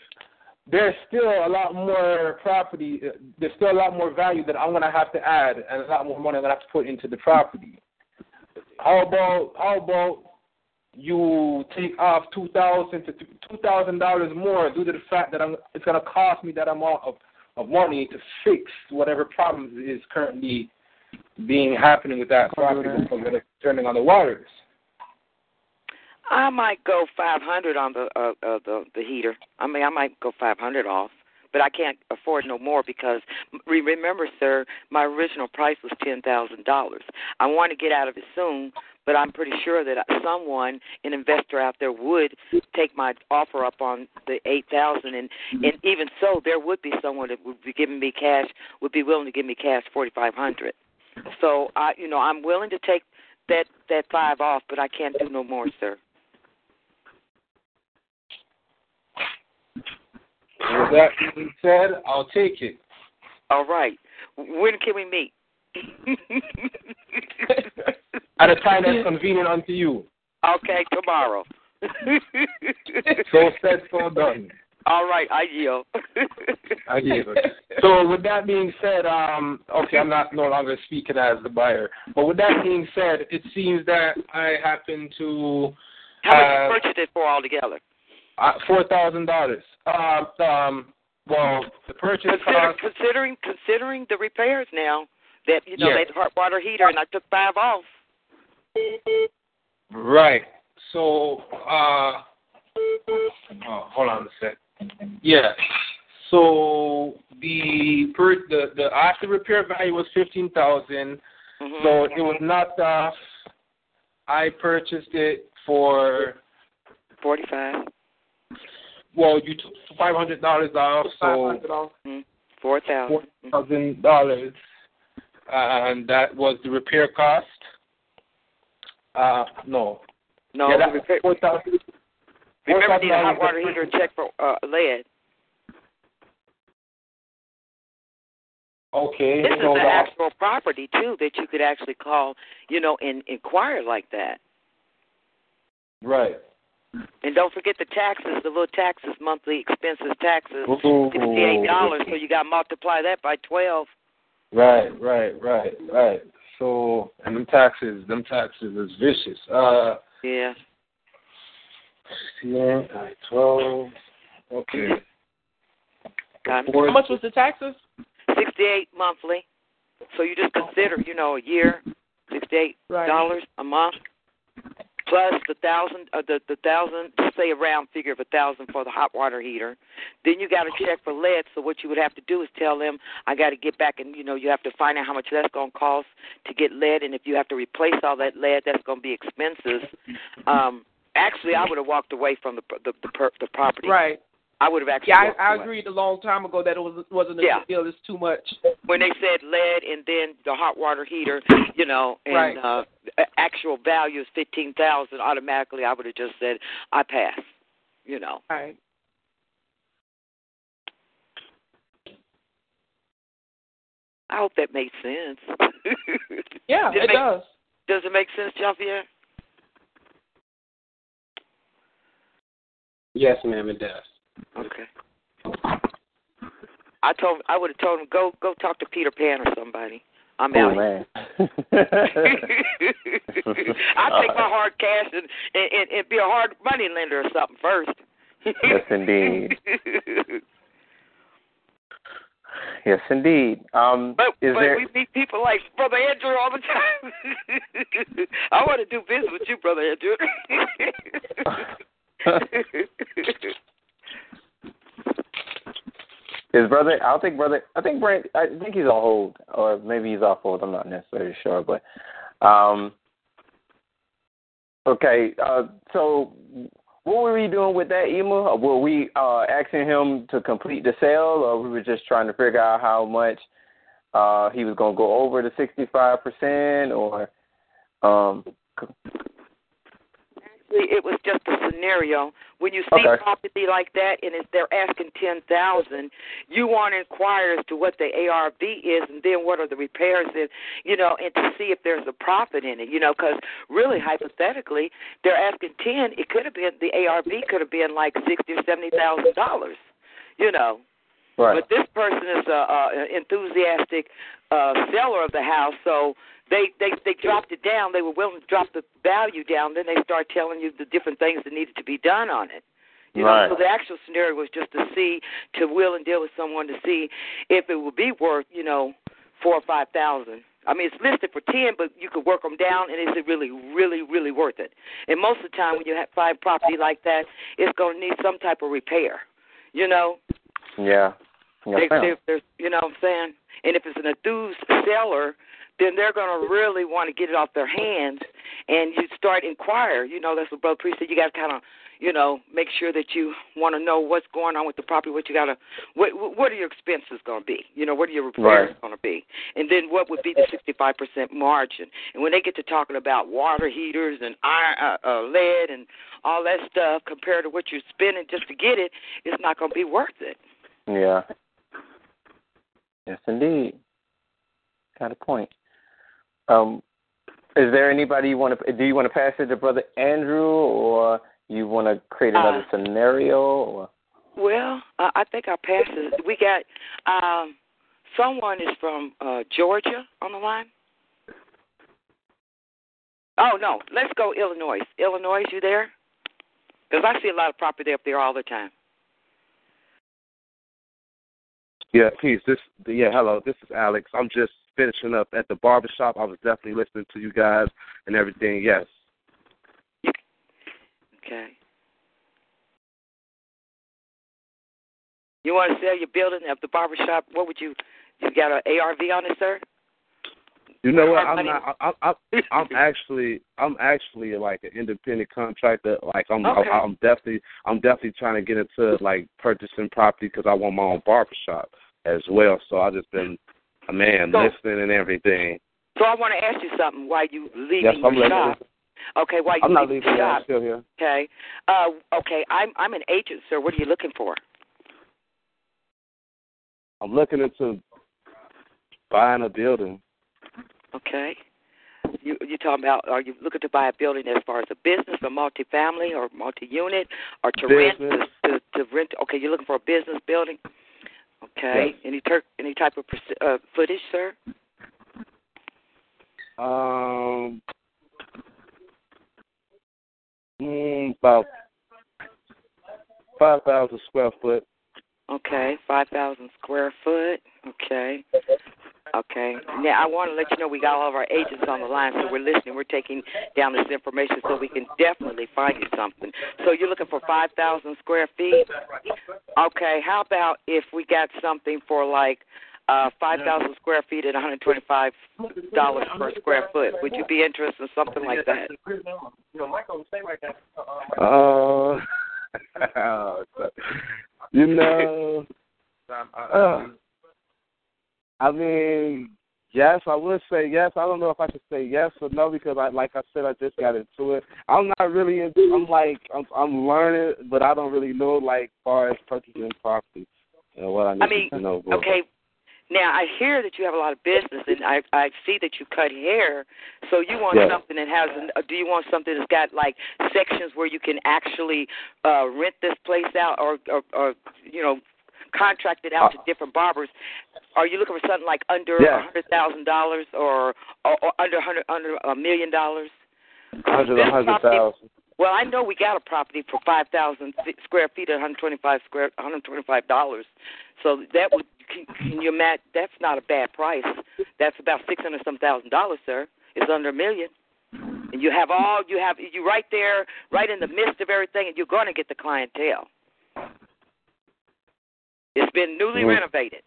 [SPEAKER 9] there's still a lot more property. uh, There's still a lot more value that I'm gonna have to add and a lot more money I'm gonna have to put into the property. How about how about you take off two thousand to two thousand dollars more due to the fact that I'm, it's gonna cost me that amount of of money to fix whatever problems is currently being happening with that property it turning on the waters.
[SPEAKER 12] I might go five hundred on the uh, uh the the heater. I mean, I might go five hundred off, but I can't afford no more because remember, sir, my original price was ten thousand dollars. I want to get out of it soon, but I'm pretty sure that someone, an investor out there, would take my offer up on the eight thousand, and and even so, there would be someone that would be giving me cash, would be willing to give me cash forty five hundred. So I, you know, I'm willing to take that that five off, but I can't do no more, sir.
[SPEAKER 9] With that being said, I'll take it.
[SPEAKER 12] All right. When can we meet?
[SPEAKER 9] At a time that's convenient unto you.
[SPEAKER 12] okay, tomorrow.
[SPEAKER 9] So said, so done.
[SPEAKER 12] All right, I yield.
[SPEAKER 9] I it. So with that being said, um, okay, I'm not no longer speaking as the buyer. But with that being said, it seems that I happen to
[SPEAKER 12] How much
[SPEAKER 9] have
[SPEAKER 12] you purchased it for altogether?
[SPEAKER 9] Uh, four thousand dollars. Um, um, well, the purchase
[SPEAKER 12] Consider,
[SPEAKER 9] cost.
[SPEAKER 12] considering considering the repairs now that you know
[SPEAKER 9] Yes.
[SPEAKER 12] they hot water heater and I took five off.
[SPEAKER 9] Right. So, uh, oh, hold on a sec. Yeah. So the per the the after repair value was fifteen thousand.
[SPEAKER 12] Mm-hmm.
[SPEAKER 9] So it was knocked off. I purchased it for
[SPEAKER 12] forty five.
[SPEAKER 9] Well, you took five hundred dollars off, so
[SPEAKER 12] Mm-hmm. Four thousand.
[SPEAKER 9] dollars, and that was the repair cost. Uh, no.
[SPEAKER 12] No,
[SPEAKER 9] yeah, that
[SPEAKER 12] repair-
[SPEAKER 9] four thousand.
[SPEAKER 12] Remember, need a hot water heater and check for uh, lead.
[SPEAKER 18] Okay.
[SPEAKER 12] This is an
[SPEAKER 18] the-
[SPEAKER 12] actual property too that you could actually call, you know, and inquire like that.
[SPEAKER 18] Right.
[SPEAKER 12] And don't forget the taxes, the little taxes, monthly expenses, taxes,
[SPEAKER 18] Ooh.
[SPEAKER 12] sixty-eight dollars. So you got to multiply that by twelve.
[SPEAKER 18] Right, right, right, right. So, and them taxes, them taxes is vicious. Uh,
[SPEAKER 12] Yeah.
[SPEAKER 18] yeah, like twelve. Okay.
[SPEAKER 8] How much was the taxes?
[SPEAKER 12] Sixty-eight monthly. So you just consider, you know, a year, sixty-eight dollars a month, plus the thousand, uh, the the thousand, say a round figure of a thousand for the hot water heater. Then you got to check for lead. So what you would have to do is tell them, I got to get back, and you know, you have to find out how much that's going to cost to get lead, and if you have to replace all that lead, that's going to be expensive. Um, actually, I would have walked away from the the the, per, the property.
[SPEAKER 8] Right.
[SPEAKER 12] I would have actually.
[SPEAKER 8] Yeah, I, I
[SPEAKER 12] away.
[SPEAKER 8] agreed a long time ago that it was wasn't a
[SPEAKER 12] Yeah.
[SPEAKER 8] big deal. It's too much.
[SPEAKER 12] when they said lead and then the hot water heater, you know, and
[SPEAKER 8] Right.
[SPEAKER 12] uh actual value is fifteen thousand, automatically I would have just said I pass. You know.
[SPEAKER 8] Right.
[SPEAKER 12] I hope that makes sense.
[SPEAKER 8] Yeah,
[SPEAKER 12] Does
[SPEAKER 8] it
[SPEAKER 12] make-
[SPEAKER 8] does.
[SPEAKER 12] Does it make sense, Javier?
[SPEAKER 17] Yes, ma'am, it does.
[SPEAKER 12] Okay. I told I would have told him go go talk to Peter Pan or somebody. I'm
[SPEAKER 3] oh
[SPEAKER 12] out.
[SPEAKER 3] man.
[SPEAKER 12] I'll take my hard cash and, and, and, be a hard money lender or something first.
[SPEAKER 3] Yes, indeed. Yes, indeed. Um,
[SPEAKER 12] But but
[SPEAKER 3] there?
[SPEAKER 12] we meet people like Brother Andrew all the time. I want to do business with you, Brother Andrew.
[SPEAKER 3] Is brother? I don't think brother. I think Brent. I think he's on hold, or maybe he's off hold. I'm not necessarily sure, but um. Okay, uh, so what were we doing with that email? Were we uh, asking him to complete the sale, or we were just trying to figure out how much uh, he was going to go over the 65 percent, or um,
[SPEAKER 12] Actually, it was just a scenario. When you see
[SPEAKER 3] Okay.
[SPEAKER 12] property like that and it's, they're asking ten thousand, you want to inquire as to what the ARV is, and then what are the repairs, and you know, and to see if there's a profit in it. You know, because really, hypothetically, they're asking ten. It could have been the ARV could have been like sixty or seventy thousand dollars. You know.
[SPEAKER 3] Right.
[SPEAKER 12] But this person is a, a enthusiastic uh, seller of the house, so they they they dropped it down. They were willing to drop the value down. Then they start telling you the different things that needed to be done on it. You
[SPEAKER 3] Right.
[SPEAKER 12] know, so the actual scenario was just to see, to will and deal with someone to see if it would be worth, you know, four or five thousand. I mean, it's listed for ten, but you could work them down, and is it really, really, really worth it? And most of the time, when you have find property like that, it's going to need some type of repair. You know,
[SPEAKER 3] yeah,
[SPEAKER 12] they, they, you know what I'm saying? And if it's an enthused seller, then they're going to really want to get it off their hands, and you start inquire. You know, that's what Brother Priest said. You got to kind of, you know, make sure that you want to know what's going on with the property. What you got to, what what are your expenses going to be? You know, what are your repairs
[SPEAKER 3] Right.
[SPEAKER 12] going to be? And then what would be the 65% margin? And when they get to talking about water heaters and iron, uh, uh, lead and all that stuff compared to what you're spending just to get it, it's not going to be worth it.
[SPEAKER 3] Yeah. Yes, indeed. Got a point. Um, is there anybody you want to? Do you want to pass it to Brother Andrew, or you want to create another
[SPEAKER 12] Uh,
[SPEAKER 3] scenario? Or
[SPEAKER 12] Well, uh, I think I pass it. We got um, someone is from uh, Georgia on the line. Oh no, let's go Illinois. Illinois, you there? Because I see a lot of property up there all the time.
[SPEAKER 4] Yeah, peace. This yeah, hello. This is Alex. I'm just finishing up at the barber shop. I was definitely listening to you guys and everything. Yes.
[SPEAKER 12] Okay. You want to sell your building at the barber shop? What would you? You got an ARV on it, sir?
[SPEAKER 4] You know what? I'm not. I'm, I'm, I'm actually. I'm actually like an independent contractor. Like I'm.
[SPEAKER 12] Okay.
[SPEAKER 4] I'm definitely. I'm definitely trying to get into like purchasing property because I want my own barber shop as well. So I just been man
[SPEAKER 12] So-
[SPEAKER 4] listening and everything.
[SPEAKER 12] So I want to ask you something while you leaving
[SPEAKER 4] Yes, I'm
[SPEAKER 12] your
[SPEAKER 4] listening.
[SPEAKER 12] shop. Okay, while you
[SPEAKER 4] I'm not
[SPEAKER 12] leaving
[SPEAKER 4] leaving.
[SPEAKER 12] the
[SPEAKER 4] yet. I'm
[SPEAKER 12] shop.
[SPEAKER 4] still here.
[SPEAKER 12] Okay. Uh, okay. I'm I'm an agent, sir. What are you looking for?
[SPEAKER 4] I'm looking into buying a building.
[SPEAKER 12] Okay. You you talking about? Are you looking to buy a building as far as a business, a multifamily, or multi-unit, or to rent? To, to, to rent? Okay, you're looking for a business building. Okay.
[SPEAKER 4] Yes.
[SPEAKER 12] Any ter- any type of uh, footage, sir?
[SPEAKER 4] Um, mm, about five thousand square foot.
[SPEAKER 12] Okay, five thousand square foot. Okay. Okay. Now I want to let you know we got all of our agents on the line, so we're listening. We're taking down this information so we can definitely find you something. So you're looking for five thousand square feet. Okay. How about if we got something for like uh five thousand square feet at one hundred twenty five dollars per square foot? Would you be interested in something like that?
[SPEAKER 4] Uh, you know, uh, I mean, yes, I would say yes. I don't know if I should say yes or no because, I, like I said, I just got into it. I'm not really. In, I'm like, I'm, I'm learning, but I don't really know like far as purchasing property and what I need
[SPEAKER 12] I mean,
[SPEAKER 4] to know. But,
[SPEAKER 12] okay. Now I hear that you have a lot of business, and I I see that you cut hair. So you want
[SPEAKER 4] Yes.
[SPEAKER 12] something that has? An, uh, do you want something that's got like sections where you can actually uh rent this place out, or or, or you know, contract it out to uh, different barbers? Are you looking for something like under a
[SPEAKER 4] Yes.
[SPEAKER 12] hundred thousand dollars, or or or under hundred under a million dollars?
[SPEAKER 4] Under a hundred thousand.
[SPEAKER 12] Well, I know we got a property for five thousand square feet at one hundred twenty-five square, one hundred twenty-five dollars. So that would can, can you imagine? That's not a bad price. That's about six hundred some thousand dollars, sir. It's under a million. And you have all you have you right there, right in the midst of everything, and you're going to get the clientele. It's been newly
[SPEAKER 4] Mhm.
[SPEAKER 12] renovated.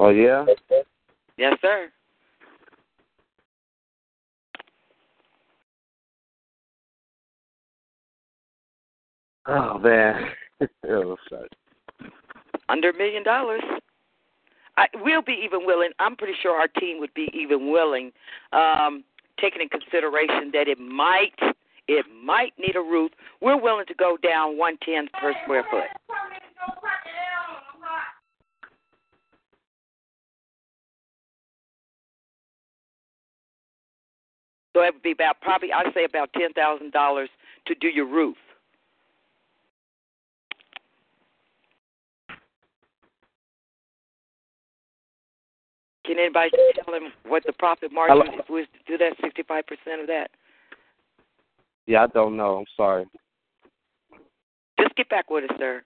[SPEAKER 4] Oh yeah.
[SPEAKER 12] Yes, sir.
[SPEAKER 4] Oh man. sorry.
[SPEAKER 12] under a million dollars. I we'll be even willing. I'm pretty sure our team would be even willing, um, taking in consideration that it might it might need a roof. We're willing to go down one ten per square foot. So it would be about probably I'd say about ten thousand dollars to do your roof. Can anybody tell him what the profit margin we was to do that sixty five percent of that?
[SPEAKER 4] Yeah, I don't know. I'm sorry.
[SPEAKER 12] Just get back with us, sir.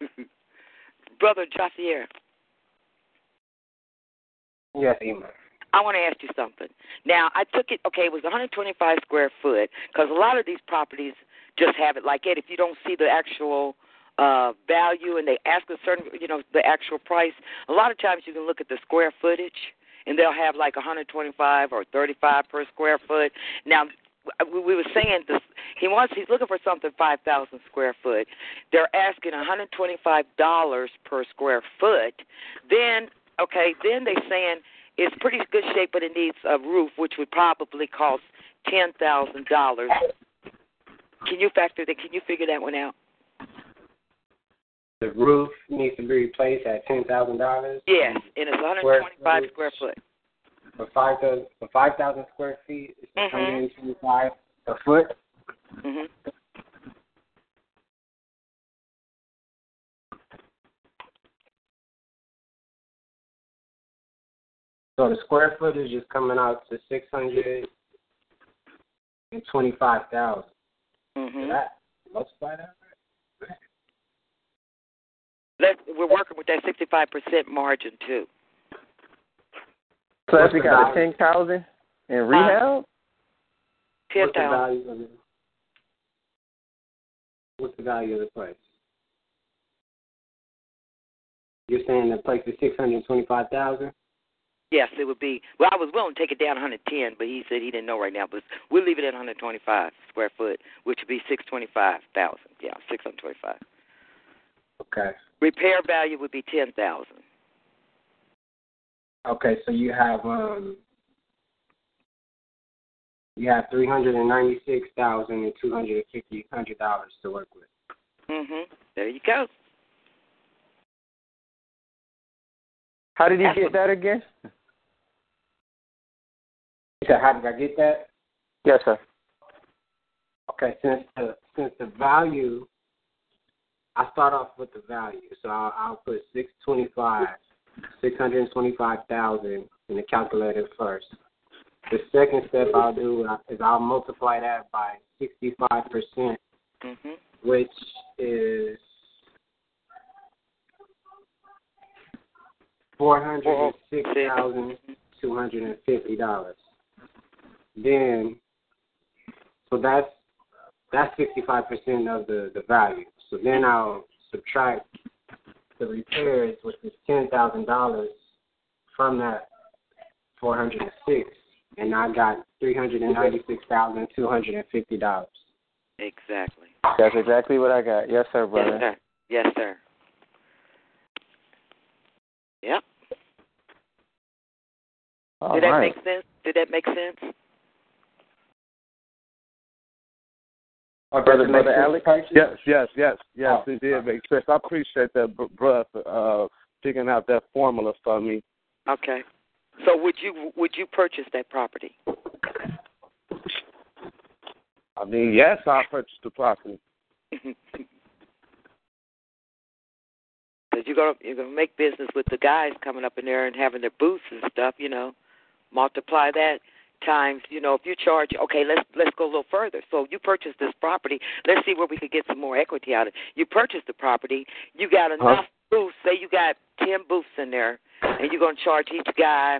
[SPEAKER 12] Brother Josier,
[SPEAKER 17] Yes, Ema.
[SPEAKER 12] I want to ask you something. Now, I took it, okay, it was 125 square foot, because a lot of these properties just have it like that. If you don't see the actual uh value and they ask a certain, you know, the actual price, a lot of times you can look at the square footage and they'll have like 125 or 35 per square foot. Now, we we were saying this. He wants. He's looking for something five thousand square foot. They're asking one hundred twenty-five dollars per square foot. Then, okay, then they're saying it's pretty good shape, but it needs a roof, which would probably cost ten thousand dollars. Can you factor that? Can you figure that one out?
[SPEAKER 17] The roof needs to be replaced at ten thousand dollars.
[SPEAKER 12] Yes, and it's one hundred twenty-five square foot.
[SPEAKER 17] For five thousand for five thousand square feet, it's
[SPEAKER 12] Mhm.
[SPEAKER 17] hundred and twenty five a foot.
[SPEAKER 12] hmm
[SPEAKER 17] So the square footage is coming out to six hundred and twenty five thousand.
[SPEAKER 12] hmm
[SPEAKER 17] That multiply that.
[SPEAKER 12] That we're working with that sixty-five percent margin too.
[SPEAKER 19] So
[SPEAKER 17] What's
[SPEAKER 19] if you got a ten thousand in rehab,
[SPEAKER 12] Ten
[SPEAKER 17] What's the value of it? What's the value of the place? You're saying the place is six hundred twenty five thousand?
[SPEAKER 12] Yes, it would be. Well, I was willing to take it down 110, but he said he didn't know right now. But we'll leave it at 125 square foot, which would be 625,000. Yeah, 625.
[SPEAKER 17] Okay.
[SPEAKER 12] Repair value would be 10,000.
[SPEAKER 17] Okay, so you have um you have three hundred and ninety six thousand and two hundred and fifty hundred dollars to work with.
[SPEAKER 12] Mhm. There you go.
[SPEAKER 3] How did you get that again?
[SPEAKER 17] You said, how did I get that?
[SPEAKER 3] Yes, sir.
[SPEAKER 17] Okay, since the since the value, I start off with the value, so I'll, I'll put six twenty five, six hundred twenty five thousand in the calculator first. The second step I'll do is I'll multiply that by sixty five percent,
[SPEAKER 12] Mhm.
[SPEAKER 17] which is four hundred and six thousand two hundred and fifty dollars. Then, so that's that's sixty five percent of the the value. So then I'll subtract the repairs, which is ten thousand dollars, from that four hundred and six, and I got three hundred and ninety six thousand two hundred and fifty dollars.
[SPEAKER 12] Exactly.
[SPEAKER 3] That's exactly what I got. Yes, sir, brother.
[SPEAKER 12] Yes, sir. Yes, sir. Yep.
[SPEAKER 3] All
[SPEAKER 12] Did that
[SPEAKER 3] right.
[SPEAKER 12] make sense? Did that make sense?
[SPEAKER 3] Brother, brother Alex.
[SPEAKER 4] Yes, yes, yes, yes.
[SPEAKER 3] Oh.
[SPEAKER 4] It did make sense. I appreciate that, br- bruh, for uh, figuring out that formula for me.
[SPEAKER 12] Okay. So would you would you purchase that property?
[SPEAKER 4] I mean, yes, I purchased the property.
[SPEAKER 12] Because you're gonna you're gonna make business with the guys coming up in there and having their booths and stuff. You know, multiply that times. You know, if you charge, okay, let's let's go a little further. So you purchase this property. Let's see where we could get some more equity out of it. You purchase the property. You got enough booths. Say you got ten booths in there, and you're gonna charge each guy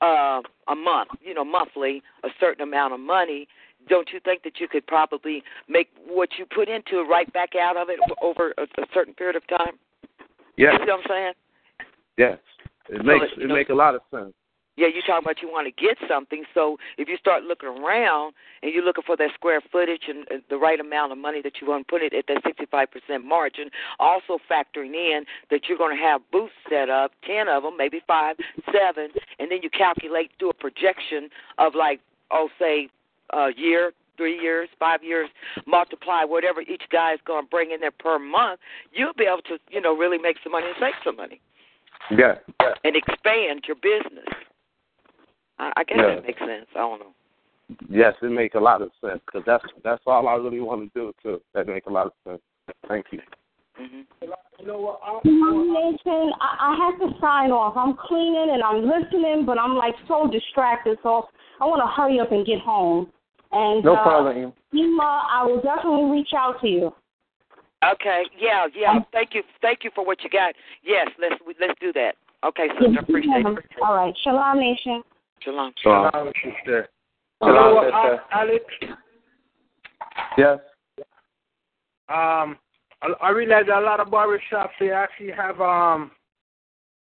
[SPEAKER 12] uh, a month. You know, monthly, a certain amount of money. Don't you think that you could probably make what you put into it right back out of it over a, a certain period of time?
[SPEAKER 4] Yes,
[SPEAKER 12] You see what I'm saying?
[SPEAKER 4] yes. It makes
[SPEAKER 12] you
[SPEAKER 4] it
[SPEAKER 12] know-
[SPEAKER 4] make a lot of sense.
[SPEAKER 12] Yeah, you talking about you want to get something. So if you start looking around and you're looking for that square footage and the right amount of money that you want to put it at that 65% margin, also factoring in that you're going to have booths set up, 10 of them, maybe five, seven, and then you calculate, do a projection of like, oh, say, a year, three years, five years, multiply whatever each guy is going to bring in there per month, you'll be able to, you know, really make some money and save some money
[SPEAKER 4] Yeah.
[SPEAKER 12] and expand your business. I, I guess
[SPEAKER 4] Yeah.
[SPEAKER 12] that makes sense. I don't know.
[SPEAKER 4] Yes, it makes a lot of sense because that's that's all I really want to do too. That makes a lot of sense. Thank you.
[SPEAKER 9] You know what? I,
[SPEAKER 16] Nation, I, I have to sign off. I'm cleaning and I'm listening, but I'm like so distracted, so I want to hurry up and get home. And
[SPEAKER 3] No
[SPEAKER 16] uh,
[SPEAKER 3] problem.
[SPEAKER 16] Ema, I will definitely reach out to you.
[SPEAKER 12] Okay. Yeah. Yeah. Thank you. Thank you for what you got. Yes. Let's let's do that. Okay, sister. Appreciate it.
[SPEAKER 16] All right, Shalom Nation.
[SPEAKER 12] Shalom.
[SPEAKER 4] Shalom, sister.
[SPEAKER 9] You know what,
[SPEAKER 3] Shalom,
[SPEAKER 9] Al- Alex?
[SPEAKER 4] Yes.
[SPEAKER 9] Um, I, I realize that a lot of barbershops they actually have um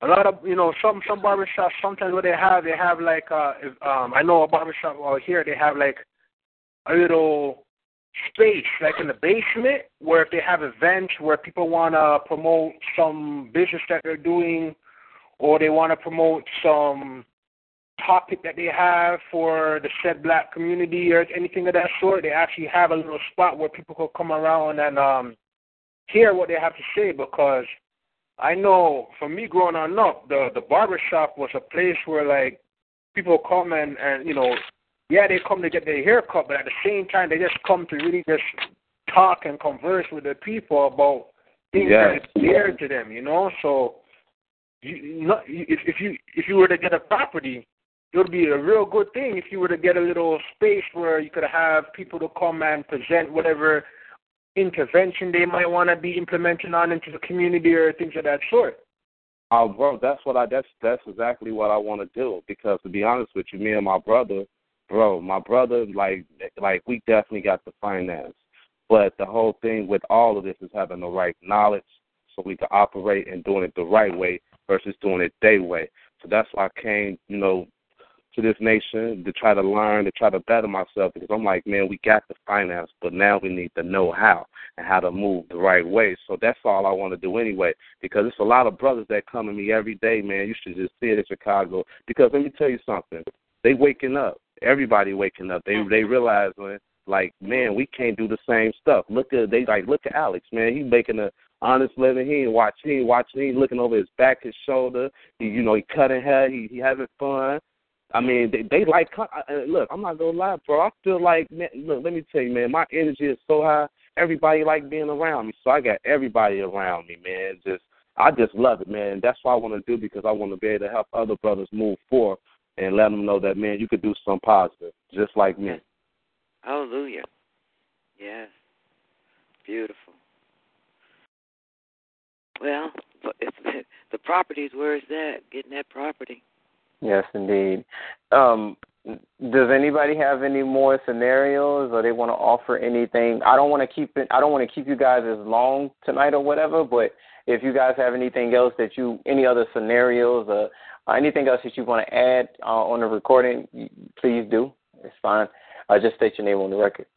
[SPEAKER 9] a lot of you know some some barbershops sometimes what they have they have like uh if, um I know a barbershop out here they have like a little space like in the basement where if they have events where people want to promote some business that they're doing or they want to promote some topic that they have for the said black community or anything of that sort, they actually have a little spot where people could come around and um hear what they have to say because I know for me growing on up, the the barber shop was a place where like people come and and you know, yeah, they come to get their hair cut, but at the same time they just come to really just talk and converse with the people about things
[SPEAKER 4] Yes.
[SPEAKER 9] that is dear to them, you know. So you not, if if you if you were to get a property, it would be a real good thing if you were to get a little space where you could have people to come and present whatever intervention they might want to be implementing on into the community or things of that sort.
[SPEAKER 4] Uh, oh, bro, that's what I that's that's exactly what I want to do. Because to be honest with you, me and my brother, bro, my brother, like like we definitely got the finance, but the whole thing with all of this is having the right knowledge, so we can operate and doing it the right way versus doing it their way. So that's why I came, you know, to this nation to try to learn, to try to better myself because I'm like, man, we got the finance, but now we need to know how and how to move the right way. So that's all I want to do anyway because it's a lot of brothers that come to me every day, man. You should just see it in Chicago because let me tell you something. They waking up. Everybody waking up. They they realize man, like, man, we can't do the same stuff. Look at they like look at Alex, man. He making a honest living. He ain't watching. He ain't watching. He looking over his back, his shoulder. He, you know, he cutting hair. He he having fun. I mean, they, they like. Look, I'm not gonna lie, bro. I feel like, man, look, let me tell you, man. My energy is so high. Everybody like being around me, so I got everybody around me, man. Just, I just love it, man. That's what I want to do because I want to be able to help other brothers move forward and let them know that, man, you could do something positive, just like me.
[SPEAKER 12] Hallelujah. Yes. Beautiful. Well, it's, the properties, where is that? Getting that property.
[SPEAKER 3] Yes, indeed. Um, does anybody have any more scenarios, or they want to offer anything? I don't want to keep it. I don't want to keep you guys as long tonight or whatever. But if you guys have anything else that you, any other scenarios, or, or anything else that you want to add uh, on the recording, please do. It's fine. Uh, just state your name on the record.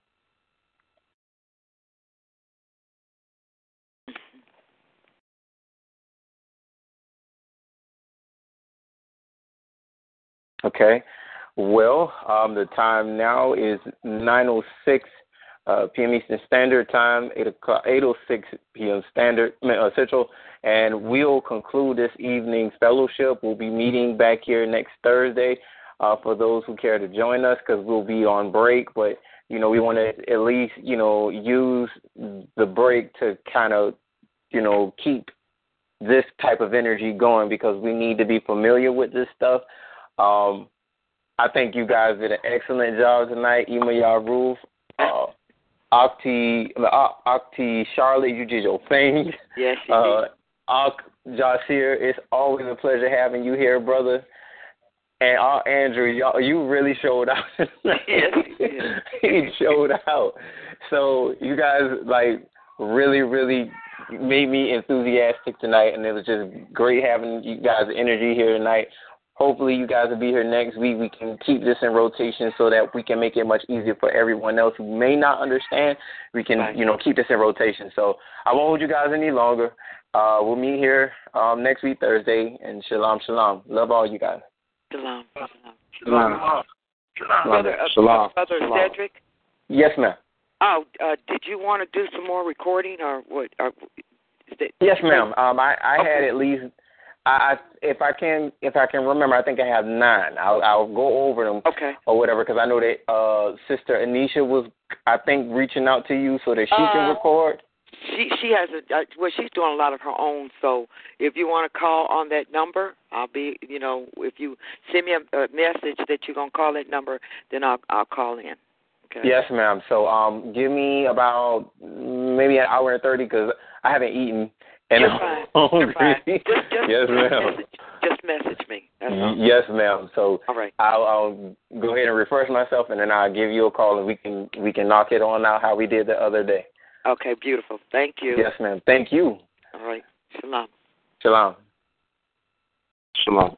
[SPEAKER 3] Okay. Well, um, the time now is 9:06 uh, p.m. Eastern Standard Time, 8 o'clock, 8:06 p.m. Standard uh, Central, and we'll conclude this evening's fellowship. We'll be meeting back here next Thursday uh, for those who care to join us, because we'll be on break. But you know, we want to at least you know use the break to kind of you know keep this type of energy going because we need to be familiar with this stuff um, I think you guys did an excellent job tonight. Ema Yaruf, uh, Akti, Akti, Charlotte, you did your thing.
[SPEAKER 12] Yes, you
[SPEAKER 3] uh, Ak Jasir, it's always a pleasure having you here, brother. And uh, Andrew, y'all, you really showed out.
[SPEAKER 12] yes,
[SPEAKER 3] he showed out. So you guys like really, really made me enthusiastic tonight, and it was just great having you guys' energy here tonight. Hopefully, you guys will be here next week. We can keep this in rotation so that we can make it much easier for everyone else who may not understand. We can, right. you know, keep this in rotation. So I won't hold you guys any longer. Uh, we'll meet here um, next week, Thursday, and shalom, shalom. Love all you guys.
[SPEAKER 12] Shalom.
[SPEAKER 4] Shalom. Shalom.
[SPEAKER 12] Shalom. Brother, uh,
[SPEAKER 4] shalom.
[SPEAKER 12] Brother
[SPEAKER 4] shalom.
[SPEAKER 12] Cedric?
[SPEAKER 3] Yes, ma'am.
[SPEAKER 12] Oh, uh, did you want to do some more recording or what? Or, that,
[SPEAKER 3] yes, ma'am. Um, I, I okay. had at least I, if I can, if I can remember, I think I have nine. I'll, I'll go over them,
[SPEAKER 12] okay,
[SPEAKER 3] or whatever, because I know that uh, Sister Anisha was, I think, reaching out to you so that she
[SPEAKER 12] uh,
[SPEAKER 3] can record.
[SPEAKER 12] She she has a uh, well, she's doing a lot of her own. So if you want to call on that number, I'll be, you know, if you send me a, a message that you're gonna call that number, then I'll I'll call in. Okay.
[SPEAKER 3] Yes, ma'am. So um, give me about maybe an hour and thirty because I haven't eaten and
[SPEAKER 12] You're fine. You're fine. Just, just,
[SPEAKER 3] yes, ma'am.
[SPEAKER 12] Message, just message me. That's all.
[SPEAKER 3] Yes, ma'am. So
[SPEAKER 12] all right.
[SPEAKER 3] I'll, I'll go ahead and refresh myself, and then I'll give you a call, and we can we can knock it on out how we did the other day.
[SPEAKER 12] Okay, beautiful. Thank you.
[SPEAKER 3] Yes, ma'am. Thank you.
[SPEAKER 12] All right. Shalom.
[SPEAKER 3] Shalom.
[SPEAKER 4] Shalom.